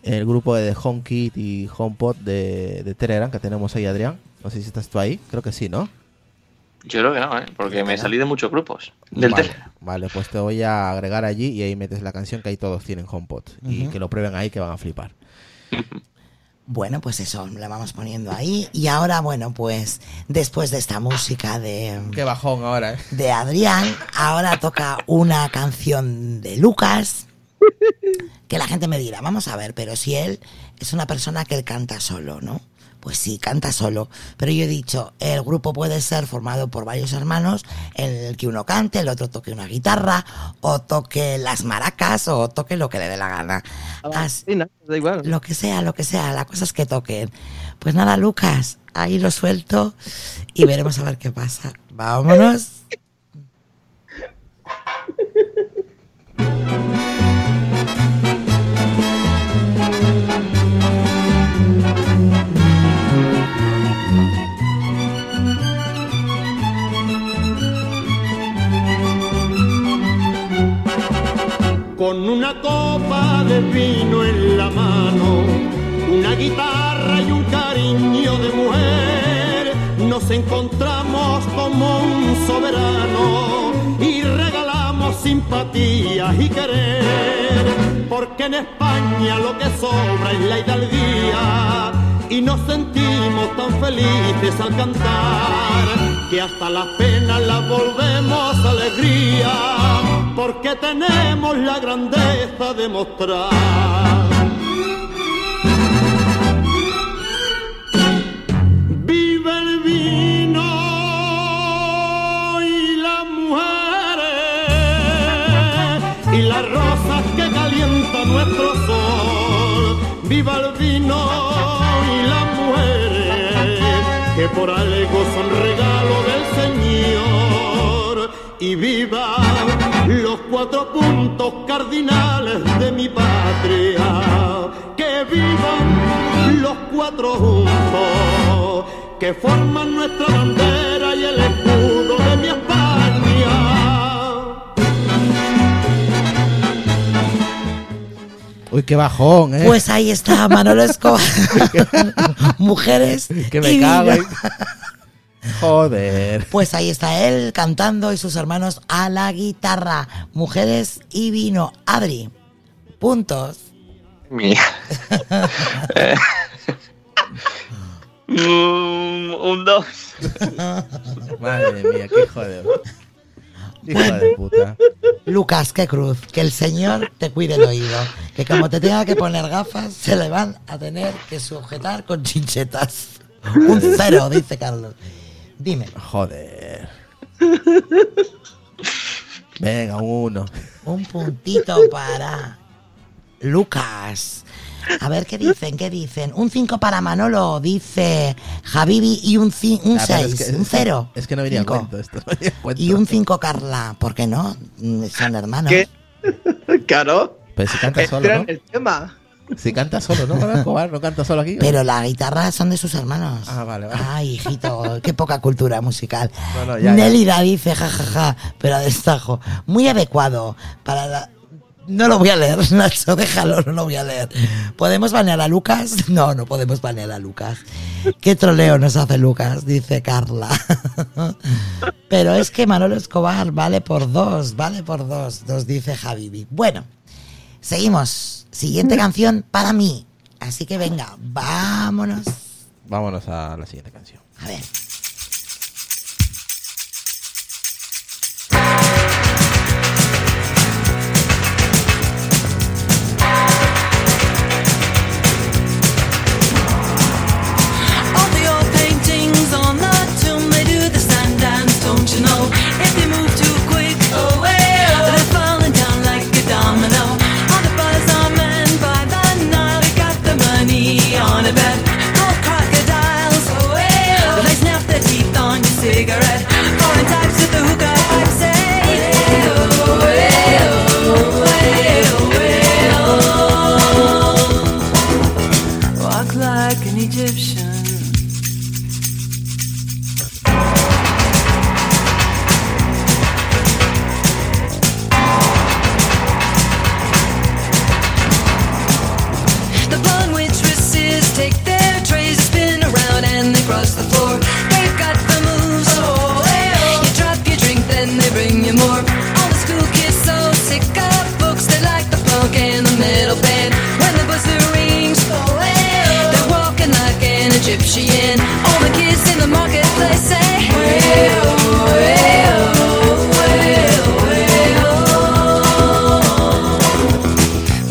El grupo de HomeKit y HomePod de, de Telegram que tenemos ahí, Adrián. No sé si estás tú ahí. Creo que sí, ¿no? Yo creo que no, ¿eh? Porque me salí de muchos grupos. Del vale, Telegram. vale, pues te voy a agregar allí y ahí metes la canción que ahí todos tienen HomePod. Y Ujú. que lo prueben ahí que van a flipar. Bueno, pues eso, la vamos poniendo ahí. Y ahora, bueno, pues después de esta música de, Qué bajón ahora, ¿eh? de Adrián, ahora toca una canción de Lucas. Que la gente me dirá, vamos a ver, pero si él es una persona que él canta solo, ¿no? Pues sí, canta solo. Pero yo he dicho, el grupo puede ser formado por varios hermanos, en el que uno cante, el otro toque una guitarra, o toque las maracas, o toque lo que le dé la gana. Así- da igual. Lo que sea, lo que sea, la cosa es que toquen. Pues nada, Lucas, ahí lo suelto y veremos a ver qué pasa. Vámonos. con una copa de vino en la mano, una guitarra y un cariño de mujer, nos encontramos como un soberano y regalamos simpatía y querer, porque en España lo que sobra es la hidalguía y nos sentimos tan felices al cantar que hasta las penas las volvemos alegría porque tenemos la grandeza de mostrar. Vive el vino y las mujeres y las rosas que calienta nuestro sol. Viva el vino y las mujeres que por algo son regalo del Señor. Y viva los cuatro puntos cardinales de mi patria. Que vivan los cuatro juntos que forman nuestra bandera y el escudo de mi España. Uy, qué bajón, ¿eh? Pues ahí está Manolo Escobar. Mujeres que y me cago vino. en- Joder. Pues ahí está él cantando y sus hermanos a la guitarra. Mujeres y vino. Adri. Puntos. Mía. Mm, un 2. Madre mía, qué hijo de... Hijo de puta. Lucas, qué cruz. Que el Señor te cuide el oído. Que como te tenga que poner gafas, se le van a tener que sujetar con chinchetas. Un cero, dice Carlos. Dime. Joder. Venga, uno. Un puntito para Lucas. A ver qué dicen, qué dicen. Un 5 para Manolo, dice Javibi, y un 6, un Ah, pero 6, es que- un 0. Es que no venía cuento esto. no venía a cuento. Y un 5 Carla, ¿por qué no? Mm, Son hermanos. ¿Qué? Claro. Pero si canta solo, ¿no? el tema. Si canta solo, ¿no? Escobar, no canta solo aquí. Pero la guitarra son de sus hermanos. Ah, vale, vale. Ay, hijito, qué poca cultura musical. No, no, ya, dice, jajaja, pero a destajo. Muy adecuado para la... No lo voy a leer, Nacho, déjalo, no lo voy a leer. ¿Podemos banear a Lucas? No, no podemos banear a Lucas. ¿Qué troleo nos hace Lucas? Dice Carla. Pero es que Manolo Escobar vale por dos, vale por dos, nos dice Javibi. Bueno, seguimos. Siguiente canción para mí. Así que venga, vámonos. Vámonos a la siguiente canción. A ver.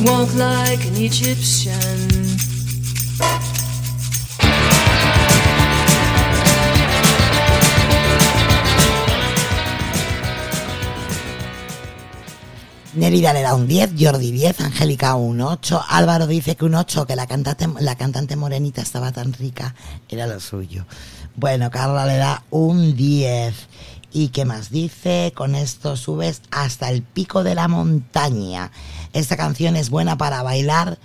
Walk like an Egyptian. Nérida le da un 10, Jordi 10, Angélica un 8, Álvaro dice que un 8, que la cantante, la cantante morenita estaba tan rica, era lo suyo. Bueno, Carla le da un 10. ¿Y qué más dice? Con esto subes hasta el pico de la montaña. Esta canción es buena para bailar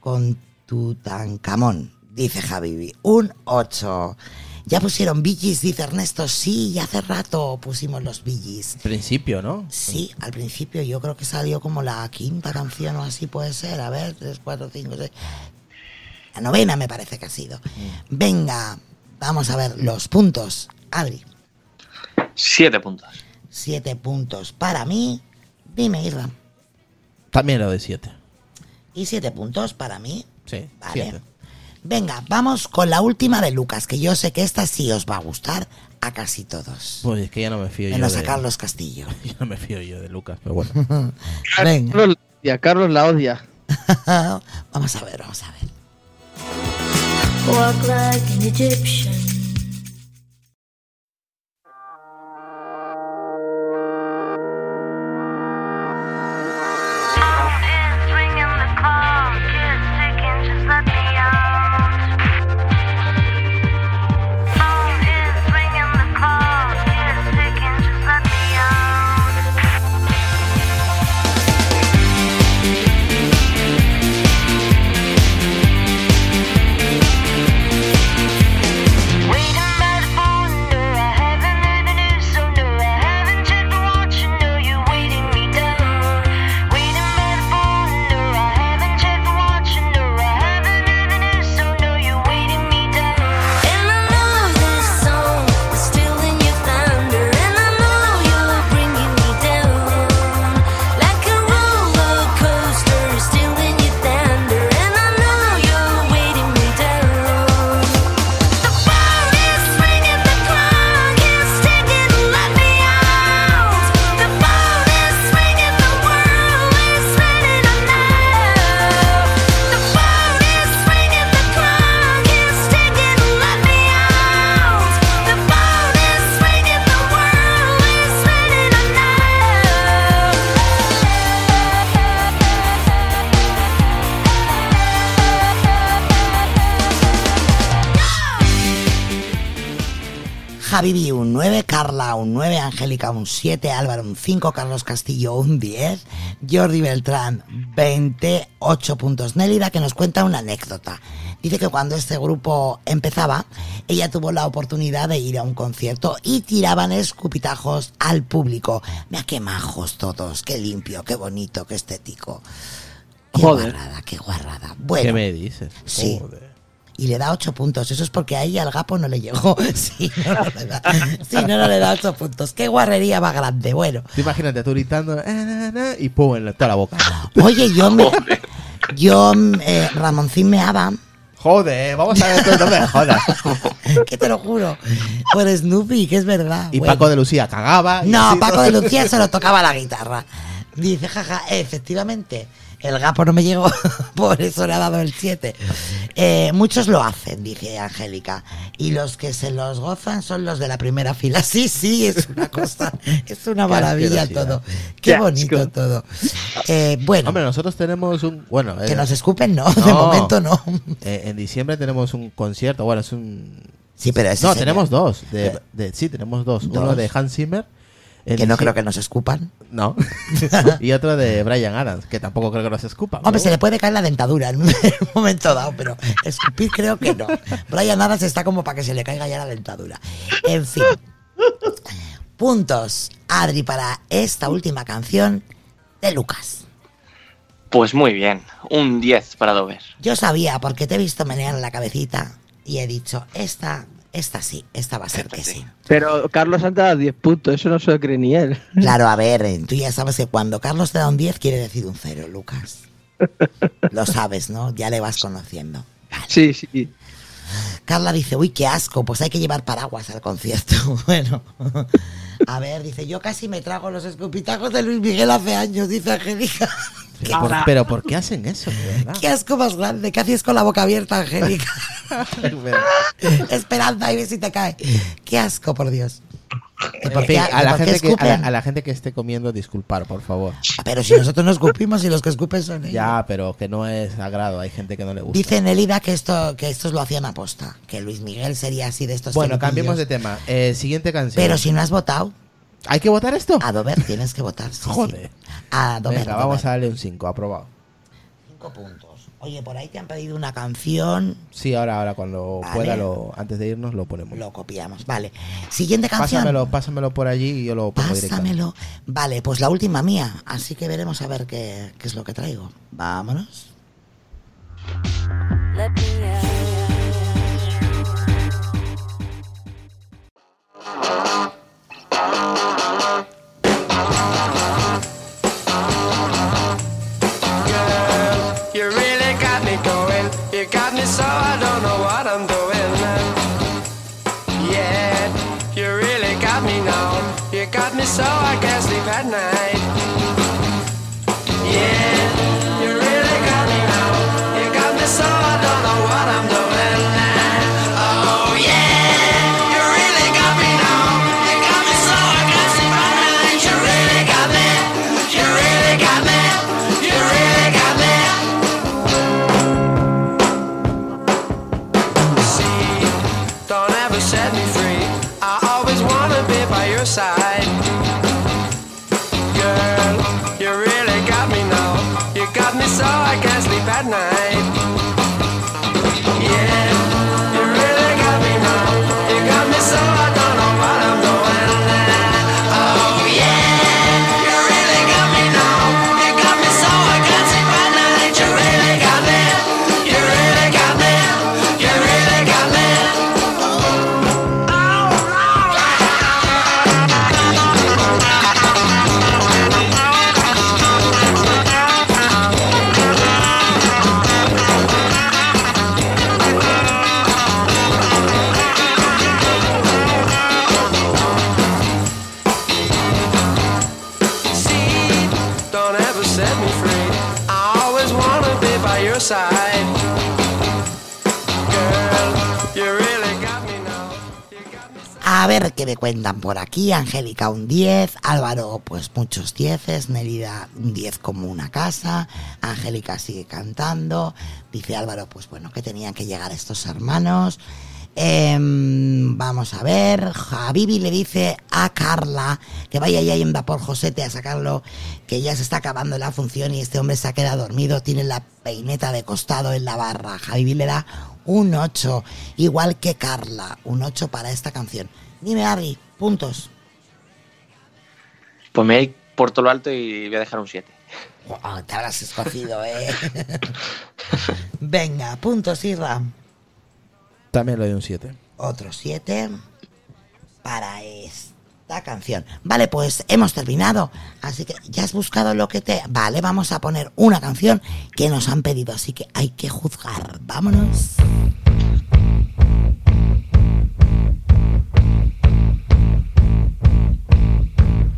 con Tutankamón, dice Javibi. Un 8. Ya pusieron Billys, dice Ernesto. Sí, ya hace rato pusimos los Billys. Principio, ¿no? Sí, al principio yo creo que salió como la quinta canción o así puede ser. A ver, tres, cuatro, cinco, seis. La novena me parece que ha sido. Venga, vamos a ver los puntos. Adri, Siete puntos. siete puntos para mí. Dime, Irra. También lo de 7. Y siete puntos para mí. Sí, Vale. 7. Venga, vamos con la última de Lucas, que yo sé que esta sí os va a gustar a casi todos. Pues es que ya no me fío yo. Menos de- a Carlos Castillo. Ya no me fío yo de Lucas, pero bueno. Venga. Carlos la odia, Carlos la odia. vamos a ver, vamos a ver. Walk like an Egyptian. Vivi un 9, Carla un 9, Angélica un 7, Álvaro un 5, Carlos Castillo un 10, Jordi Beltrán 28 puntos. Nélida que nos cuenta una anécdota. Dice que cuando este grupo empezaba, ella tuvo la oportunidad de ir a un concierto y tiraban escupitajos al público. Mira qué majos todos, qué limpio, qué bonito, qué estético. Qué Joder. guarrada, qué guarrada. Bueno, ¿Qué me dices? Sí. Joder. Y le da ocho puntos. Eso es porque ahí al gapo no le llegó. Sí, no, no le da, sí, no, no le da ocho puntos. Qué guarrería más grande. Bueno, Tú imagínate tú gritando "Eh, na, na", y pum, en toda la boca. oye, yo me. Yo, eh, Ramoncín meaba. Joder, vamos a ver esto, no me jodas. que te lo juro. Por Snoopy, que es verdad. Y Bueno. Paco de Lucía cagaba. No, así, Paco de Lucía solo tocaba la guitarra. Dice, jaja, efectivamente, el gapo no me llegó, por eso le ha dado el 7. muchos lo hacen, dice Angélica, y los que se los gozan son los de la primera fila. Sí, sí, es una cosa, es una maravilla todo. Qué, Qué bonito todo. Eh, bueno, Hombre, nosotros tenemos un. Bueno, que eh, nos escupen, no, de momento no. Eh, en diciembre tenemos un concierto. Bueno, es un. Sí, pero No, señor- tenemos dos. De, de- sí, tenemos dos. Uno Dos. de Hans Zimmer. Que no creo que nos escupan. No. y otro de Brian Adams, que tampoco creo que nos escupa. Hombre, se le puede caer la dentadura en un en un momento dado, pero escupir creo que no. Brian Adams está como para que se le caiga ya la dentadura. En fin. Puntos, Adri, para esta última canción de Lucas. Pues muy bien, un 10 para Dover. Yo sabía, porque te he visto menear la cabecita y he dicho, esta, esta sí, esta va a ser que sí. Pero Carlos ha dado 10 puntos, eso no se lo cree ni él. Claro, a ver, eh, tú ya sabes que cuando Carlos te da un 10 quiere decir un 0, Lucas. Lo sabes, ¿no? Ya le vas conociendo. Sí, sí. Carla dice, uy, qué asco, pues hay que llevar paraguas al concierto. Bueno, a ver, dice, yo casi me trago los escupitajos de Luis Miguel hace años, dice Angélica. Pero por, pero ¿por qué hacen eso? Qué asco más grande, ¿qué haces con la boca abierta, Angélica? Esperando ahí si te cae. Qué asco, por Dios. ¿Y por En fin, qué- a la, gente que, a, la, escupen? a la gente que esté comiendo, disculpar, por favor. Pero si nosotros no escupimos y los que escupen son ellos. Ya, pero que no es agrado. Hay gente que no le gusta. Dice Nelida que esto que estos lo hacían aposta, que Luis Miguel sería así de estos Bueno, cambiemos de tema. Eh, siguiente canción. Pero si no has votado. ¿Hay que votar esto? A Dover tienes que votar. sí, sí. Joder. A Dover. Venga, vamos a darle un 5, aprobado. Cinco puntos. Oye, por ahí te han pedido una canción. Sí, ahora, ahora cuando Vale. pueda, lo, antes de irnos, lo ponemos. Lo copiamos. Vale. Siguiente canción. Pásamelo, pásamelo por allí y yo lo pongo directamente. Pásamelo. Vale, pues la última mía. Así que veremos a ver qué, qué es lo que traigo. Vámonos. You So I guess we at now. A qué me cuentan por aquí. Angélica un 10, Álvaro pues muchos 10, Nelida un 10 como una casa, Angélica sigue cantando, dice Álvaro pues bueno que tenían que llegar estos hermanos. Em, vamos a ver, Habibi le dice a Carla que vaya ya yendo por Josete a sacarlo, que ya se está acabando la función y este hombre se ha quedado dormido, tiene la peineta de costado en la barra. Habibi le da un 8, igual que Carla, un 8 para esta canción. Dime, Adri, puntos. Pues me voy a ir por todo lo alto y voy a dejar un 7. Wow, te habrás escogido, eh. Venga, puntos, Irra. También le doy un 7. Otro 7 para esta canción. Vale, pues hemos terminado. Así que ya has buscado lo que te... Vale, vamos a poner una canción que nos han pedido. Así que hay que juzgar. Vámonos.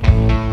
We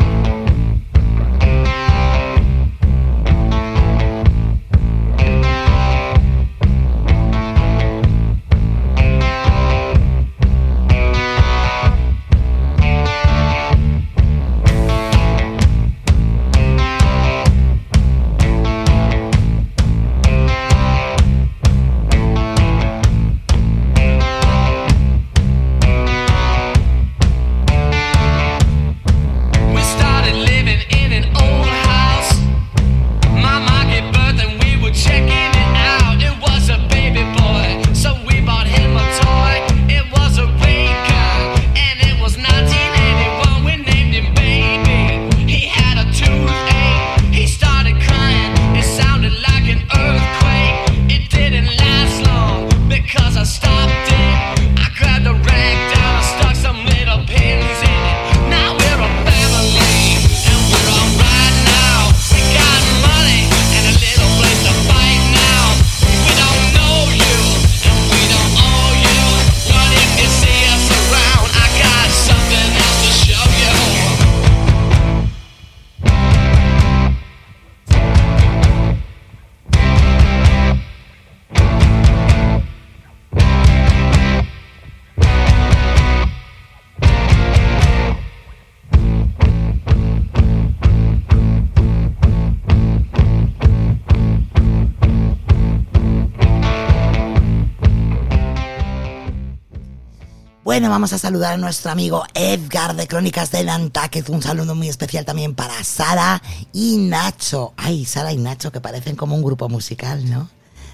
Bueno, vamos a saludar a nuestro amigo Edgar de Crónicas de Nantucket. Un saludo muy especial también para Sara y Nacho. Ay, Sara y Nacho, que parecen como un grupo musical, ¿no?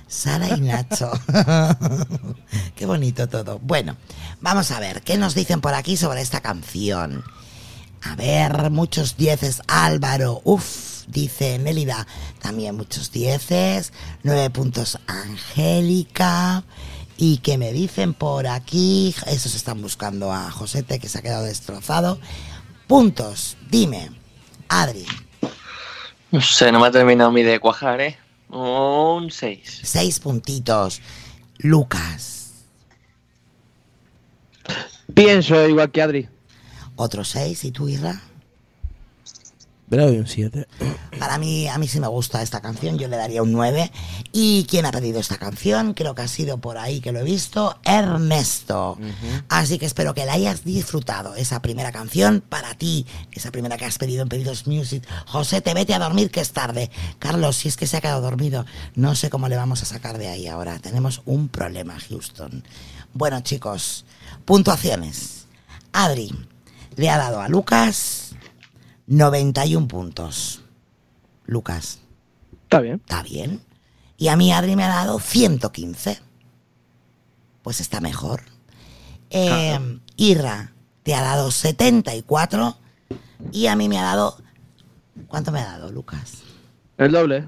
Sara y Nacho. Qué bonito todo. Bueno, vamos a ver, ¿qué nos dicen por aquí sobre esta canción? A ver, muchos dieces. Álvaro, uff, dice Mélida. También muchos dieces. Nueve puntos Angélica. Y que me dicen por aquí, esos están buscando a Josete que se ha quedado destrozado. Puntos, dime, Adri, No sé, no me ha terminado mi de cuajar, ¿eh? Un 6. seis puntitos. Lucas, Pienso igual que Adri. otro seis. ¿Y tú, Irra? Le doy un 7. Para mí, a mí sí me gusta esta canción, yo le daría un 9. ¿Y quién ha pedido esta canción? Creo que ha sido por ahí que lo he visto, Ernesto. Así que espero que la hayas disfrutado, esa primera canción para ti, esa primera que has pedido en Pedidos Music. José, te vete a dormir que es tarde. Carlos, si es que se ha quedado dormido, no sé cómo le vamos a sacar de ahí ahora. Tenemos un problema, Houston. Bueno, chicos, puntuaciones. Adri le ha dado a Lucas 91 puntos. Lucas. Está bien. Está bien. Y a mí Adri me ha dado 115. Pues está mejor. Eh, Irra te ha dado 74 y a mí me ha dado... ¿Cuánto me ha dado, Lucas? El doble.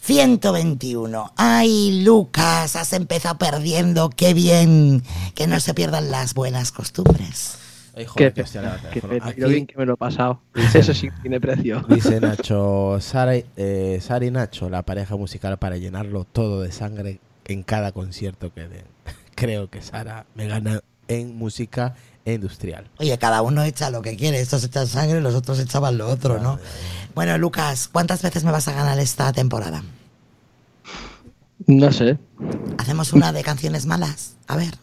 121. Ay, Lucas, has empezado perdiendo. Qué bien. Que no se pierdan las buenas costumbres. Ay, Qué, joder, que hostia, la qué teléfono. pena, Aquí lo bien que me lo he pasado. Dice- Eso sí que tiene precio. Dice Nacho, Sara, y- eh, Sara y Nacho, la pareja musical para llenarlo todo de sangre en cada concierto que den. Creo que Sara me gana en música industrial. Oye, cada uno echa lo que quiere. Estos echan sangre, los otros echaban lo otro, ¿no? Bueno, Lucas, ¿cuántas veces me vas a ganar esta temporada? No sé. ¿Hacemos una de canciones malas? A ver.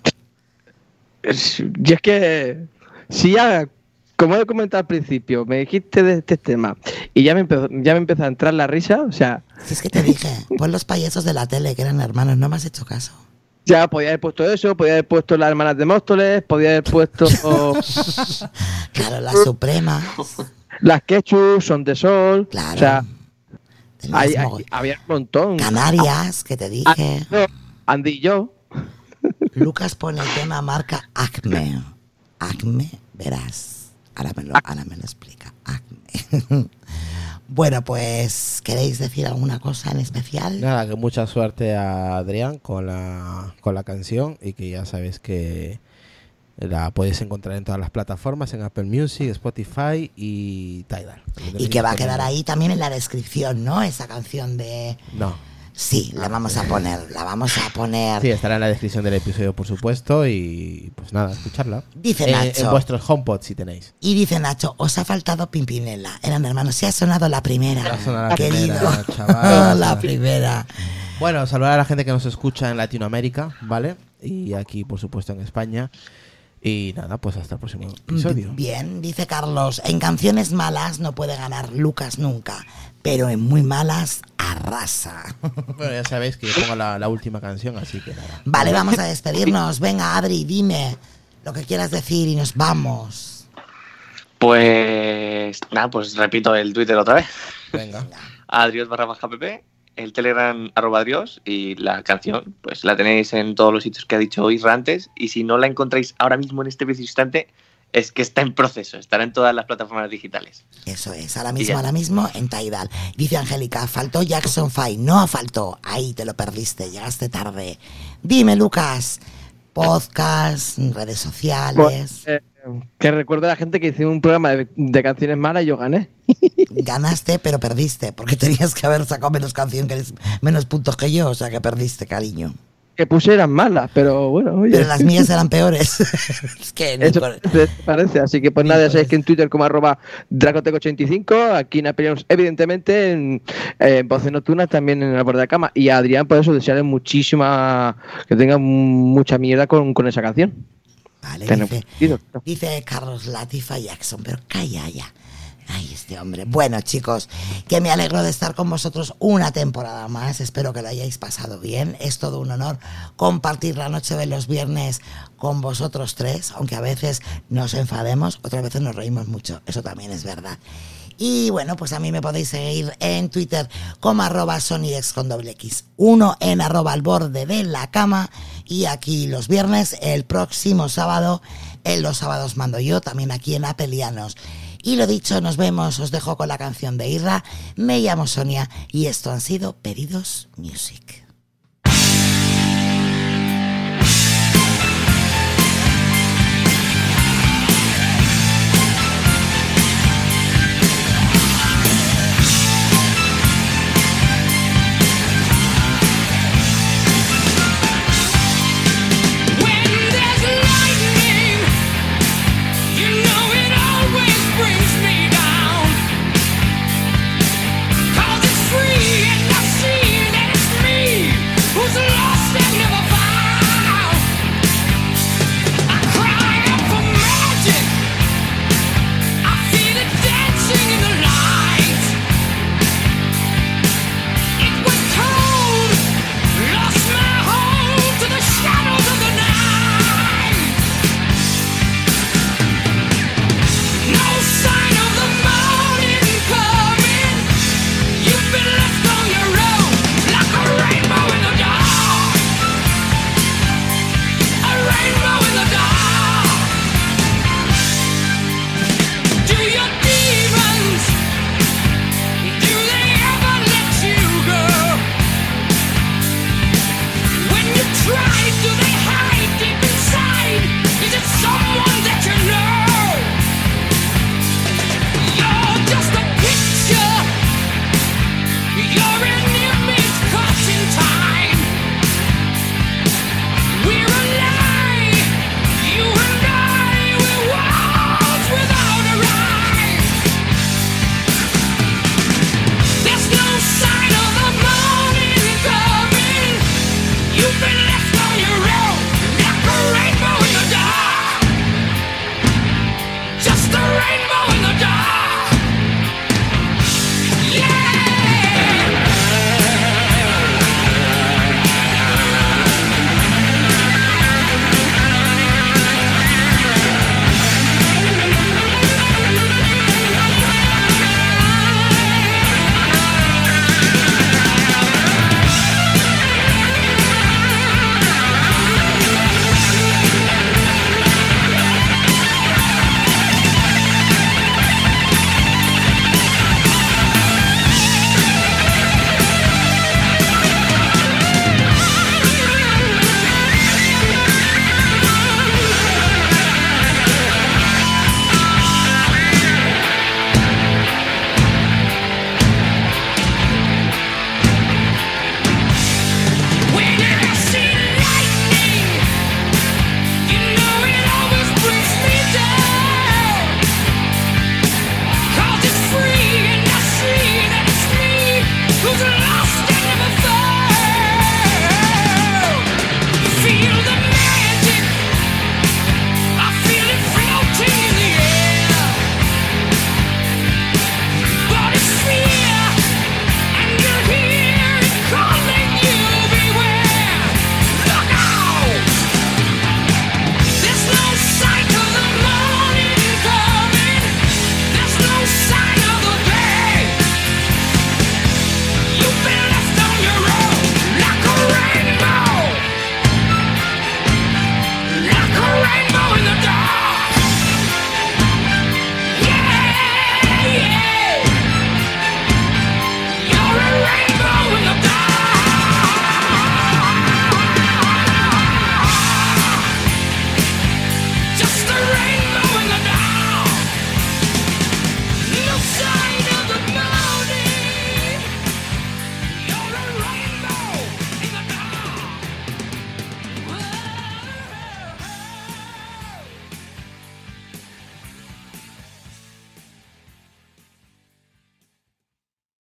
Es- Y es que, si ya, como he comentado al principio, me dijiste de este tema y ya me empezó, ya me empezó a entrar la risa, o sea, Si es que te dije, pon los payasos de la tele, que eran hermanos, no me has hecho caso. Ya, podía haber puesto eso, podía haber puesto las hermanas de Móstoles, podía haber puesto Claro, la suprema. las Quechus, Son de Sol. Claro. O sea, hay- hay- había un montón. Canarias, que te dije. Ah, Andy y yo. Lucas pone el tema marca Acme. Acme, verás. Ahora me lo, ahora me lo explica. Acme. bueno, pues, ¿queréis decir alguna cosa en especial? Nada, que mucha suerte a Adrián con la, con la canción y que ya sabes que la puedes encontrar en todas las plataformas, en Apple Music, Spotify y Tidal. Y que va a quedar ahí también en la descripción, ¿no? Esa canción de... No. Sí, la vamos a poner, la vamos a poner. Sí, estará en la descripción del episodio, por supuesto, y pues nada, escucharla. Dice Eh, Nacho. En vuestros HomePod, si tenéis. Y dice Nacho, os ha faltado Pimpinela. Eran hermanos, se ha sonado la primera. Ha sonado la querido. primera, chaval. la primera. Bueno, saludar a la gente que nos escucha en Latinoamérica, ¿vale? Y aquí, por supuesto, en España. Y nada, pues hasta el próximo episodio. Bien, dice Carlos, en canciones malas no puede ganar Lucas nunca, pero en muy malas arrasa. Bueno, ya sabéis que yo pongo la, la última canción, así que nada. Vale, vamos a despedirnos. Venga, Adri, dime lo que quieras decir y nos vamos. Pues nada, pues repito el Twitter otra vez. Venga. Adrios barra baja pp, el Telegram arroba Adrios y la canción, pues la tenéis en todos los sitios que ha dicho Isra antes. Y si no la encontráis ahora mismo en este preciso instante, es que está en proceso, estará en todas las plataformas digitales. Eso es, ahora mismo, ahora mismo en Tidal. Dice Angélica, faltó Jackson Five. No faltó, ahí te lo perdiste, llegaste tarde. Dime, Lucas, podcast, redes sociales. Eh, que recuerdo a la gente que hice un programa de, de canciones malas y yo gané. Ganaste, pero perdiste, porque tenías que haber sacado menos canción que menos puntos que yo, o sea que perdiste, cariño. Que puse eran malas, pero bueno, oye. Pero las mías eran peores. es que Eso te parece, así que pues nada, ya sabéis que en Twitter como arroba Dracoteco85, aquí en Apelianos, evidentemente, en, eh, en Voces Nocturnas, también en la borda de cama. Y a Adrián, por eso, desearle muchísima, que tenga mucha mierda con, con esa canción. Vale, dice, dice Carlos Latifa Jackson, pero calla ya. Ay, este hombre. Bueno, chicos, que me alegro de estar con vosotros una temporada más. Espero que lo hayáis pasado bien. Es todo un honor compartir la noche de los viernes con vosotros tres, aunque a veces nos enfademos, otras veces nos reímos mucho. Eso también es verdad. Y bueno, pues a mí me podéis seguir en Twitter como arroba sonyx con doble X. Uno en arroba al borde de la cama. Y aquí los viernes, el próximo sábado, en los sábados mando yo, también aquí en Apelianos. Y lo dicho, nos vemos, os dejo con la canción de Irra. Me llamo Sonia y esto han sido Pedidos Music.